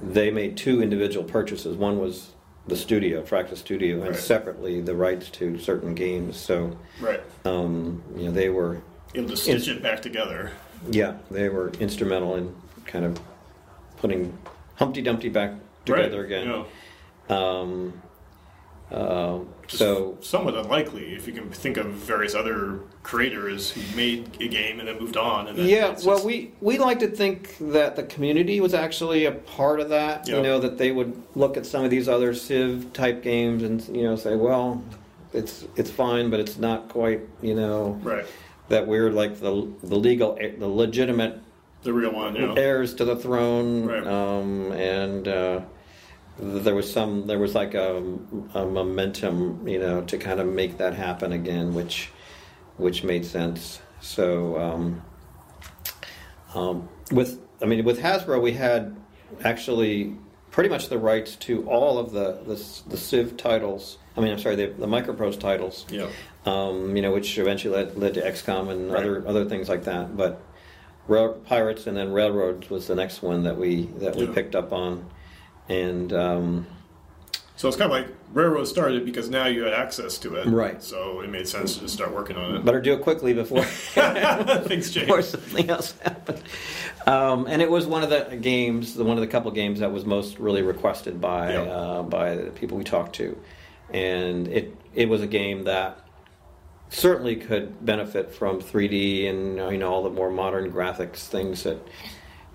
Speaker 1: they made two individual purchases. One was the studio, Fractal Studio, and
Speaker 3: Right.
Speaker 1: separately the rights to certain games. So,
Speaker 3: Right.
Speaker 1: um, you know, they were,
Speaker 3: Able to stitch it back together.
Speaker 1: yeah, they were instrumental in kind of putting Humpty Dumpty back together
Speaker 3: right.
Speaker 1: again.
Speaker 3: Yeah.
Speaker 1: Um, uh, so
Speaker 3: somewhat unlikely if you can think of various other creators who made a game and then moved on. And then
Speaker 1: yeah,
Speaker 3: it's
Speaker 1: well, we we like to think that the community was actually a part of that.
Speaker 3: Yeah.
Speaker 1: You know, that they would look at some of these other Civ type games and you know say, well, it's it's fine, but it's not quite. You know,
Speaker 3: right
Speaker 1: that we're like the the legal, the legitimate
Speaker 3: the real one. Know.
Speaker 1: heirs to the throne,
Speaker 3: Right.
Speaker 1: um, and uh, there was some, there was like a, a momentum, you know, to kind of make that happen again, which which made sense. So um, um, with, I mean, with Hasbro, we had actually pretty much the rights to all of the the, the Civ titles. I mean, I'm sorry, the, the Microprose titles
Speaker 3: Yeah.
Speaker 1: um, you know, which eventually led, led to XCOM and
Speaker 3: Right.
Speaker 1: other other things like that. But Rail, Pirates and then Railroads was the next one that we that we
Speaker 3: Yeah.
Speaker 1: picked up on, and um,
Speaker 3: So it's kind of like Railroad started because now you had access to it.
Speaker 1: Right.
Speaker 3: So it made sense to just start working on it.
Speaker 1: better do it quickly before [laughs] [laughs]
Speaker 3: Things change.
Speaker 1: before something else happened. Um, and it was one of the games, the one of the couple games that was most really requested by
Speaker 3: Yeah.
Speaker 1: uh, by the people we talked to, and it it was a game that certainly could benefit from 3D and you know all the more modern graphics things that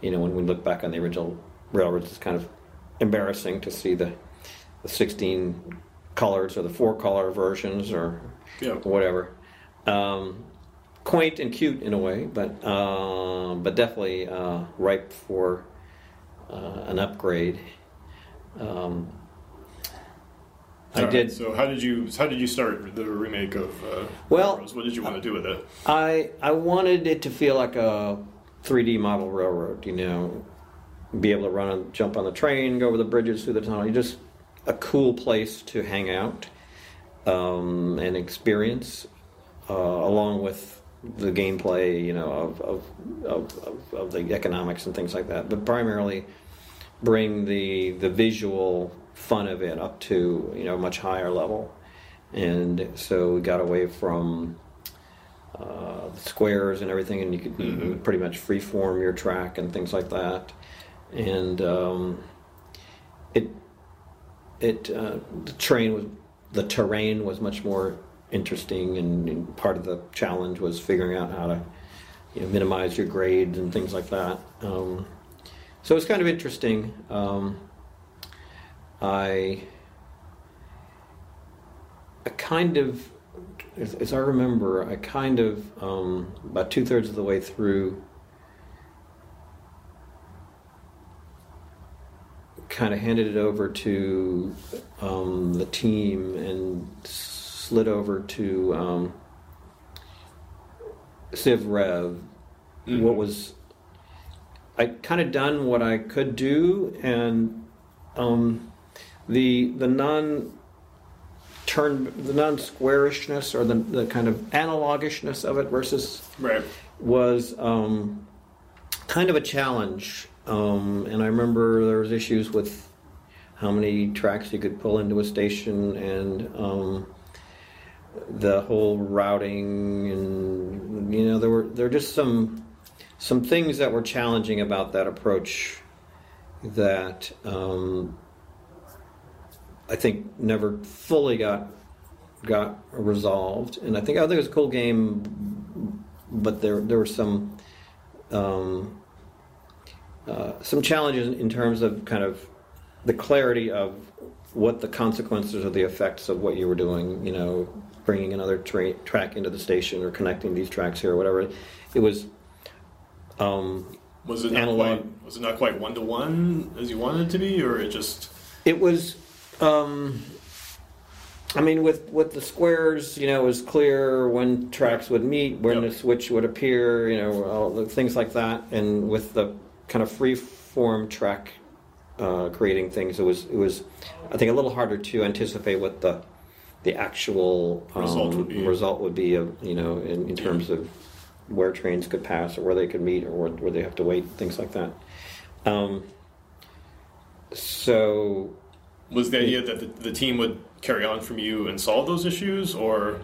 Speaker 1: you know when we look back on the original railroads it's kind of embarrassing to see the the 16 colors or the four color versions or
Speaker 3: Yeah.
Speaker 1: whatever um, quaint and cute in a way but uh, but definitely uh, ripe for uh, an upgrade um, I
Speaker 3: right,
Speaker 1: did
Speaker 3: So how did you how did you start the remake of uh,
Speaker 1: Well,
Speaker 3: Railroads? What did you want to do with it?
Speaker 1: I I wanted it to feel like a 3D model railroad, you know, be able to run and jump on the train, go over the bridges through the tunnel. Just a cool place to hang out um, and experience, uh, along with the gameplay, you know, of of, of, of the economics and things like that. But primarily, bring the the visual fun of it up to you know a much higher level. And so we got away from uh, the squares and everything, and you could you could pretty much freeform your track and things like that. And um, it it uh, the train was the terrain was much more interesting, and, and part of the challenge was figuring out how to you know minimize your grades and things like that. Um, so it's kind of interesting. Um, kind of, as, as I remember, I kind of um, about two thirds of the way through, kind of handed it over to um, the team and slid over to um, Civ Rev. What was I kind of done what I could do, and um, the the non turn the non squarishness or the, the kind of analogishness of it versus
Speaker 3: Right.
Speaker 1: was um, kind of a challenge. Um, and I remember there was issues with how many tracks you could pull into a station and um, the whole routing and you know there were there were just some some things that were challenging about that approach that um, I think never fully got got resolved. And I think I think it was a cool game, but there there were some um, uh, some challenges in terms of kind of the clarity of what the consequences or the effects of what you were doing. You know, bringing another tra- track into the station or connecting these tracks here or whatever. It was. Um,
Speaker 3: Was it not
Speaker 1: Analog.
Speaker 3: quite was it not quite one to one as you wanted it to be, or it just
Speaker 1: It was, um, I mean, with with the squares, you know, it was clear when tracks would meet, when
Speaker 3: Yep.
Speaker 1: the switch would appear, you know, all the things like that. And with the kind of free form track uh, creating things, it was it was, I think, a little harder to anticipate what the the actual um,
Speaker 3: Result would be.
Speaker 1: result would be, of, you know, in, in terms of where trains could pass or where they could meet or where, where they have to wait, things like that. Um, so
Speaker 3: Was the idea that the, the team would carry on from you and solve those issues, or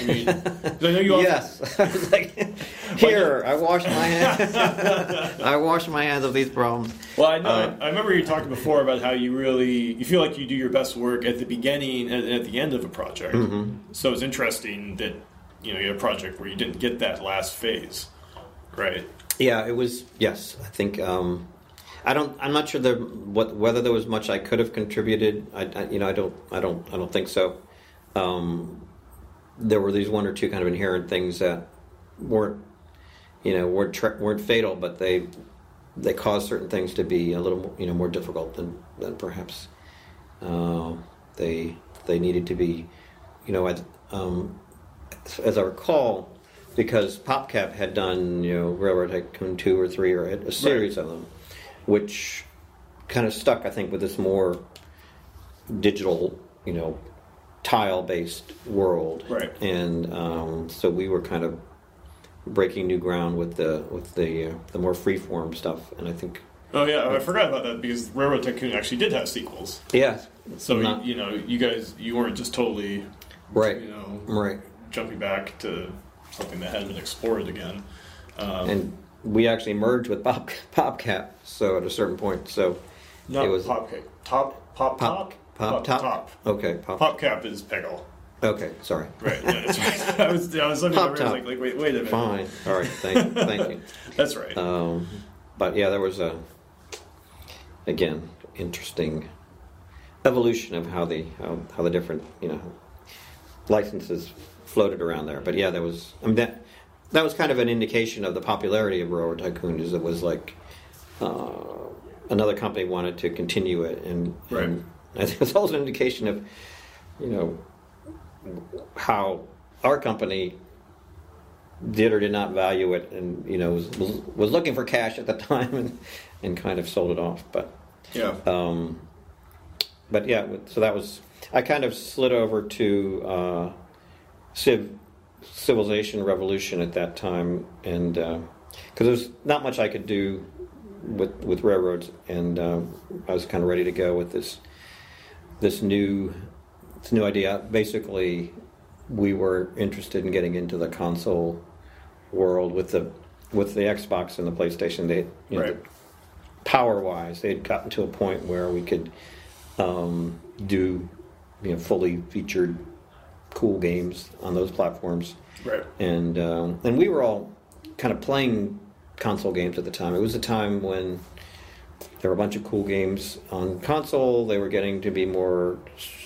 Speaker 3: I mean, [laughs] 'cause I know you. often-
Speaker 1: yes, [laughs] I was like, [laughs] here, I wash my hands. I wash my hands of these problems.
Speaker 3: Well, I know.
Speaker 1: Uh,
Speaker 3: I remember you talking before about how you really you feel like you do your best work at the beginning and at the end of a project.
Speaker 1: Mm-hmm.
Speaker 3: So it's interesting that you know you had a project where you didn't get that last phase, right?
Speaker 1: Yeah, it was. Yes, I think. Um, I don't. I'm not sure there, what whether there was much I could have contributed. I, I you know, I don't. I don't. I don't think so. Um, there were these one or two kind of inherent things that weren't, you know, weren't tra- weren't fatal, but they they caused certain things to be a little, more, you know, more difficult than than perhaps uh, they they needed to be. You know, as, um, as I recall, because PopCap had done, you know, Railroad Tycoon two or three or a series of them, which kind of stuck, I think, with this more digital, you know, tile-based world,
Speaker 3: Right.
Speaker 1: And um, so we were kind of breaking new ground with the with the uh, the more freeform stuff, and I think,
Speaker 3: Oh yeah, I forgot about that because Railroad Tycoon actually did have sequels.
Speaker 1: yeah,
Speaker 3: So
Speaker 1: Not-
Speaker 3: you know, you guys you weren't just totally
Speaker 1: right,
Speaker 3: you know
Speaker 1: right,
Speaker 3: jumping back to something that hadn't been explored again. Um,
Speaker 1: and we actually merged with Pop PopCap, so at a certain point, so
Speaker 3: not
Speaker 1: it was-
Speaker 3: pop cake, top pop
Speaker 1: Pop Pop Top,
Speaker 3: top.
Speaker 1: okay, Pop,
Speaker 3: Popcap is Peggle.
Speaker 1: okay, sorry.
Speaker 3: Right. Yeah, that's right. [laughs] I was I was looking
Speaker 1: Pop
Speaker 3: over I was
Speaker 1: Top.
Speaker 3: like, like wait wait a minute.
Speaker 1: Fine. All right. Thank, thank you. [laughs]
Speaker 3: That's right.
Speaker 1: Um, but yeah, there was a again interesting evolution of how the how, how the different you know licenses floated around there. But yeah, there was. I mean that that was kind of an indication of the popularity of Railroad Tycoon. Is it was like uh, another company wanted to continue it, and,
Speaker 3: Right.
Speaker 1: and I think it was also an indication of you know how our company did or did not value it, and you know was was, was looking for cash at the [laughs] time, and and kind of sold it off. But
Speaker 3: yeah.
Speaker 1: um, but yeah, so that was I kind of slid over to uh, Civ Civilization Revolution at that time, and because there's not much I could do with with railroads, and uh, I was kind of ready to go with this this new this new idea. Basically, we were interested in getting into the console world with the with the Xbox and the PlayStation. They you know,
Speaker 3: Right.
Speaker 1: power wise, they had gotten to a point where we could um, do you know fully featured cool games on those platforms,
Speaker 3: Right.
Speaker 1: and um, and we were all kind of playing console games at the time. It was a time when there were a bunch of cool games on console. They were getting to be more,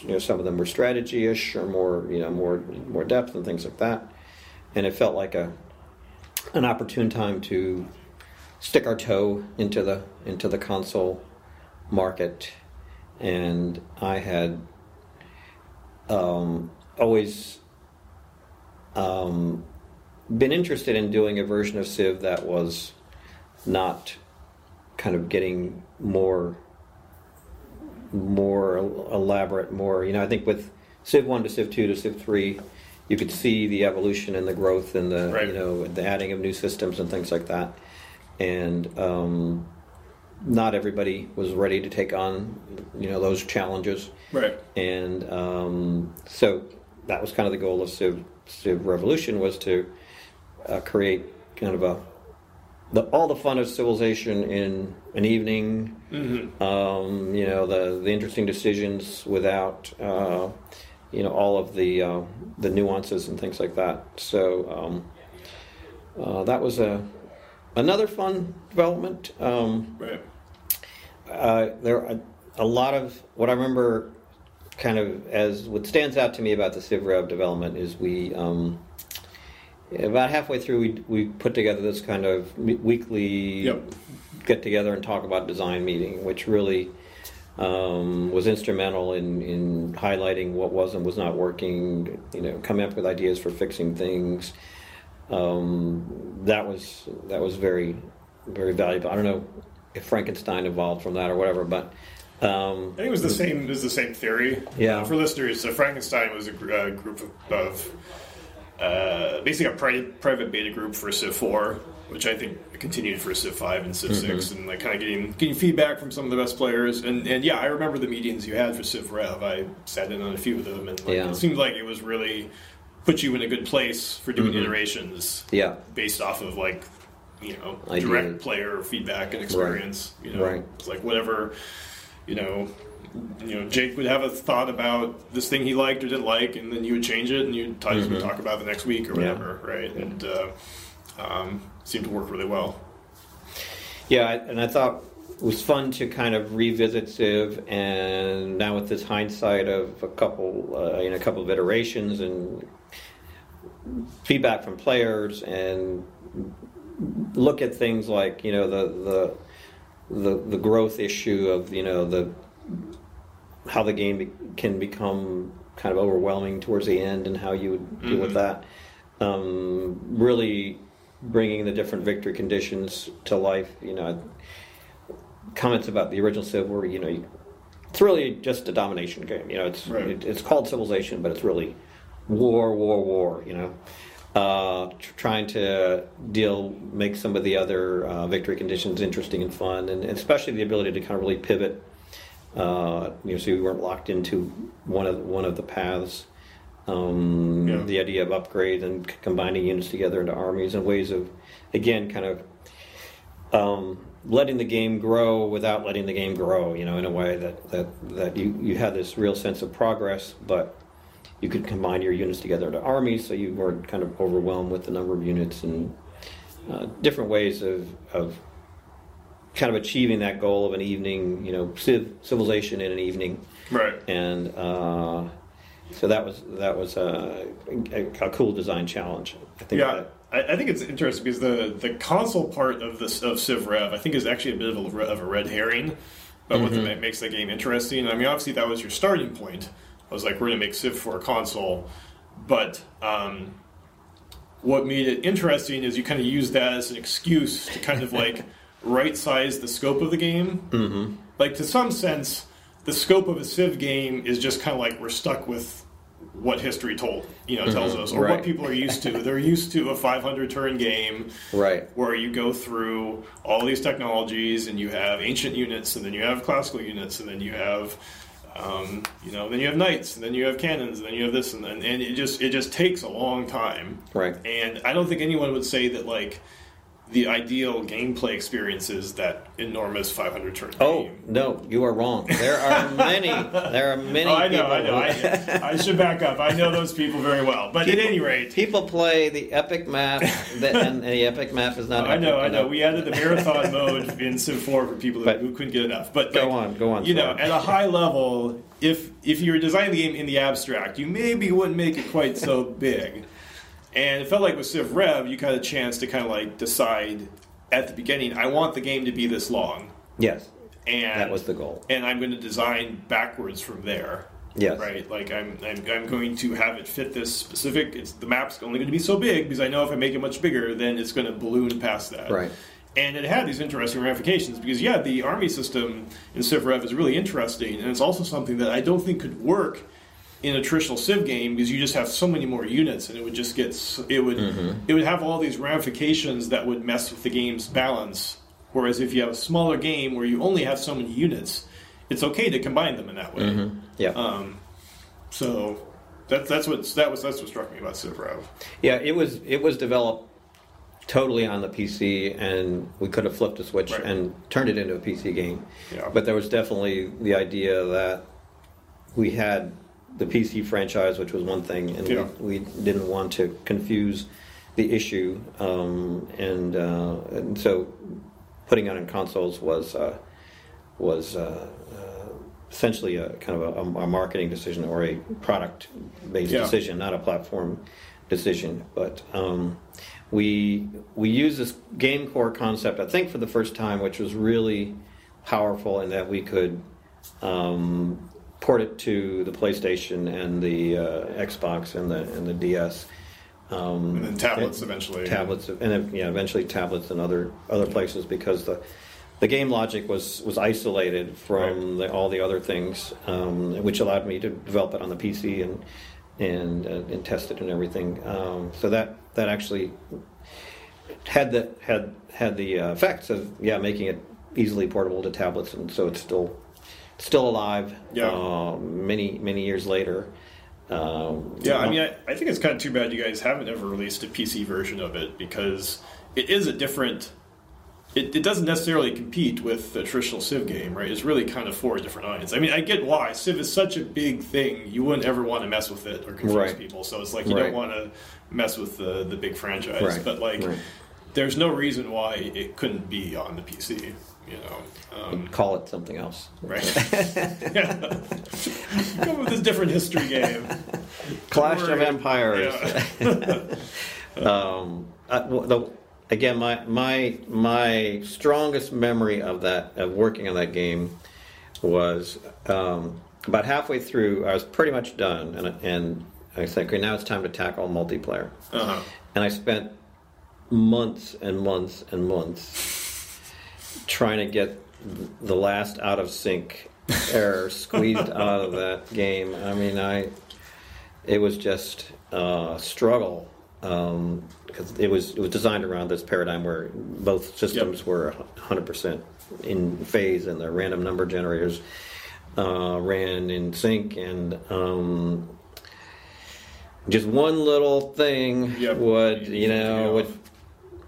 Speaker 1: you know, some of them were strategy-ish or more, you know, more more depth and things like that. And it felt like a an opportune time to stick our toe into the into the console market. And I had um, always um, been interested in doing a version of Civ that was not kind of getting more more elaborate, more you know. I think with Civ one to Civ two to Civ three, you could see the evolution and the growth and the
Speaker 3: Right.
Speaker 1: you know the adding of new systems and things like that. And um, not everybody was ready to take on you know those challenges
Speaker 3: Right.
Speaker 1: and um, so that was kind of the goal of Civ, Civ Revolution was to uh, create kind of a the, all the fun of civilization in an evening.
Speaker 3: Mm-hmm.
Speaker 1: Um, you know the the interesting decisions without uh, you know all of the uh, the nuances and things like that. So um, uh, that was a another fun development. Um,
Speaker 3: Right.
Speaker 1: uh, there are a lot of what I remember kind of as what stands out to me about the CivRev development is we um, about halfway through we we put together this kind of weekly
Speaker 3: Yep.
Speaker 1: get together and talk about design meeting, which really um, was instrumental in, in highlighting what was and was not working. You know, coming up with ideas for fixing things. Um, that was that was very very valuable. I don't know if Frankenstein evolved from that or whatever, but Um,
Speaker 3: I think it was the same. It was the same theory.
Speaker 1: Yeah.
Speaker 3: Uh, for listeners, so Frankenstein was a gr- uh, group of, of uh, basically a private private beta group for Civ 4, which I think continued for Civ 5 and Civ 6, and like kind of getting getting feedback from some of the best players. And and yeah, I remember the meetings you had for Civ Rev. I sat in on a few of them, and like,
Speaker 1: Yeah.
Speaker 3: it seemed like it was really put you in a good place for doing iterations
Speaker 1: yeah,
Speaker 3: based off of like you know direct player feedback and experience. You know,
Speaker 1: Right.
Speaker 3: it's like whatever you know. You know, Jake would have a thought about this thing he liked or didn't like, and then you would change it, and you'd talk about it the next week or
Speaker 1: Mm-hmm. Yeah.
Speaker 3: whatever, right? And uh, um, seemed to work really well.
Speaker 1: yeah, and I thought it was fun to kind of revisit Civ, and now with this hindsight of a couple, uh, you know, a couple of iterations and feedback from players, and look at things like you know the the the, the growth issue of you know the how the game be, can become kind of overwhelming towards the end and how you would deal with that. Um, really bringing the different victory conditions to life. You know, comments about the original Civ War. you know you, it's really just a domination game. You know, it's
Speaker 3: Right.
Speaker 1: it, it's called civilization, but it's really war, war, war. You know. Uh, tr- trying to deal, make some of the other uh, victory conditions interesting and fun, and especially the ability to kind of really pivot uh, you know, so we weren't locked into one of one of the paths. Um,
Speaker 3: Yeah.
Speaker 1: The idea of upgrade and c- combining units together into armies and ways of, again, kind of um, letting the game grow without letting the game grow. You know, in a way that that that you you had this real sense of progress, but you could combine your units together into armies, so you weren't kind of overwhelmed with the number of units and uh, different ways of of kind of achieving that goal of an evening, you know, civ- civilization in an evening,
Speaker 3: Right.
Speaker 1: and uh, so that was that was a, a, a cool design challenge. I think.
Speaker 3: Yeah,
Speaker 1: that-
Speaker 3: I, I think it's interesting because the, the console part of this of Civ Rev I think is actually a bit of a, of a red herring about what the, makes the game interesting. I mean, obviously that was your starting point. I was like, we're going to make Civ for a console, but um, what made it interesting is you kind of use that as an excuse to kind of like [laughs] right size the scope of the game. Mm-hmm. Like to some sense, the scope of a Civ game is just kind of like we're stuck with what history told you know tells us or
Speaker 1: Right.
Speaker 3: what people are used to. [laughs] They're used to a 500 turn game
Speaker 1: right.
Speaker 3: where you go through all these technologies and you have ancient units and then you have classical units and then you have um, you know then you have knights and then you have cannons and then you have this and then and it just it just takes a long time
Speaker 1: Right.
Speaker 3: and I don't think anyone would say that like the ideal gameplay experience is that enormous 500 turn
Speaker 1: Oh
Speaker 3: game.
Speaker 1: no, you are wrong. There are [laughs] many. There are many.
Speaker 3: Oh, I know,
Speaker 1: people
Speaker 3: I know. I, I should back up. I know those people very well. But at any rate,
Speaker 1: People play the epic map, [laughs] and the epic map is not.
Speaker 3: I know, I know.
Speaker 1: enough.
Speaker 3: We added the marathon [laughs] mode in Civ 4 for people
Speaker 1: But-
Speaker 3: who couldn't get enough. But
Speaker 1: Go
Speaker 3: like,
Speaker 1: on, go on,
Speaker 3: You know, at a high level, if if you were designing the game in the abstract, you maybe wouldn't make it quite so big. And it felt like with Civ Rev, you got a chance to kind of like decide at the beginning, I want the game to be this long,
Speaker 1: Yes,
Speaker 3: and
Speaker 1: that was the goal.
Speaker 3: and I'm going to design backwards from there.
Speaker 1: Yes.
Speaker 3: Right. Like I'm, I'm, I'm going to have it fit this specific. It's the map's only going to be so big because I know if I make it much bigger, then it's going to balloon past that.
Speaker 1: Right.
Speaker 3: And it had these interesting ramifications because yeah, the army system in Civ Rev is really interesting, and it's also something that I don't think could work in a traditional Civ game because you just have so many more units, and it would just get it would it would have all these ramifications that would mess with the game's balance. Whereas if you have a smaller game where you only have so many units, it's okay to combine them in that way.
Speaker 1: Yeah.
Speaker 3: Um, so that's that's what that was that's what struck me about Civ Rev.
Speaker 1: Yeah, it was it was developed totally on the PC, and we could have flipped a switch
Speaker 3: Right.
Speaker 1: and turned it into a PC game.
Speaker 3: Yeah.
Speaker 1: But there was definitely the idea that we had the PC franchise, which was one thing, and
Speaker 3: Yeah.
Speaker 1: we, we didn't want to confuse the issue, um, and, uh, and so putting it in consoles was uh, was uh, uh, essentially a kind of a, a marketing decision or a product based
Speaker 3: Yeah.
Speaker 1: decision, not a platform decision. But um, we we use this game core concept, I think, for the first time, which was really powerful in that we could um, port it to the PlayStation and the uh, Xbox and the and the DS. Um,
Speaker 3: And then tablets eventually.
Speaker 1: tablets and then, yeah, eventually tablets and other other places because the the game logic was was isolated from the, all the other things, um, which allowed me to develop it on the PC and and uh, and test it and everything. Um, so that that actually had the had had the uh, effects of yeah making it easily portable to tablets, and so it's still still alive.
Speaker 3: Yeah.
Speaker 1: Uh, many many years later. Um,
Speaker 3: Yeah, I mean, I, I think it's kind of too bad you guys haven't ever released a PC version of it because it is a different. It, it doesn't necessarily compete with the traditional Civ game, right? It's really kind of for a different audience. I mean, I get why Civ is such a big thing; you wouldn't ever want to mess with it or confuse
Speaker 1: Right.
Speaker 3: people. So it's like you
Speaker 1: Right.
Speaker 3: don't want to mess with the the big franchise.
Speaker 1: Right,
Speaker 3: But like, there's no reason why it couldn't be on the PC. You know, um,
Speaker 1: call it something else.
Speaker 3: right? yeah. [laughs] Come with this different history game.
Speaker 1: Clash of. Empires.
Speaker 3: Yeah. [laughs]
Speaker 1: um, uh, well, the, again, my my my strongest memory of that of working on that game was um, about halfway through. I was pretty much done, and and I said, "Okay, now it's time to tackle multiplayer."
Speaker 3: Uh-huh.
Speaker 1: And I spent months and months and months trying to get the last out of sync error [laughs] squeezed out of that game. I mean, I it was just a struggle because it was it was designed around this paradigm where both systems were 100% in phase and the random number generators uh, ran in sync and um, just one little thing
Speaker 3: Yep.
Speaker 1: would
Speaker 3: you
Speaker 1: know would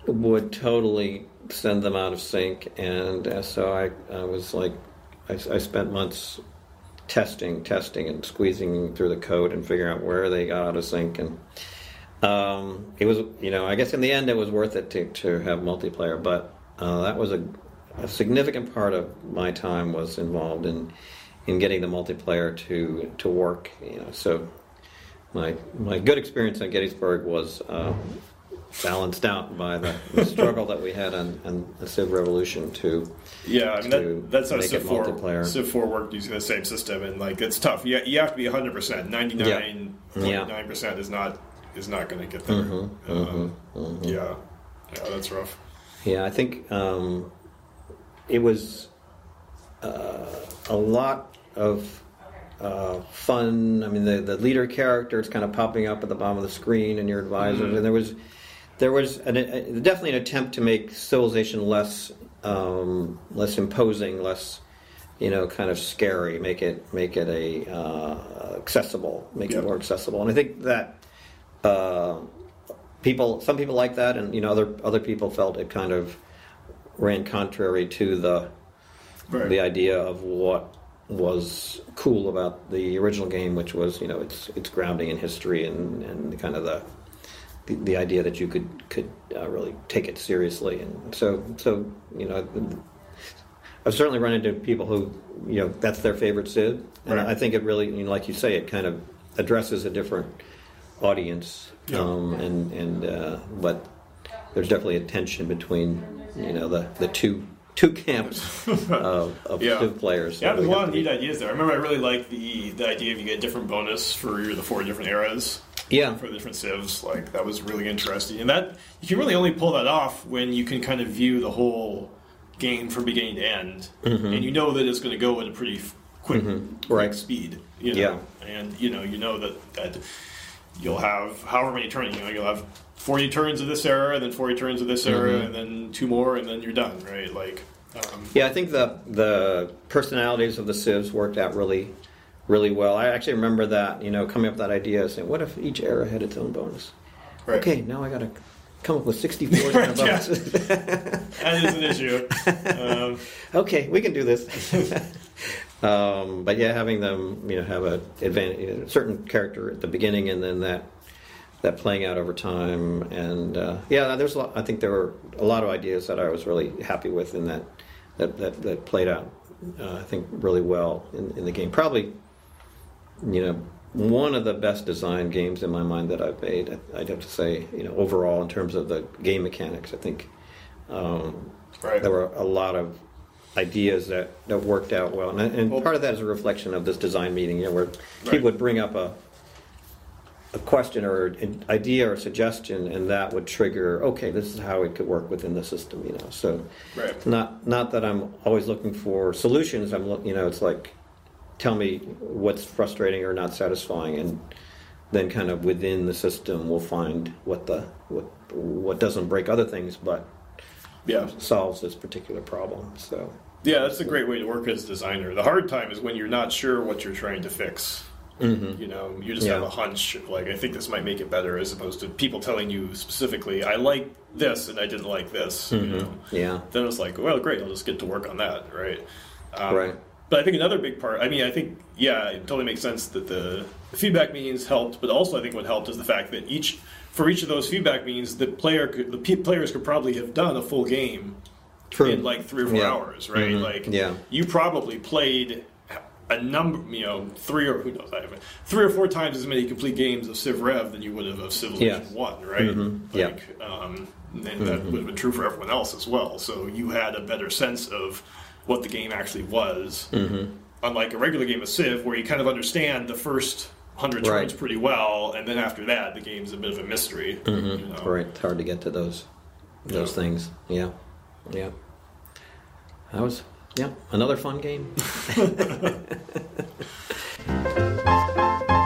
Speaker 1: would totally send them out of sync and uh, so I, I was like I, I spent months testing testing and squeezing through the code and figuring out where they got out of sync and um, it was you know I guess in the end it was worth it to, to have multiplayer but uh, that was a, a significant part of my time was involved in in getting the multiplayer to to work you know so my my good experience at Gettysburg was uh, balanced out by the, the struggle that we had on, on the Civ Revolution to
Speaker 3: Yeah, I mean
Speaker 1: to
Speaker 3: that, that's how Civ four
Speaker 1: multiplayer.
Speaker 3: Civ four worked using the same system, and like it's tough. You, you have to be hundred percent. Ninety nine nine percent is not is not going to get there.
Speaker 1: Mm-hmm,
Speaker 3: um, Yeah, yeah, that's rough.
Speaker 1: Yeah, I think um, it was uh, a lot of uh, fun. I mean, the, the leader character is kind of popping up at the bottom of the screen, and your advisors, and there was there was an, a, definitely an attempt to make civilization less um, less imposing, less you know, kind of scary. Make it make it a uh, accessible, make
Speaker 3: Yep.
Speaker 1: it more accessible, and I think that. Uh, people some people like that and you know other other people felt it kind of ran contrary to the
Speaker 3: Right.
Speaker 1: the idea of what was cool about the original game which was you know its its grounding in history and and kind of the the, the idea that you could could uh, really take it seriously and so so you know I've certainly run into people who you know that's their favorite Civ and
Speaker 3: Right.
Speaker 1: I think it really you know like you say it kind of addresses a different audience
Speaker 3: Yeah.
Speaker 1: um, and and uh, but there's definitely a tension between you know the the two two camps [laughs] of, of
Speaker 3: Yeah.
Speaker 1: Players.
Speaker 3: Yeah, there's a lot of neat ideas there. I remember I really liked the the idea of you get a different bonus for the four different eras.
Speaker 1: Yeah.
Speaker 3: for the different civs. Like that was really interesting, and that you can really only pull that off when you can kind of view the whole game from beginning to end, mm-hmm. and you know that it's going to go at a pretty quick, mm-hmm. quick
Speaker 1: Right.
Speaker 3: speed. You know,
Speaker 1: Yeah.
Speaker 3: and you know you know that that you'll have however many turns. You know, you'll have forty turns of this era, and then forty turns of this era, mm-hmm. and then two more, and then you're done. Right? Like. Um,
Speaker 1: Yeah, I think the the personalities of the civs worked out really, really well. I actually remember that you know coming up with that idea, saying, "What if each era had its own bonus?"
Speaker 3: right.
Speaker 1: Okay, now I got to come up with sixty four [laughs]
Speaker 3: Right,
Speaker 1: bonuses.
Speaker 3: that is an issue. Um, [laughs]
Speaker 1: okay, we can do this. [laughs] um, but yeah, having them, you know, have a advantage, a certain character at the beginning, and then that that playing out over time, and uh, yeah, there's a lot. I think there were a lot of ideas that I was really happy with in that that that, that played out. Uh, I think really well in, in the game. Probably, you know, one of the best designed games in my mind that I've made. I'd have to say, you know, overall in terms of the game mechanics, I think. Um,
Speaker 3: right.
Speaker 1: there were a lot of ideas that, that worked out well, and, and
Speaker 3: Well-
Speaker 1: part of that is a reflection of this design meeting, you know, where
Speaker 3: Right.
Speaker 1: people would bring up a a question or an idea or suggestion, and that would trigger. Okay, this is how it could work within the system. You know, so
Speaker 3: Right.
Speaker 1: not not that I'm always looking for solutions. I'm look- you know, it's like tell me what's frustrating or not satisfying, and then kind of within the system we'll find what the what what doesn't break other things, but
Speaker 3: Yeah.
Speaker 1: solves this particular problem. So
Speaker 3: Yeah, that's a great way to work as a designer. The hard time is when you're not sure what you're trying to fix. You know, you just have a hunch like, I think this might make it better, as opposed to people telling you specifically, I like this and I didn't like this. You know?
Speaker 1: yeah,
Speaker 3: Then it's like, well, great, I'll just get to work on that, right? Um,
Speaker 1: Right.
Speaker 3: But I think another big part, I mean, I think, yeah, it totally makes sense that the, feedback meetings helped, but also I think what helped is the fact that each, for each of those feedback meetings, the player, could, the players could probably have done a full game
Speaker 1: true.
Speaker 3: in like three or four
Speaker 1: Yeah.
Speaker 3: hours, right?
Speaker 1: Mhm.
Speaker 3: Like,
Speaker 1: Yeah.
Speaker 3: you probably played a number, you know, three or who knows, I haven't, three or four times as many complete games of Civ Rev than you would have of Civilization
Speaker 1: Yes.
Speaker 3: One, right?
Speaker 1: Mhm. Yeah.
Speaker 3: Um, and that would have been true for everyone else as well. So you had a better sense of what the game actually was.
Speaker 1: Mm-hmm.
Speaker 3: Unlike a regular game of Civ, where you kind of understand the first hundred turns
Speaker 1: Right.
Speaker 3: pretty well, and then after that, the game's a bit of a mystery. You know?
Speaker 1: Mm-hmm. Right, it's hard to get to those those
Speaker 3: Yeah.
Speaker 1: things. Yeah, yeah. That was yeah another fun game. [laughs] [laughs]